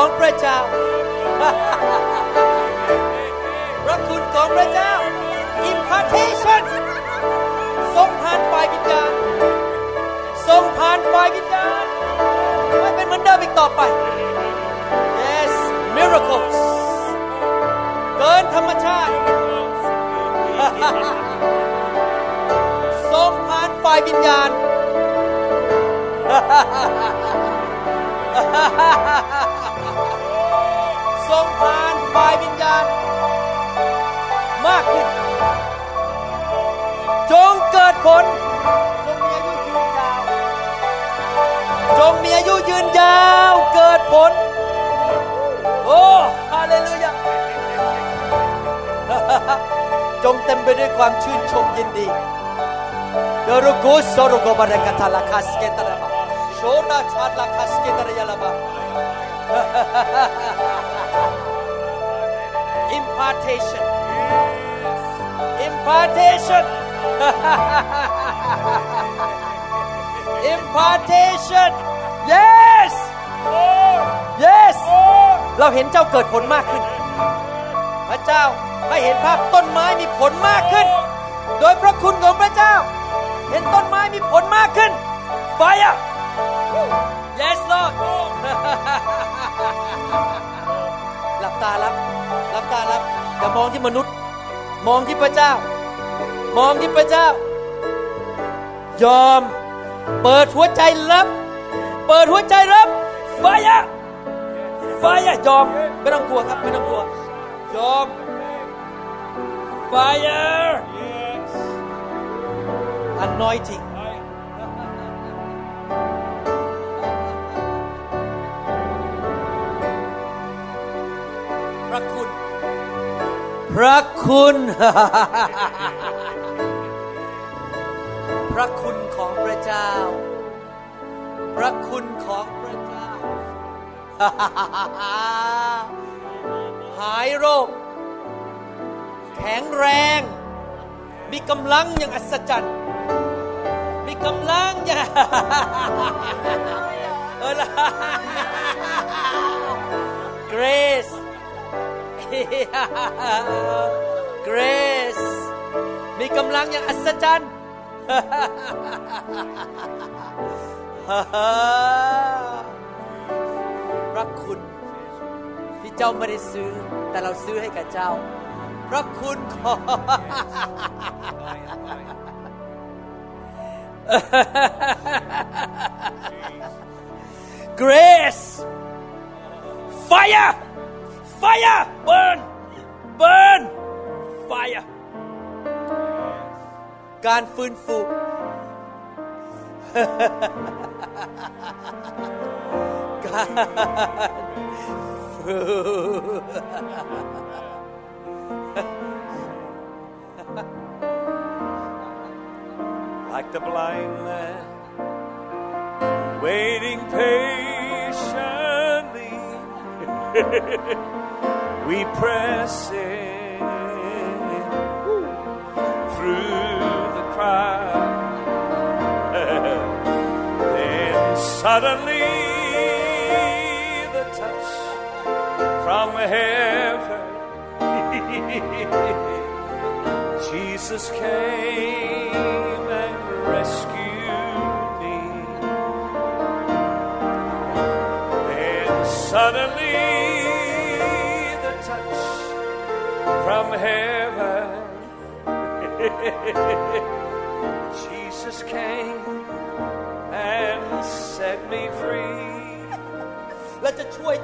ของพระเจ้า พระคุณของพระเจ้า impartation ทรงผ่านฝ่ายวิญญาณทรงผ่านฝ่ายวิญญาณไม่เป็นเหมือนเดิมอีกต่อไป yes miracles เกินธรรมชาติทรงผ่านฝ่ายวิญญาณ ทรงผ่านฝ่ายวิญญาณ มากขึ้น จงเกิดผล จงมีอายุยืนยาว จงมีอายุยืนยาวเกิดผล โอ้ฮาเลลูยาจงเต็มไปด้วยความชื่นชมยินดีเดรุกุสโรโกบาระกาตาลาคาสเกตระบาโชราชาลาคาสเกตระยาลาบา impartation impartation impartation yes yes เราเห็นเจ้าเกิดผลมากขึ้น พระเจ้าให้เห็นภาพต้นไม้มีผลมากขึ้น โดยพระคุณของพระเจ้า เห็นต้นไม้มีผลมากขึ้นไฟอะ yes Lord หลับตารับ หลับตารับอย่ามองที่มนุษย์ มองที่พระเจ้า มองที่พระเจ้า ยอม เปิดหัวใจรับ เปิดหัวใจรับไฟอะไฟอะยอมไม่ต้องกลัวครับไม่ต้องกลัวยอม Fire anointing พระคุณ พระคุณของพระเจ้า พระคุณของพระเจ้า หายโรค แข็งแรง มีกำลังอย่างอัศจรรย์ มีกำลังอย่างเออละ Grace มีกำลังอย่างอัศจรรย์รักคุณที่เจ้าไม่ได้ซื้อ แต่เราซื้อให้กับเจ้า พระคุณของ Grace Fire Fire Burn Burn Fire การฟื้นฟู การฟื้น like the blind man waiting patiently. we press in through the crowd. then suddenly the touch from heaven. Jesus came and rescued Suddenly, the touch from heaven. Jesus came and set me free. Let 来，这吹一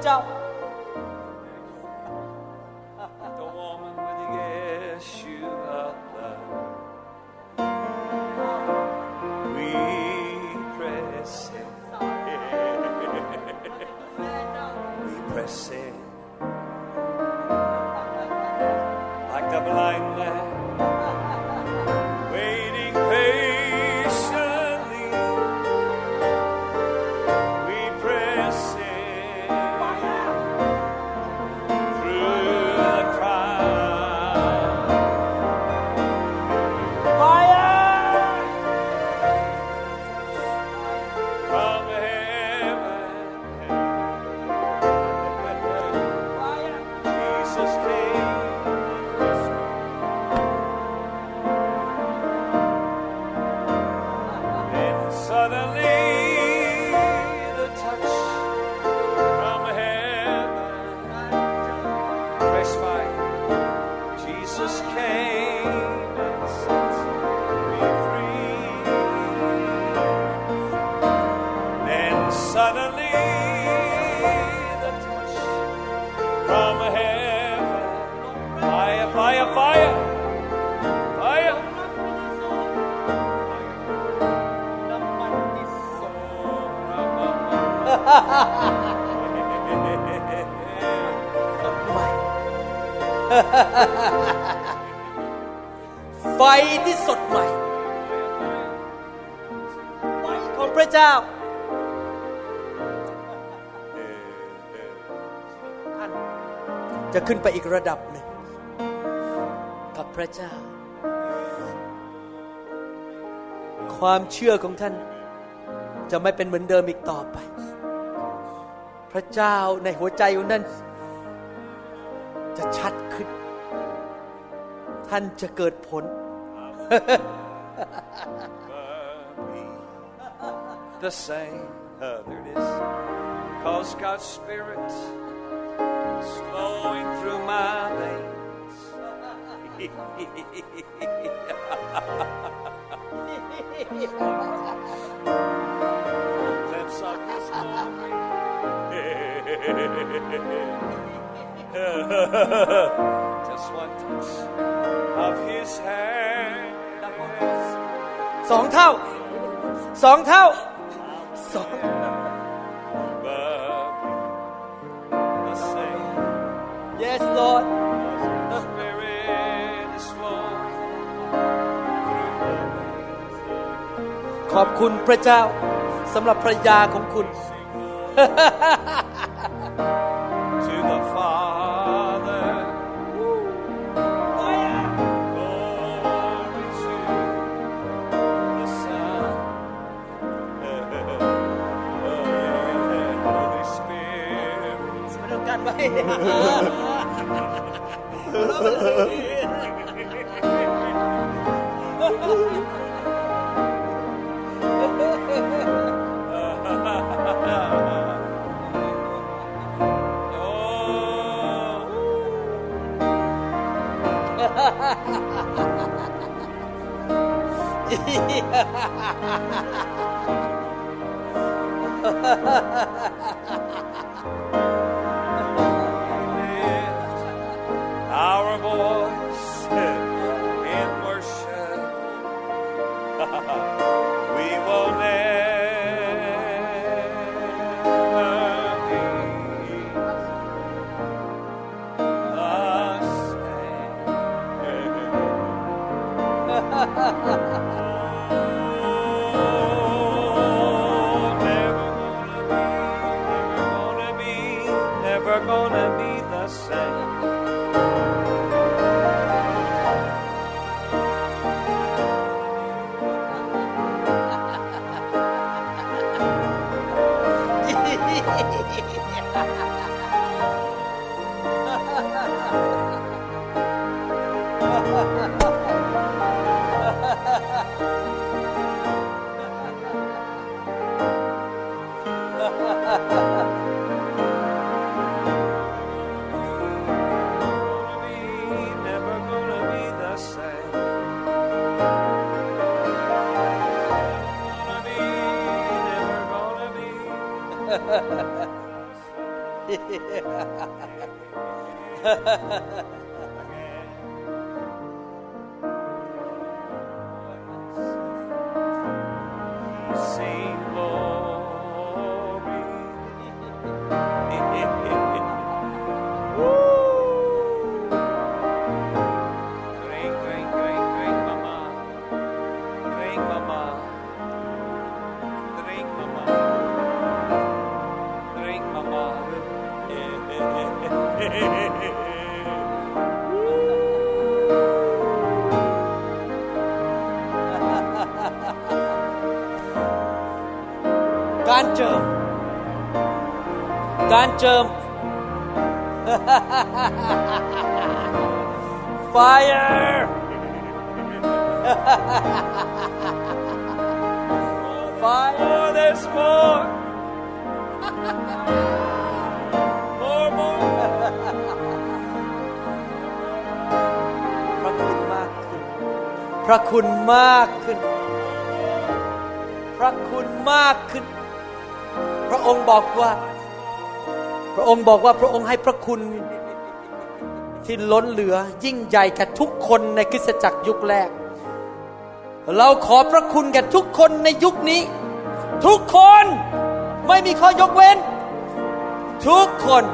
จะขึ้นไปอีกระดับหนึ่งกับพระเจ้า ความเชื่อของท่านจะไม่เป็นเหมือนเดิมอีกต่อไป พระเจ้าในหัวใจของท่านจะชัดขึ้น ท่านจะเกิดผล the same. Oh, there it is. Cause God's Spirit is flowing through my veins. Glimpse of His glory. Just one touch of His hand. สองเท่า สองเท่า สอง Yes, Lord. The Spirit is flowing. ขอบคุณพระเจ้าสำหรับพระยาของคุณ To the Father. Glory to the Son. Holy Spirit. ไม่ต้องการไว้ 哈哈哈哈哈哈！哈哈哈哈哈。 ก องค์บอกว่าพระองค์ให้พระคุณที่ล้นเหลือยิ่งใหญ่แก่ทุกคนในคริสตจักรยุคแรก เราขอพระคุณแก่ทุกคนในยุคนี้ ทุกคนไม่มีข้อยกเว้น ทุกคน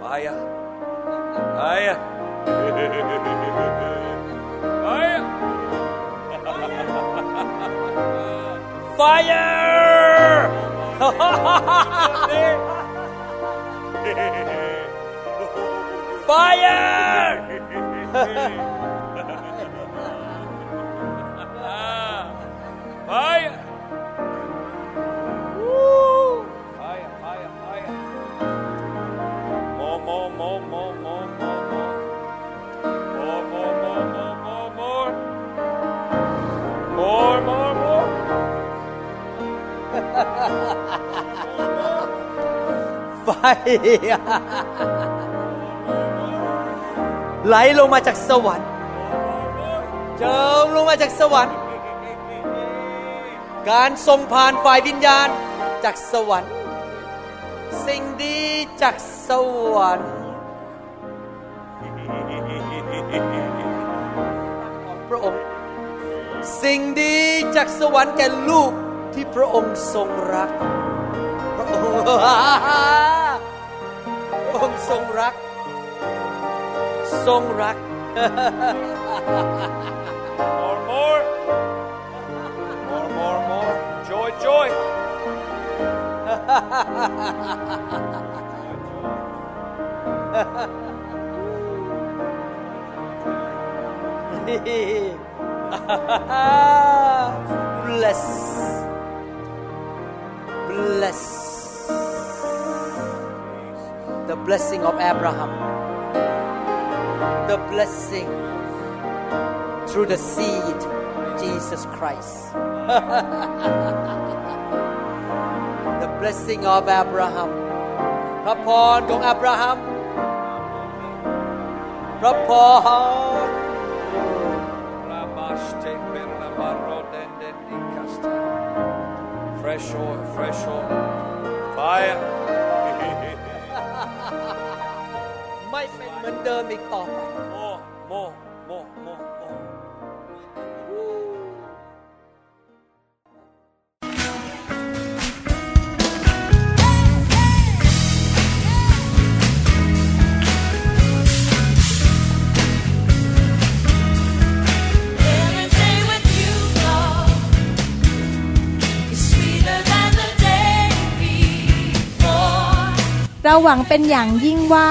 Fire. Fire. Fire. Fire. Fire. Fire. ไฟไหลลงมาจากสวรรค์ เจิมลงมาจากสวรรค์ การทรงผ่านฝ่ายวิญญาณจากสวรรค์ สิ่งดีจากสวรรค์ของพระองค์ สิ่งดีจากสวรรค์แก่ลูกที่พระองค์ทรงรัก พระองค์ พระองค์ทรงรัก ทรงรัก More, more. More, more, more. Joy, joy. bless bless the blessing of Abraham the blessing through the seed Jesus Christ the blessing of Abraham พระพรของอับราฮัม พระพร Rabaste per la baroden di casta. Fresh oil, fresh oil. Fire. เป็นเหมือนเดิมอีกต่อไป More, more, more, more, more. Every day with you, Lord, is sweeter than the day before. เราหวังเป็นอย่างยิ่งว่า